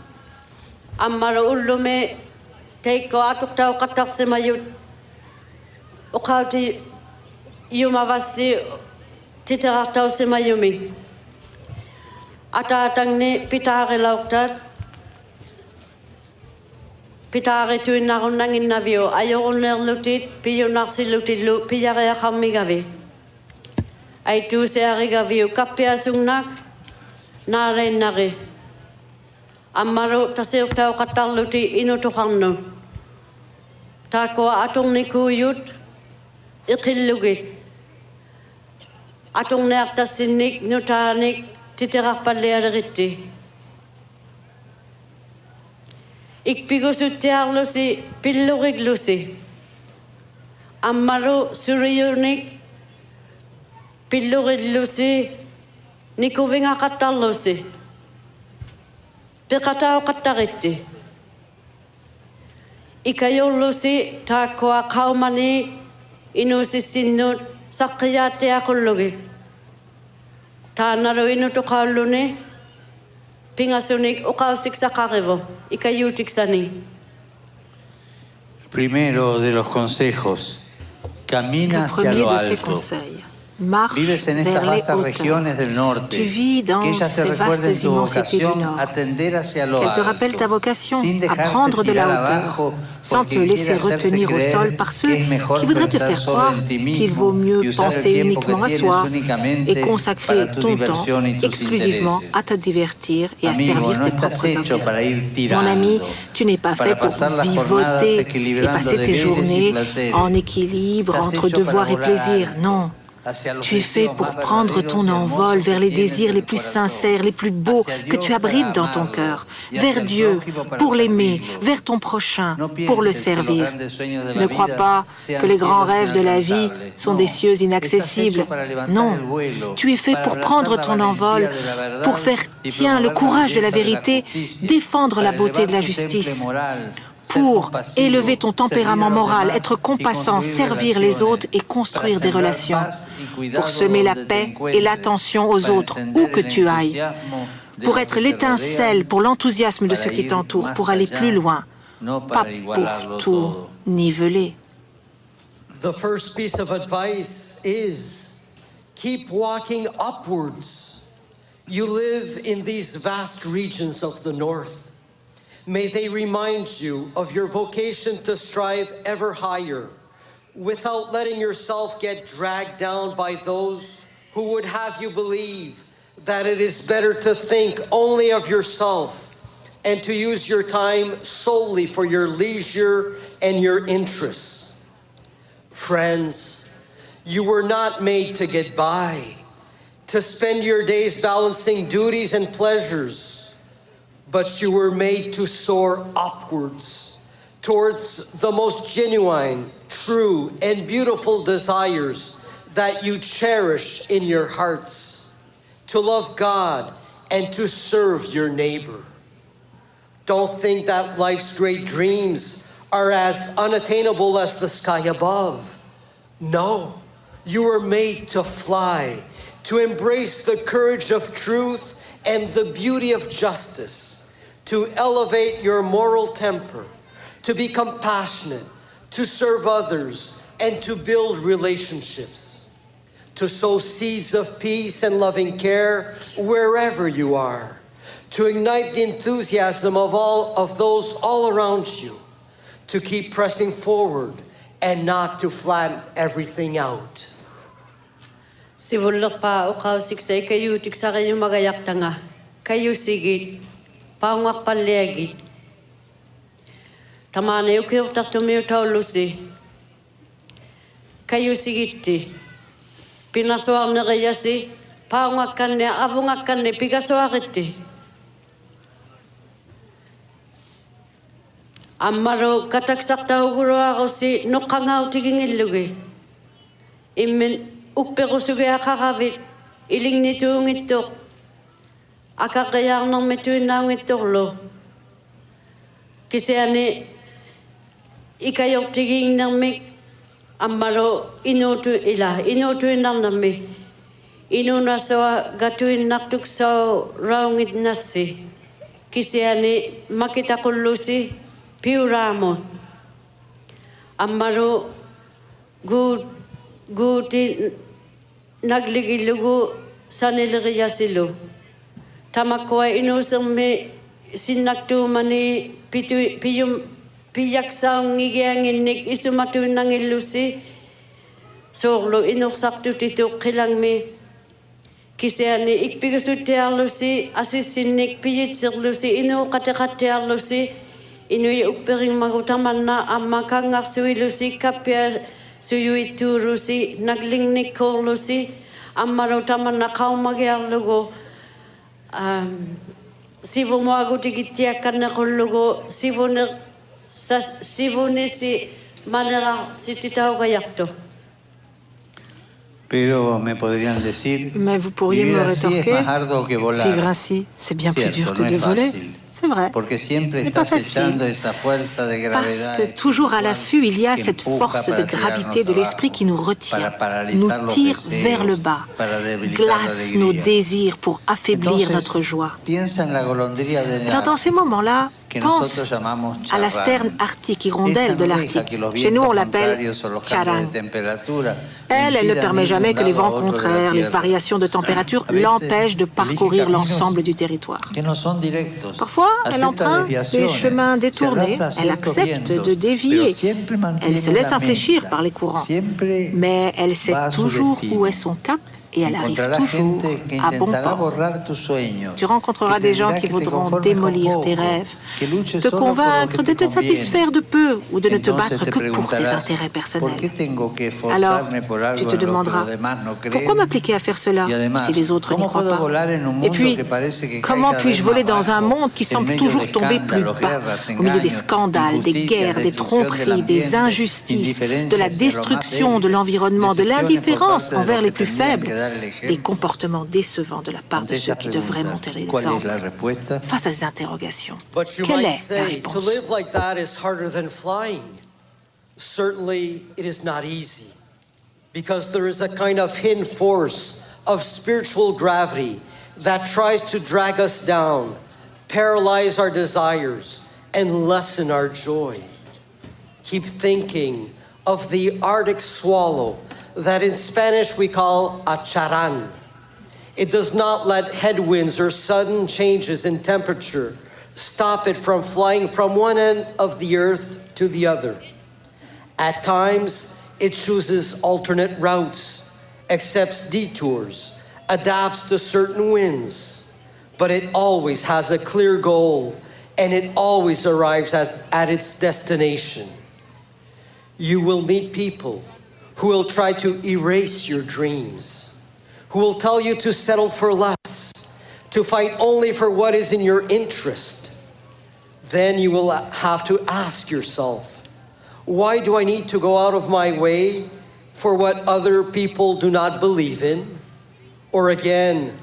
amara ulume teiko ukauti yuma vasi titerata usema yumi. Ata tangne pitare laukta pitare tu narunang in navio. Ayo uner lutit piyo narsi lutit lu piyare khammi gavi. Ai tu se ari gavi kapya sungna nare nare ammaro tasir tau katal luti inu tako atung niku yut iqillugit atungneartassinnik nutaanik titeqarpalliareritti ikpigusuttiarlusi pilluriglusi ammaru suriyunik pilluriglusi nikuvingaqattarlusi piqataoqattaritti ikayurlusi taakkuaqaumani inuusissinnuut saqqiyaattiyaa kullugi taannaruinut uqaulluni pingasunik uqausiksaqaqivo ikayuutiksani Primero de los consejos, camina hacia lo alto. Marche Vives en vers les hauteurs. Tu vis dans ces vastes immensités du Nord. Qu'elle te rappelle ta vocation à prendre de la hauteur, sans te laisser retenir au sol par ceux qui voudraient te faire croire qu'il vaut mieux penser uniquement que à soi et consacrer ton temps exclusivement à te divertir et à servir tes propres intérêts. Mon ami, tu n'es pas fait pour vivoter et passer tes journées en équilibre entre devoir et plaisir. Non. Tu es fait pour prendre ton envol vers les désirs les plus sincères, les plus beaux que tu abrites dans ton cœur, vers Dieu pour l'aimer, vers ton prochain pour le servir. Ne crois pas que les grands rêves de la vie sont des cieux inaccessibles. Non, tu es fait pour prendre ton envol, pour faire y tien le courage de la vérité, défendre la beauté de la justice pour élever ton tempérament moral, être compassant, servir les autres et construire des relations, pour semer la paix et l'attention aux autres, où que tu ailles, pour être l'étincelle, pour l'enthousiasme de ceux qui t'entourent, pour aller plus loin, pas pour tout niveler. The first piece of advice is keep walking upwards. You live in these vast regions of the north. May they remind you of your vocation to strive ever higher without letting yourself get dragged down by those who would have you believe that it is better to think only of yourself and to use your time solely for your leisure and your interests. Friends, you were not made to get by, to spend your days balancing duties and pleasures, but you were made to soar upwards towards the most genuine, true, and beautiful desires that you cherish in your hearts to love God and to serve your neighbor. Don't think that life's great dreams are as unattainable as the sky above. No, you were made to fly, to embrace the courage of truth and the beauty of justice, to elevate your moral temper, to be compassionate, to serve others, and to build relationships, to sow seeds of peace and loving care wherever you are, to ignite the enthusiasm of all of those all around you, to keep pressing forward and not to flatten everything out. Si vulak pa o kau siksay kayo tiksa kayo magayak tanga. Kayo sigit. Paunga palegi. tamane yukir keu tatu meu tau lusi. Kayu sigiti. Pina soa nereyasi. Paunga kane, avunga kane, pika soa riti. Ammaro kataksak tau guru rosi no kangau tigingilugi. Imen ukpegusugi akaravit, Iling nitung tok. Akakayang nang metu na ngitok lo. Kasi ani ikayok tiging nang mik amaro inutu ila. Inutu nang nami. Inuna sa gatuin naktuk sa raungit nasi. Kasi ani makita ko lusi piuramo. Amaro good guti nagligilugu saniliriya silo. tamakoa inu me sinak tu mani pitu piyum piyak saung ngigeang innik isu matu nangin lusi soglo inu saktu titu kilang me kisiani ikpiga sutia lusi inu kate kate lusi tamanna amma kangak sui lusi kapia suyu itu lusi naglingnik ko lusi amma rautamanna rotamanna kaumagiarlugo um, sivu moagu tigitia kana kollugo sivune sa sivune si manera si titau gayakto. Pero me podrían decir, Mais vous pourriez me vivir así es rétorquer, más arduo que volar. vivre ainsi, c'est bien plus Cierto, dur que no de es voler. fácil. C'est vrai. Pas facile. Parce que toujours à l'affût, il y a cette force de gravité de l'esprit qui nous retient, nous tire vers le bas, glace nos désirs pour affaiblir notre joie. Alors dans ces moments-là, pense à la sterne arctique, hirondelle de l'Arctique. Chez nous, on l'appelle charan. Elle, elle ne permet jamais que les vents contraires, les variations de température l'empêchent de parcourir l'ensemble du territoire. Parfois, elle emprunte des chemins détournés, elle accepte de dévier, elle se laisse la infléchir par les courants. Mais elle sait toujours où est son cap et elle arrive toujours à bon port. Tu rencontreras des gens qui voudront démolir tes rêves, te convaincre de te satisfaire de peu ou de ne te battre que pour tes intérêts ¿Por personnels. Alors, tu te demanderas, pourquoi m'appliquer à faire cela si les autres n'y ¿cómo croient pas? Et puis, comment puis-je voler dans un monde qui semble toujours tomber plus bas, au milieu des scandales, des guerres, des tromperies, des injustices, de la destruction de l'environnement, de l'indifférence envers les plus faibles, des comportements décevants de la part de ceux qui devraient preguntas, montrer ¿Cuál es l'exemple. Face à ces interrogations, But you quelle might est la say, to réponse? live like that is harder than flying. Certainly, it is not easy because there is a kind of hidden force of spiritual gravity that tries to drag us down, paralyze our desires, and lessen our joy. Keep thinking of the Arctic swallow that in Spanish we call a charan. It does not let headwinds or sudden changes in temperature stop it from flying from one end of the earth to the other. At times, it chooses alternate routes, accepts detours, adapts to certain winds, but it always has a clear goal and it always arrives as, at its destination. You will meet people who will try to erase your dreams, who will tell you to settle for less, to fight only for what is in your interest. Then you will have to ask yourself, why do I need to go out of my way for what other people do not believe in? Or again,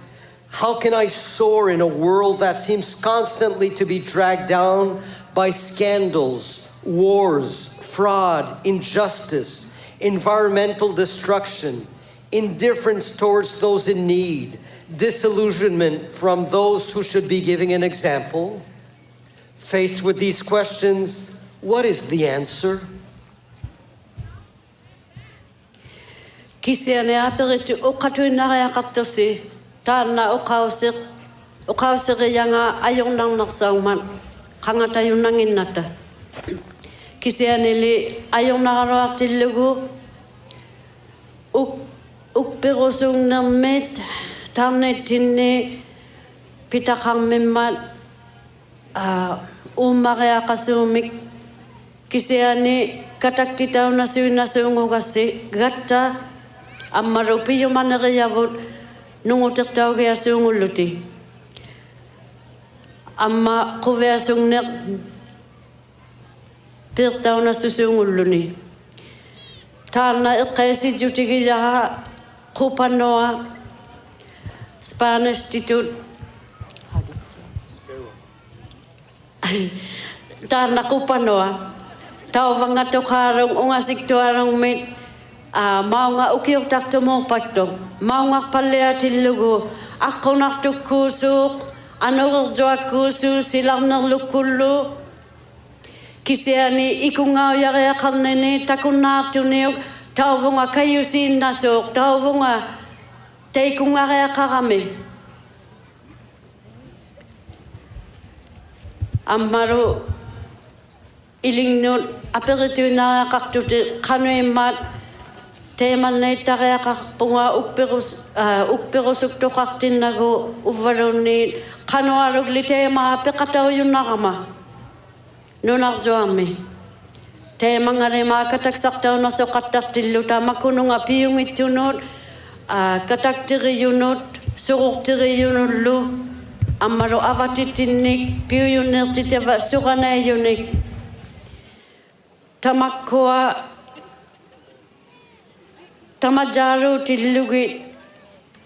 how can I soar in a world that seems constantly to be dragged down by scandals, wars, fraud, injustice, environmental destruction, indifference towards those in need, disillusionment from those who should be giving an example? Faced with these questions, what is the answer? ki se ane le ayon na haro ati lego uk, uk sung na met tamne tinne pita kang memat a uh, umare akasumik ki se ane katak titaw na siwi na siwi ngo kasi gata amaro piyo manere yavot nungo tiktaw kaya siwi ngo luti. Ama kuwe asung piqtauna susuungulluni. Taanna iqqeesijjutigiyaha qupannoa spanish titut taanna qupannoa tauvangatokhaarung ungasiktuarung mit maunga ukiortartomorpatto maungaqpalleatillugu aqqunartukkuusuuq anuqerjuakkuusuu silarnerlukkullu ki se ane iku ngā ia rea kalne ne taku nā tu neo tau vunga kai usi nā so tau vunga te iku ngā rea karame. Amaro iling no aperitu nā rea kaktu te kanu e mat te man nei ta rea kakpunga ukperu sukto kaktin nago uvaro ni kanu arugli te ma apekatau yunagama te Nuna joami. Te manga re ma katak sakta ona so katak tillu ta makunu itunot. Katak tiri yunot, suruk tiri yunot lu. Amaro avati tinnik, piu yunir surana yunik. Tamakoa Tamajaru tillugi.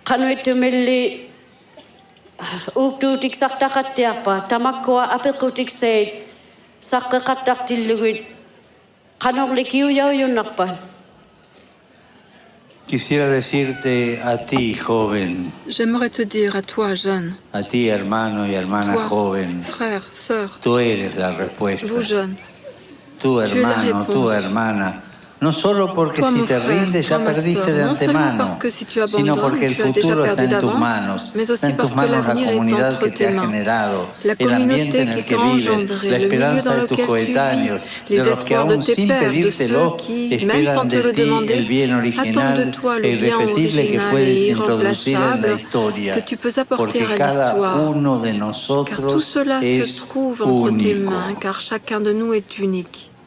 Kanuitu milli. Uktu tiksakta katiapa. Tamakua apikutik seit. Kanorli kiuyauyunnakpan. Quisiera decirte a ti, joven, J'aimerais te dire à toi, jeune, a ti, hermano y hermana toi, joven, frère, sœur, tú eres la respuesta. vous jeunes, Tú, Tu hermano, tú, réponse. hermana no solo porque si te rindes ya perdiste de antemano, sino porque el futuro está en tus manos, está en tus manos la comunidad que te ha generado, el ambiente en el que vives, la esperanza de tus coetáneos, de los que aún sin pedírtelo esperan de ti el bien original e irrepetible que puedes introducir en la historia, porque cada uno de nosotros es único.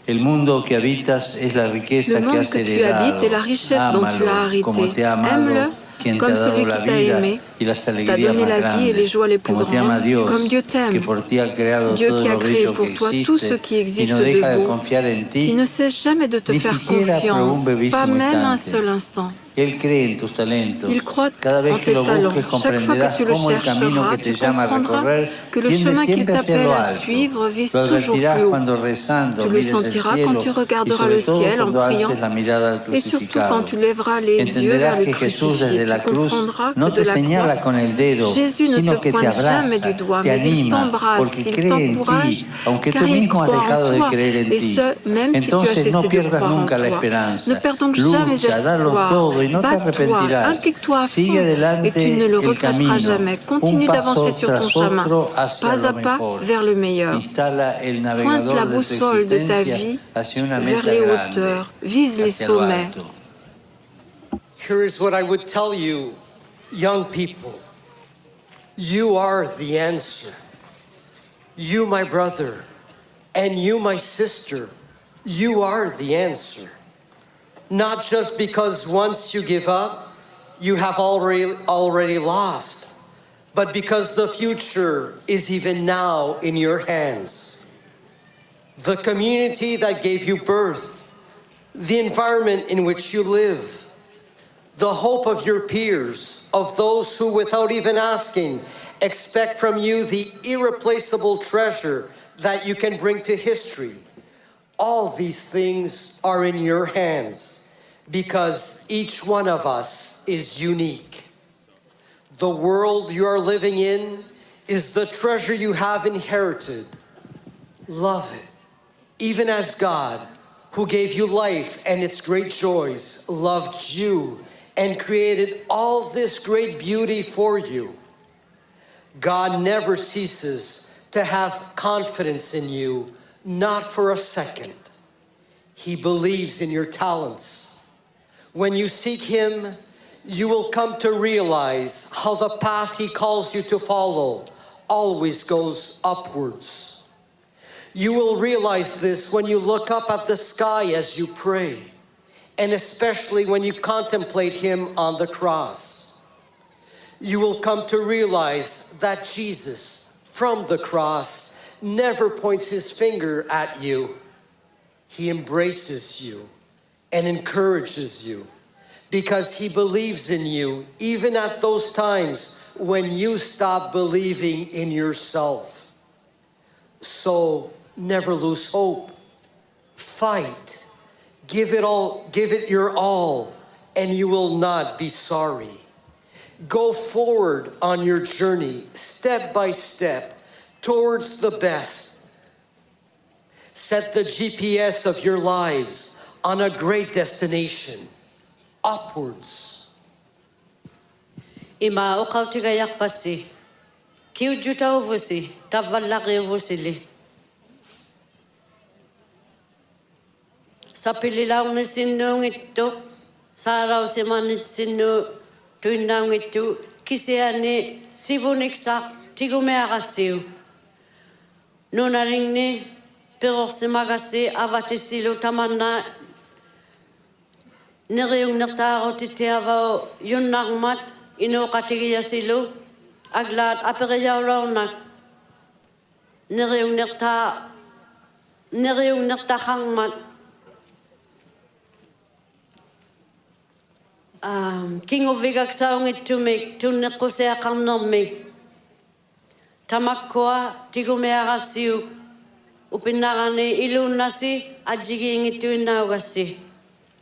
El mundo que habitas es la riqueza Le que monde has que tu habites est la richesse dont tu as hérité. Aime-le comme celui qui t'a aimé, t'a donné la vie et les joies les plus Como grandes, Dios, comme Dieu t'aime. Dieu qui a créé pour toi existe tout ce qui existe no de beau, qui ne cesse jamais de te faire confiance, pas même un seul instant. Él cree en tus talentos. Cada vez que lo busques comprenderás cómo el camino que te llama a recorrer tiende siempre hacia lo alto. Lo advertirás cuando rezando mires el cielo y sobre todo cuando alces la mirada al. Entenderás que Jesús desde la cruz no te señala con el dedo, sino que te abraza, te anima, porque cree en ti, aunque tú mismo has dejado de creer en ti. Entonces no pierdas nunca la esperanza. Lucha, dalo no te Bats-toi, arrepentirás. implique-toi à fond, Sigue adelante et tu ne le regretteras jamais. Continue d'avancer sur ton chemin, pas à pas vers le meilleur. Pointe la boussole de ta vie vers les hauteurs, vise les sommets. Here is what I would tell you, young people. You are the answer. You, my brother, and you, my sister, you are the answer. Not just because once you give up, you have already, already lost, but because the future is even now in your hands. The community that gave you birth, the environment in which you live, the hope of your peers, of those who, without even asking, expect from you the irreplaceable treasure that you can bring to history. All these things are in your hands because each one of us is unique. The world you are living in is the treasure you have inherited. Love it, even as God, who gave you life and its great joys, loved you and created all this great beauty for you. God never ceases to have confidence in you, not for a second. He believes in your talents. When you seek Him, you will come to realize how the path He calls you to follow always goes upwards. You will realize this when you look up at the sky as you pray, and especially when you contemplate Him on the cross. You will come to realize that Jesus, from the cross, never points his finger at you. He embraces you and encourages you because he believes in you, even at those times when you stop believing in yourself. So never lose hope. Fight. Give it all, give it your all, and you will not be sorry. Go forward on your journey, step by step, towards the best. Set the GPS of your lives on a great destination, upwards. Ima ukautiga yakpasi, kiujuta uvusi, tavallagi uvusili. Sapililauni sinnuungittu, saarausimannit sinnu, tuinnaungittu, kisiani, sivuniksa, tigumeagassiu. Nunaringni, pirorsimagasi, avatisilu tamanna, neriungnaqtaaqu titiavau yunnaqmat inuqatigiyasilu aglaat aperiyaulaurnak neriungnaqtaa neriungnaqtaqarmat kingovigaksaungittumik tunnequsiaqarnermik tamakkua tigumeaqassiuk upinaqani iluunnasi adjigiingittuinnaugasi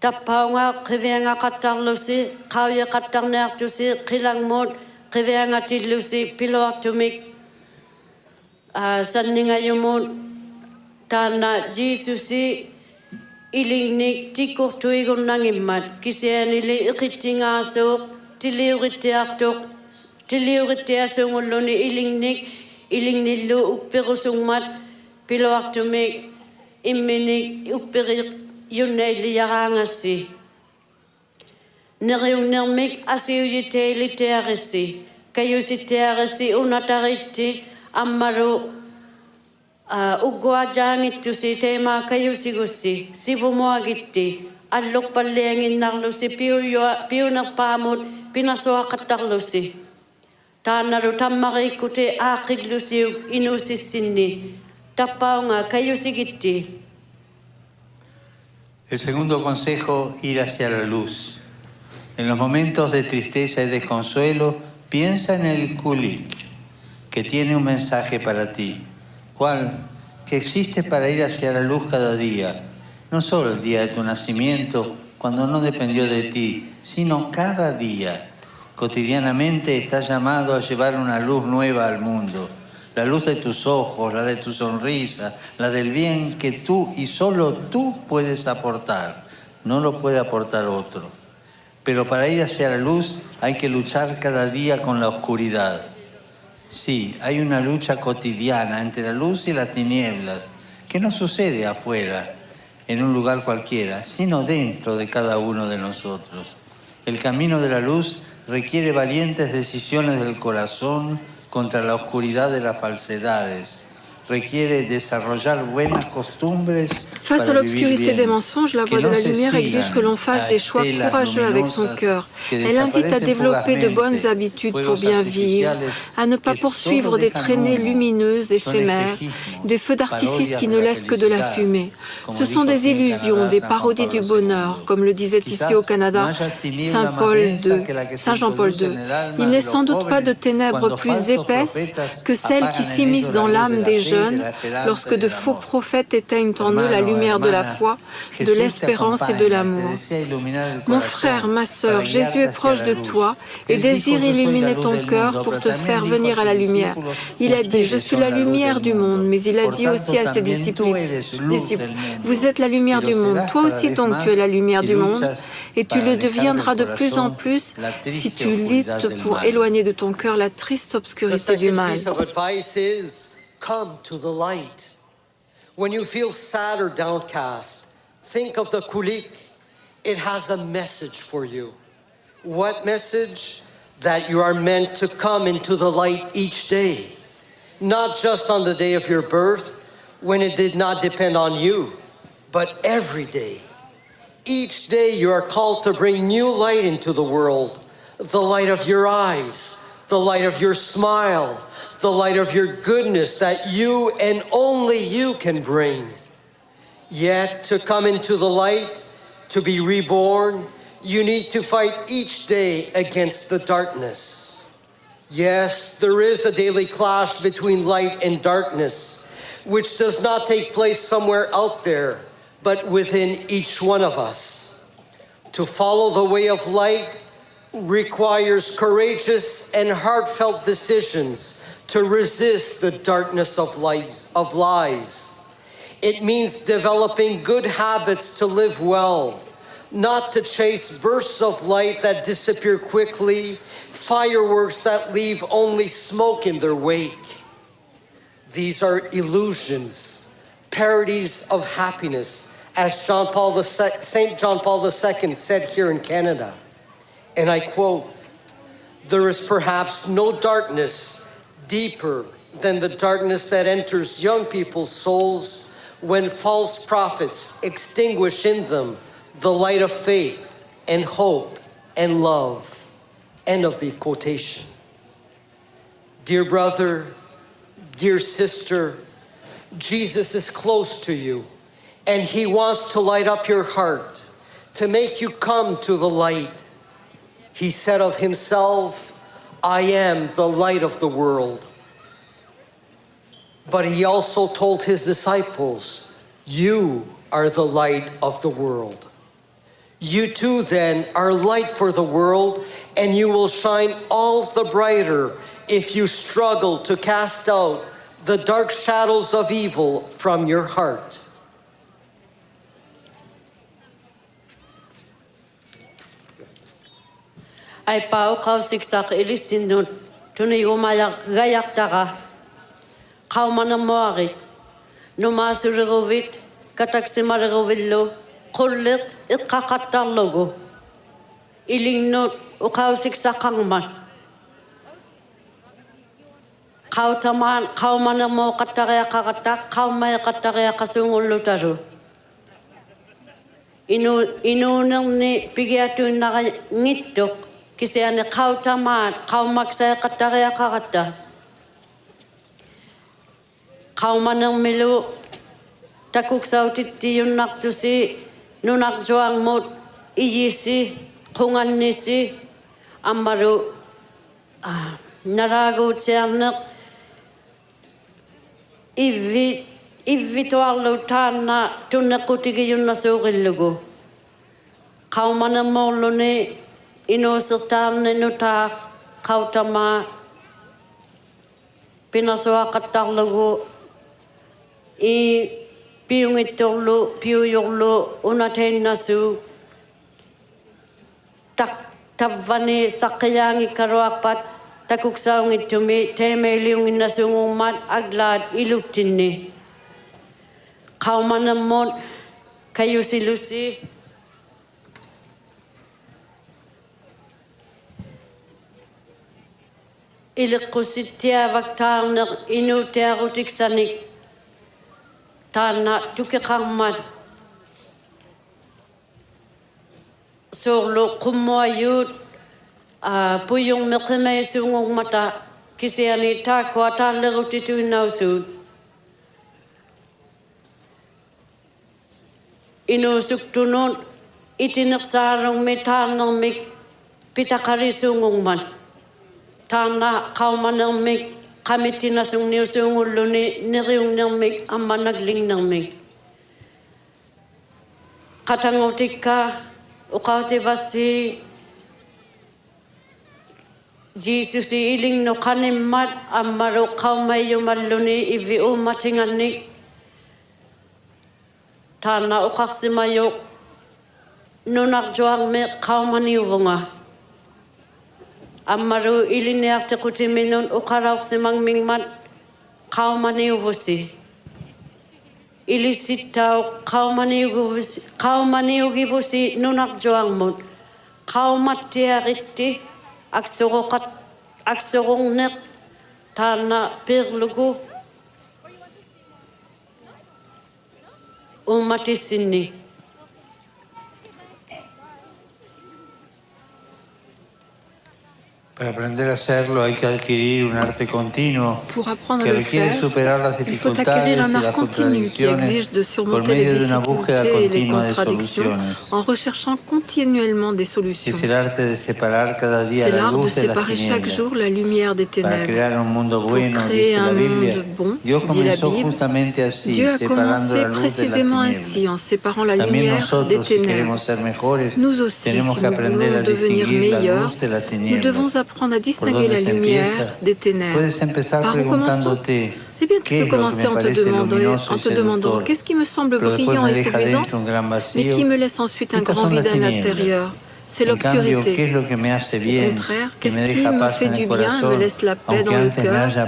таппаунга кывеңа каттарлуси кавье каттарнаарчуси қилангмут кывеңа тиллуси пилоартумик а саннингаюмут таана жисуси илинник тиккуртуигуннангиммат кисианили иқиттингаасуу тилиуритиартук тилиуритиасуунгуллуни илинник илиннилу уппирусуммат пилоартумик иммини уппирии юннаиллиараангасси нериуннэрмик асиуйитеилитиарисси каюситиарисси унатаритти аммалу а уггуаджаангиттуси теймаа каюсигусси сивумуагитти аллорпаллиангиннарлуси пиуйуа пиунерпаамут пинасуақаттарлуси таанналу таммариккути аақиллусиук инусиссинни таппаунга каюсигитти El segundo consejo, ir hacia la luz. En los momentos de tristeza y desconsuelo, piensa en el kulik, que tiene un mensaje para ti. ¿Cuál? Que existe para ir hacia la luz cada día. No solo el día de tu nacimiento, cuando no dependió de ti, sino cada día. Cotidianamente estás llamado a llevar una luz nueva al mundo. La luz de tus ojos, la de tu sonrisa, la del bien que tú y solo tú puedes aportar. No lo puede aportar otro. Pero para ir hacia la luz hay que luchar cada día con la oscuridad. Sí, hay una lucha cotidiana entre la luz y las tinieblas, que no sucede afuera, en un lugar cualquiera, sino dentro de cada uno de nosotros. El camino de la luz requiere valientes decisiones del corazón contra la oscuridad de las falsedades. Face à l'obscurité des mensonges, la voie de la lumière exige que l'on fasse des choix courageux avec son cœur. Elle invite à développer de bonnes habitudes pour bien vivre, à ne pas poursuivre des traînées lumineuses éphémères, des feux d'artifice qui ne laissent que de la fumée. Ce sont des illusions, des parodies du bonheur, comme le disait ici au Canada Saint Paul II, Saint Jean-Paul II. Il n'est sans doute pas de ténèbres plus épaisses que celles qui s'immiscent dans l'âme des jeunes lorsque de faux prophètes éteignent en eux la lumière de la foi, de l'espérance et de l'amour. Mon frère, ma sœur, Jésus est proche de toi et désire illuminer ton cœur pour te faire venir à la lumière. Il a dit, je suis la lumière du monde, mais il a dit aussi à ses disciples, disciples vous êtes la lumière du monde. Toi aussi donc tu es la lumière du monde et tu le deviendras de plus en plus si tu luttes pour éloigner de ton cœur la triste obscurité du mal. Come to the light. When you feel sad or downcast, think of the kulik. It has a message for you. What message? That you are meant to come into the light each day. Not just on the day of your birth, when it did not depend on you, but every day. Each day you are called to bring new light into the world the light of your eyes, the light of your smile, the light of your goodness that you and only you can bring. Yet to come into the light, to be reborn, you need to fight each day against the darkness. Yes, there is a daily clash between light and darkness, which does not take place somewhere out there, but within each one of us. To follow the way of light requires courageous and heartfelt decisions to resist the darkness of lies, of lies. It means developing good habits to live well, not to chase bursts of light that disappear quickly, fireworks that leave only smoke in their wake. These are illusions, parodies of happiness, as John Paul II, St. John Paul II said here in Canada. And I quote, there is perhaps no darkness deeper than the darkness that enters young people's souls when false prophets extinguish in them the light of faith and hope and love. End of the quotation. Dear brother, dear sister, Jesus is close to you and he wants to light up your heart, to make you come to the light. He said of himself, I am the light of the world. But he also told his disciples, You are the light of the world. You too, then, are light for the world, and you will shine all the brighter if you struggle to cast out the dark shadows of evil from your heart. айпау қаусиксақ илиссиндун туни умаяқ гаяқтаға қауманамуағит нумаасуригувит катаксимаригувиллу қуллиқ итқақаттарлугу илингнут уқаусиксаққангмар қаутамаан қауманамуоқаттариаққағаттақ қауммаяқаттариаққасуунгуллутару inu inunang ni pigiatuin na ngittok kisi ane kau tamat, kau maksa kata kaya. Kau manang milu, takuk sau titi nak tusi, nunak joang mut, iji si, kungan nisi, ambaru, naragu tsiang ivi, ivi toal lu tana, tunak kutigi yun nasu gilugu. Kau manang mauluni, Ino sertan ino ta kautama. Pinaswa katarlugu i piungitorlu piuyurlu unatain nasu tak tavani sakyangi karuapat takuksaungitumi temeiliungin nasungumat aglaat ilutinni kaumanamot kayusilusi. Elektrisitea vaktarner inutearutiksanik taanna tukeqarmat soorlu qummuayuut puyungmeqimasuungugmata kisiani taakua taallerutituinnausuut inusuktunuun itineqsaarungmi taannermik pitaqarisuungugmat tāna kaumanermik, kamitina sung niu sunguluni, niriungnermik, ammanaglingnermik. Katangautika, ukautivasi, Jesus i iling no kanimmat, ammaro kaumayumalluni, ivi umatinganik, tāna ukaksimayok, nunarjuang me kaumaniuvunga. amaru ilineak te kuti menon ukarauk semang mingmat kau mani uvusi. Ili sitau kau mani uvusi, kau mani uvusi nunak joang mut. Kau matia ritti aksogokat aksogongnek tana pirlugu umatisini. Pour apprendre à le faire, il faut acquérir un art continu qui exige de surmonter les difficultés et les contradictions en recherchant continuellement des solutions. C'est la l'art de séparer chaque jour la lumière des ténèbres. Pour créer un monde bon, dit la Bible, Dieu a commencé précisément ainsi, en séparant la lumière des ténèbres. Nous aussi, si nous voulons devenir meilleurs, nous devons apprendre à ¿Por distinguer la lumière des ténèbres. Par où commence-t-on preguntándote, Eh bien, tu peux commencer en te demandant, en te demandant qu'est-ce qui me semble brillant et séduisant, mais qui me laisse ensuite un grand vide à l'intérieur? C'est l'obscurité. Au contraire, qu'est-ce qui me fait du bien, me laisse la paix dans le cœur,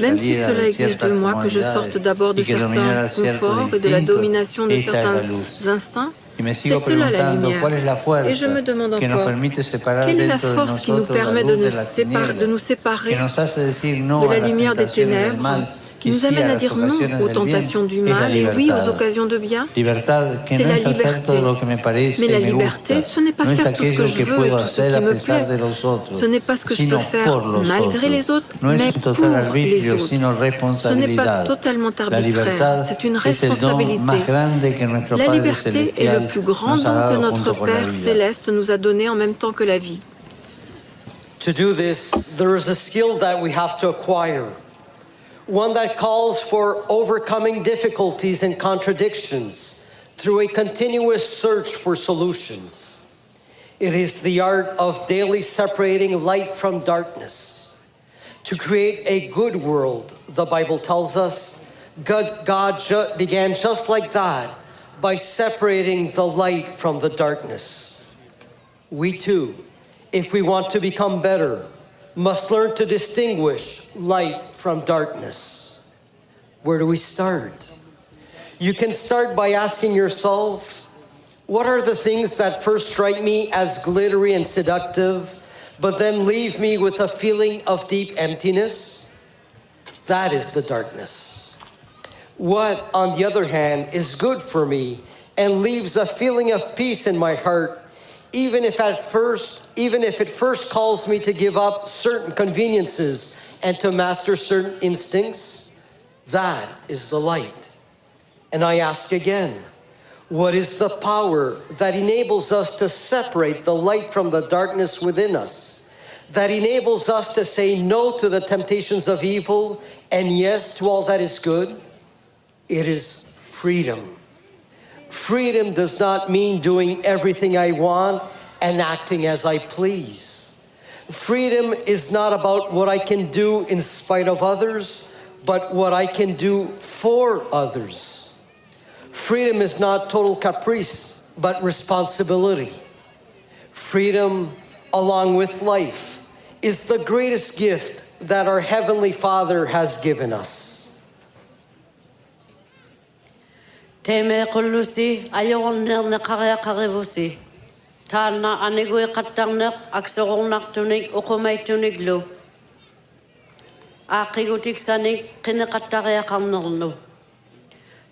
même si cela exige de moi que je sorte d'abord de certains conforts et de la domination de certains instincts c'est cela la lumière. Et je me demande encore, quelle est la force qui nous permet de nous séparer, de, nous séparer de la lumière des ténèbres? Nous amène à dire non aux tentations du mal et oui aux occasions de bien, c'est la liberté. Mais la liberté, ce n'est pas faire tout ce que je veux et tout ce qui me plaît. Ce n'est pas ce que je peux faire malgré les autres, mais pour les autres. Ce n'est pas totalement arbitraire, c'est une responsabilité. La liberté est le plus grand don que notre Père céleste nous a donné en même temps que la vie. To do this, there is a skill that we have to acquire. One that calls for overcoming difficulties and contradictions through a continuous search for solutions. It is the art of daily separating light from darkness. To create a good world, the Bible tells us, God, God ju- began just like that by separating the light from the darkness. We too, if we want to become better, must learn to distinguish light from darkness. Where do we start? You can start by asking yourself, what are the things that first strike me as glittery and seductive, but then leave me with a feeling of deep emptiness? That is the darkness. What, on the other hand, is good for me and leaves a feeling of peace in my heart, even if at first, even if it first calls me to give up certain conveniences and to master certain instincts, that is the light. And I ask again, what is the power that enables us to separate the light from the darkness within us? That enables us to say no to the temptations of evil and yes to all that is good? It is freedom. Freedom does not mean doing everything I want and acting as I please. Freedom is not about what I can do in spite of others, but what I can do for others. Freedom is not total caprice, but responsibility. Freedom, along with life, is the greatest gift that our Heavenly Father has given us. Kare kare vusi. Taalna anigui qattarneq aksorornartunik uqumaittuniglu. Aaqigutiksanik qiniqattariaqarnerlu.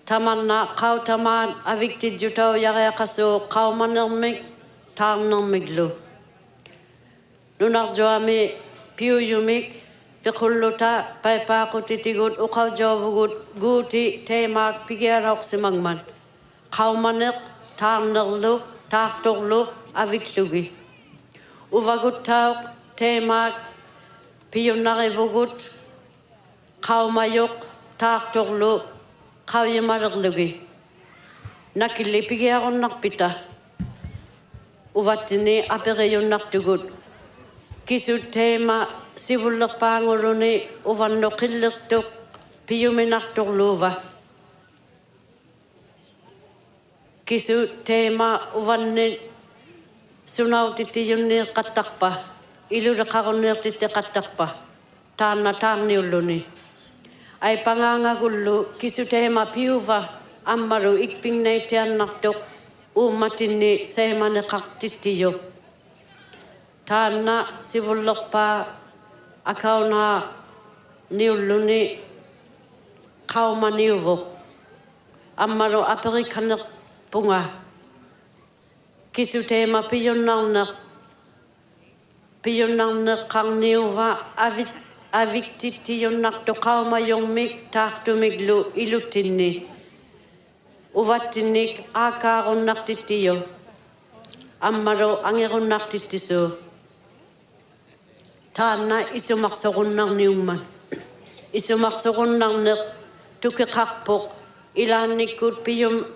Tamanna qautamaan aviktijjutaujariaqasuu qaumanermik taarnermiglu. Nunarjuami piuyumik piqulluta paipaaqutitigut Kau guuti tang pigiarauqsimagman. lu taarnerlu lu. avec Lugi. Uvaguttau, Temak, Pionnarevogut, Kaumayok, Tartorlo, Kauyemarlugi. Nakilepigeron Narpita. Uvatine Apereyon Nartugut. Kisu Tema, Sivulapangorone, Uvanokillertuk, Piuminartorlova. Kisu Tema, Uvanet. sunautittijunniiqqattarpa iluliqarunniiqtittiqattarpa taanna taarniulluni aipangaangagullu kisuteema piuva ammaru ikpingneitiannartuq uummatinni seemaniqartittiju taanna sivullerpa akaunaa niulluni qaumaniuvuq ammaru aperikkanneqpunga ai panganga gullu kisu tema piuva ammaru ikpingneitiannartuq uummatinni seemani qaqtittiyo taanna sivullerpa akauna niulluni qaumaniuvu ammaru aperikanneq punga kisu tema piyonnarneq piyonnarneq qarniuva avit aviktittiunnartu qaumayormik taartumiglu iluttinni uvattinnik aakaarunnartittiyo ammaru angerunnartittisu taanna isumarsorunnarniumman isumarsorunnarneq tukiqarpoq ilaannikkut piyum atorumangitaraluattinni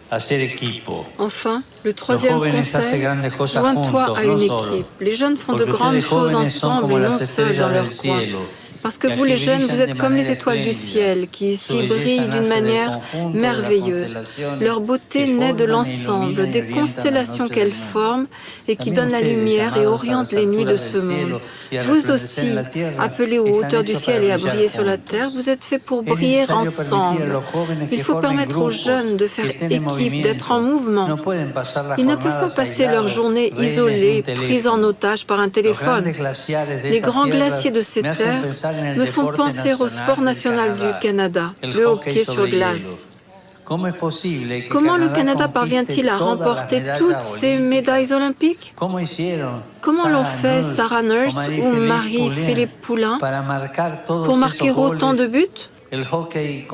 Enfin, le troisième conseil, joins-toi à une équipe. Les jeunes font de grandes choses ensemble et non seuls dans leur coin. Parce que vous, les jeunes, vous êtes comme les étoiles du ciel, qui ici brillent d'une manière merveilleuse. Leur beauté naît de l'ensemble des constellations qu'elles forment et qui donnent la lumière et orientent les nuits de ce monde. Vous aussi, appelés aux hauteurs du ciel et à briller sur la terre, vous êtes faits pour briller ensemble. Il faut permettre aux jeunes de faire équipe, d'être en mouvement. Ils ne peuvent pas passer leur journée isolée, prise en otage par un téléphone. Les grands glaciers de ces terres me font penser au sport national du Canada, le hockey sur glace. ¿Cómo es posible que Comment le Canada parvient-il à remporter toutes ces médailles olympiques? ¿Cómo hicieron Comment l'ont fait Sarah Nurse ou Marie-Philippe Poulain pour marquer autant de buts? Le hockey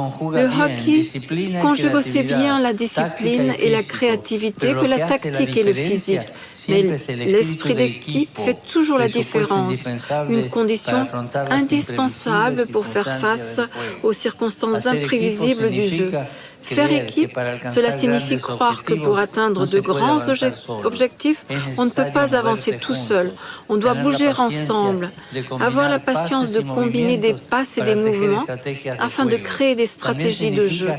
conjugue aussi bien la discipline et la créativité que la tactique et le physique. Mais l'esprit d'équipe fait toujours la différence, une condition indispensable pour faire face aux circonstances imprévisibles du jeu. Faire équipe, cela signifie croire que pour atteindre de grands objectifs, on ne peut pas avancer tout seul. On doit bouger ensemble, avoir la patience de combiner des passes et des mouvements afin de créer des stratégies de jeu.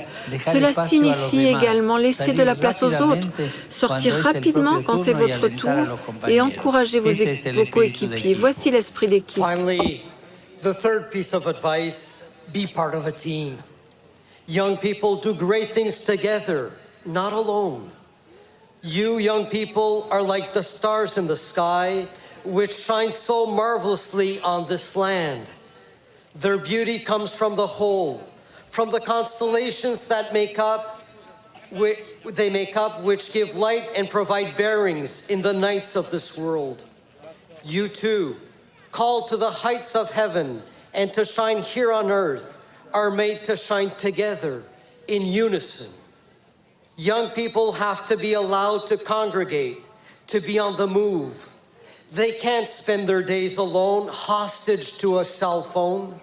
Cela signifie également laisser de la place aux autres, sortir rapidement quand c'est votre tour et encourager vos, coéquipiers. Voici l'esprit d'équipe. Finally, the third piece of advice be part of a team. Young people do great things together, not alone. You, young people, are like the stars in the sky, which shine so marvelously on this land. Their beauty comes from the whole, from the constellations that make up, whi- they make up, which give light and provide bearings in the nights of this world. You too, called to the heights of heaven and to shine here on earth, are made to shine together in unison. Young people have to be allowed to congregate, to be on the move. They can't spend their days alone, hostage to a cell phone.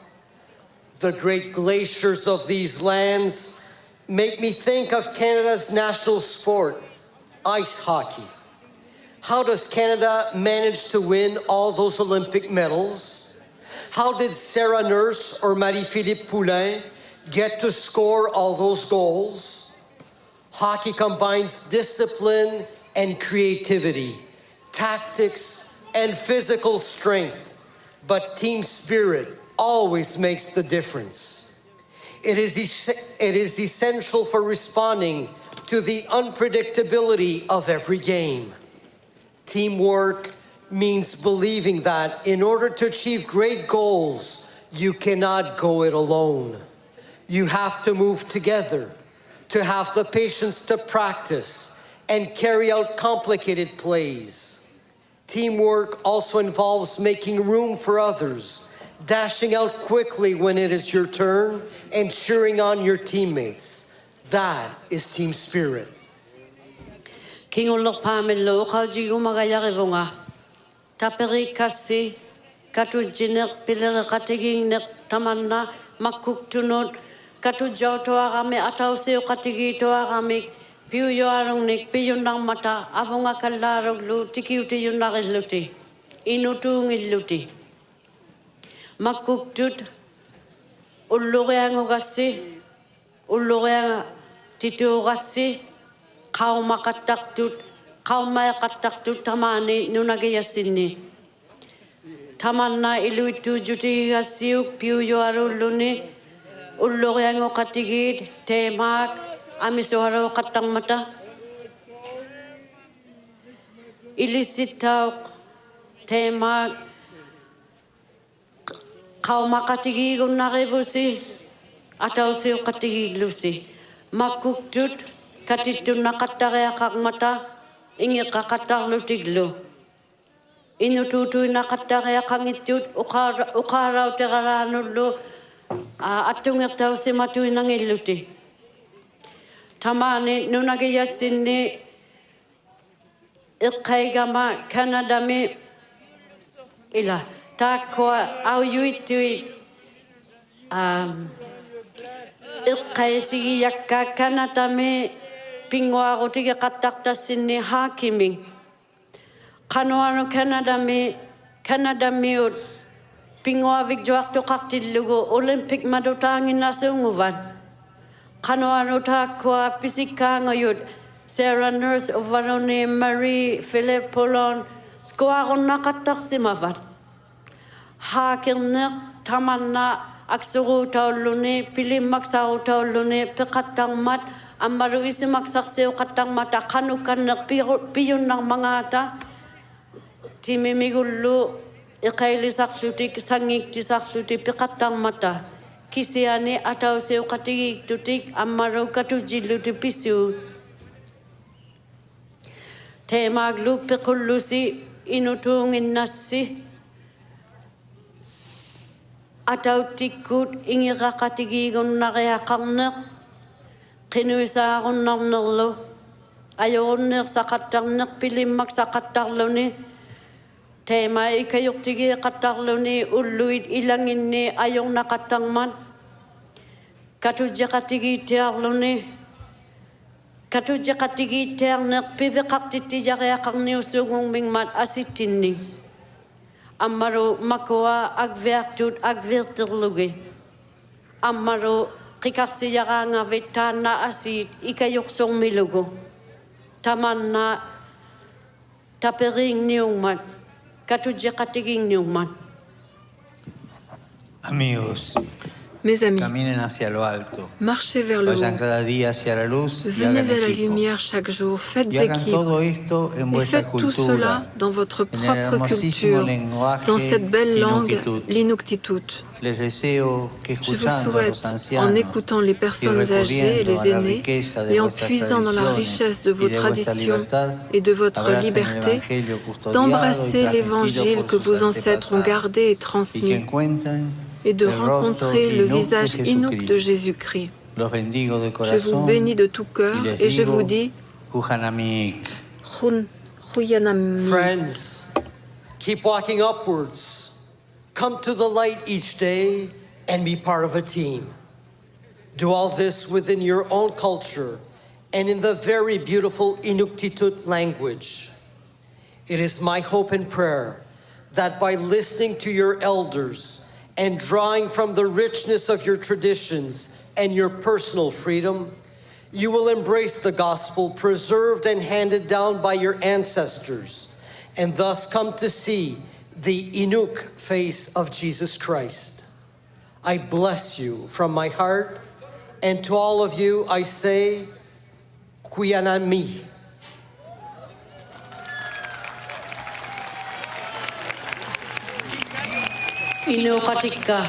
The great glaciers of these lands make me think of Canada's national sport, ice hockey. How does Canada manage to win all those Olympic medals? How did Sarah Nurse or Marie-Philippe Poulain get to score all those goals? Hockey combines discipline and creativity, tactics and physical strength, but team spirit always makes the difference. It is, it is essential for responding to the unpredictability of every game. Teamwork means believing that in order to achieve great goals, you cannot go it alone. You have to move together, to have the patience to practice and carry out complicated plays. Teamwork also involves making room for others, dashing out quickly when it is your turn, and cheering on your teammates. That is team spirit. Magaya revonga. taperi kassi katu jinek pilere katigi nek tamanna makkuk tunot katu jaw to arame ataw seo katigi to arame piu yo arong nek pi yunang mata avonga kallarog lu tiki uti yunang iluti inutung iluti makkuk tut ullureang ugassi ullureang tituugassi qaumaqattaqtut qaummayaqattaqtu tamaani nunagiyassinni tamanna iluittu juti assiuk piuyoarulluni ulluqiango qatigit teemaak amisoaro qattangmata ilisittauq teemaak qaumaqatigiigunnaqivusi atausiuqatigiiglusi makkuktut katittun naqattaqiaqaqmata ингеқақаттарлутиглу инутуутуинақаттариақангитсуут уқаара уқаараутералаануллу а аттунгертаусиматуинангиллути тамаани нунагияссинни иққайгама канадами ила тааккуа ауюиттуи а иққайсигиякка канадами pingoa o tike katakta sinne hakimi. Kanoano Canada me, Canada me o pingoa vik to kaktilugo Olympic madotangi na sunguvan. Kanoano takoa pisikanga yod, Sarah Nurse of Varone, Marie, Philip Polon, skoa o nakatak simavan. Hakil nek tamana aksuru taulune, pilimak sa taulune, mat, pekatang mat, ambaru isi maksakseo katang mata kanukan nak piyun nang mangata. Timimigullu ikaili sakluti sangik di saklutik pi katang mata. Kisiani atau seu katigik tutik ammaru katujilu di pisu. Temaglu pikullusi inutungin nasi. Atau tikut ingirakatigikun nariakarnek qinuisaarunnarnerlu ajorunneq saqattarneq pilimmak saqattarluni. Teema ikajortigiiqattarluni ulluit ilanginni ajornaqattarman katujjaqatigiittiarluni katujjaqatigiittiarneq piviqartittijariaqarniussugunngmingmat asittinni. Аммару макуа агвиартут агвиртерлуги amaro. qikarsiyaxaanga vit taanna asiit ikajorsormilugu tamanna taperiingniungman katujeqatigiingniungman Amigos, Mes amis, marchez vers le haut. Venez à la lumière chaque jour, faites équipe. Et faites tout cela dans votre propre culture, dans cette belle langue, Inuktitut. l'Inuktitut. Je vous souhaite, en écoutant les personnes âgées et les aînés, et en puisant dans la richesse de vos traditions et de votre liberté, d'embrasser l'évangile que vos ancêtres ont gardé et transmis, et de rencontrer le visage Inuk de. Jésus-Christ. Je vous bénis de tout cœur et je vous dis. Friends, keep walking upwards. Come to the light each day and be part of a team. Do all this within your own culture and in the very beautiful Inuktitut language. It is my hope and prayer that by listening to your elders and drawing from the richness of your traditions and your personal freedom, you will embrace the gospel preserved and handed down by your ancestors, and thus come to see the Inuk face of Jesus Christ. I bless you from my heart, and to all of you I say, Kuyanami. инуоқатикка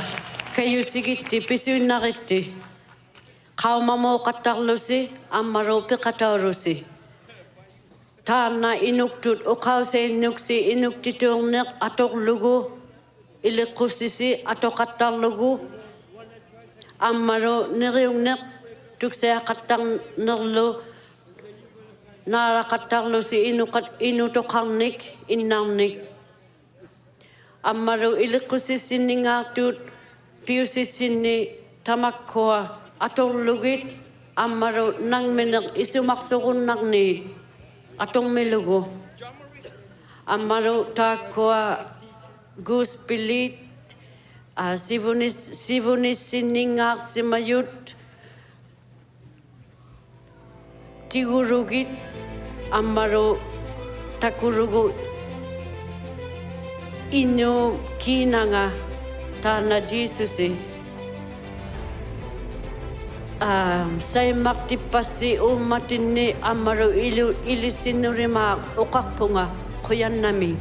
каюсигитти писуиннаритти қаумамооқаттарлуси аммаруупи қатауруси таанна инуктут оқаусеиннукси инуктитуурнеқ аторлугу илеққусиси атоқаттарлугу аммару нериугнеқ туксеақаттарнерлу наарақаттарлуси инуқат инутоқарник иннарник amaru ilikusi sini ngatut piusi sini tamakkoa atong lugit amaru nang minak isumaksugun nang ni atong milugo amaru takoa gus pilit uh, sivunis sivunis simayut tigurugit. Amaru takurugu inu kinanga tana Jesus e. Um, sai makti pasi o matine amaro ilu ilisinurema ma o nami.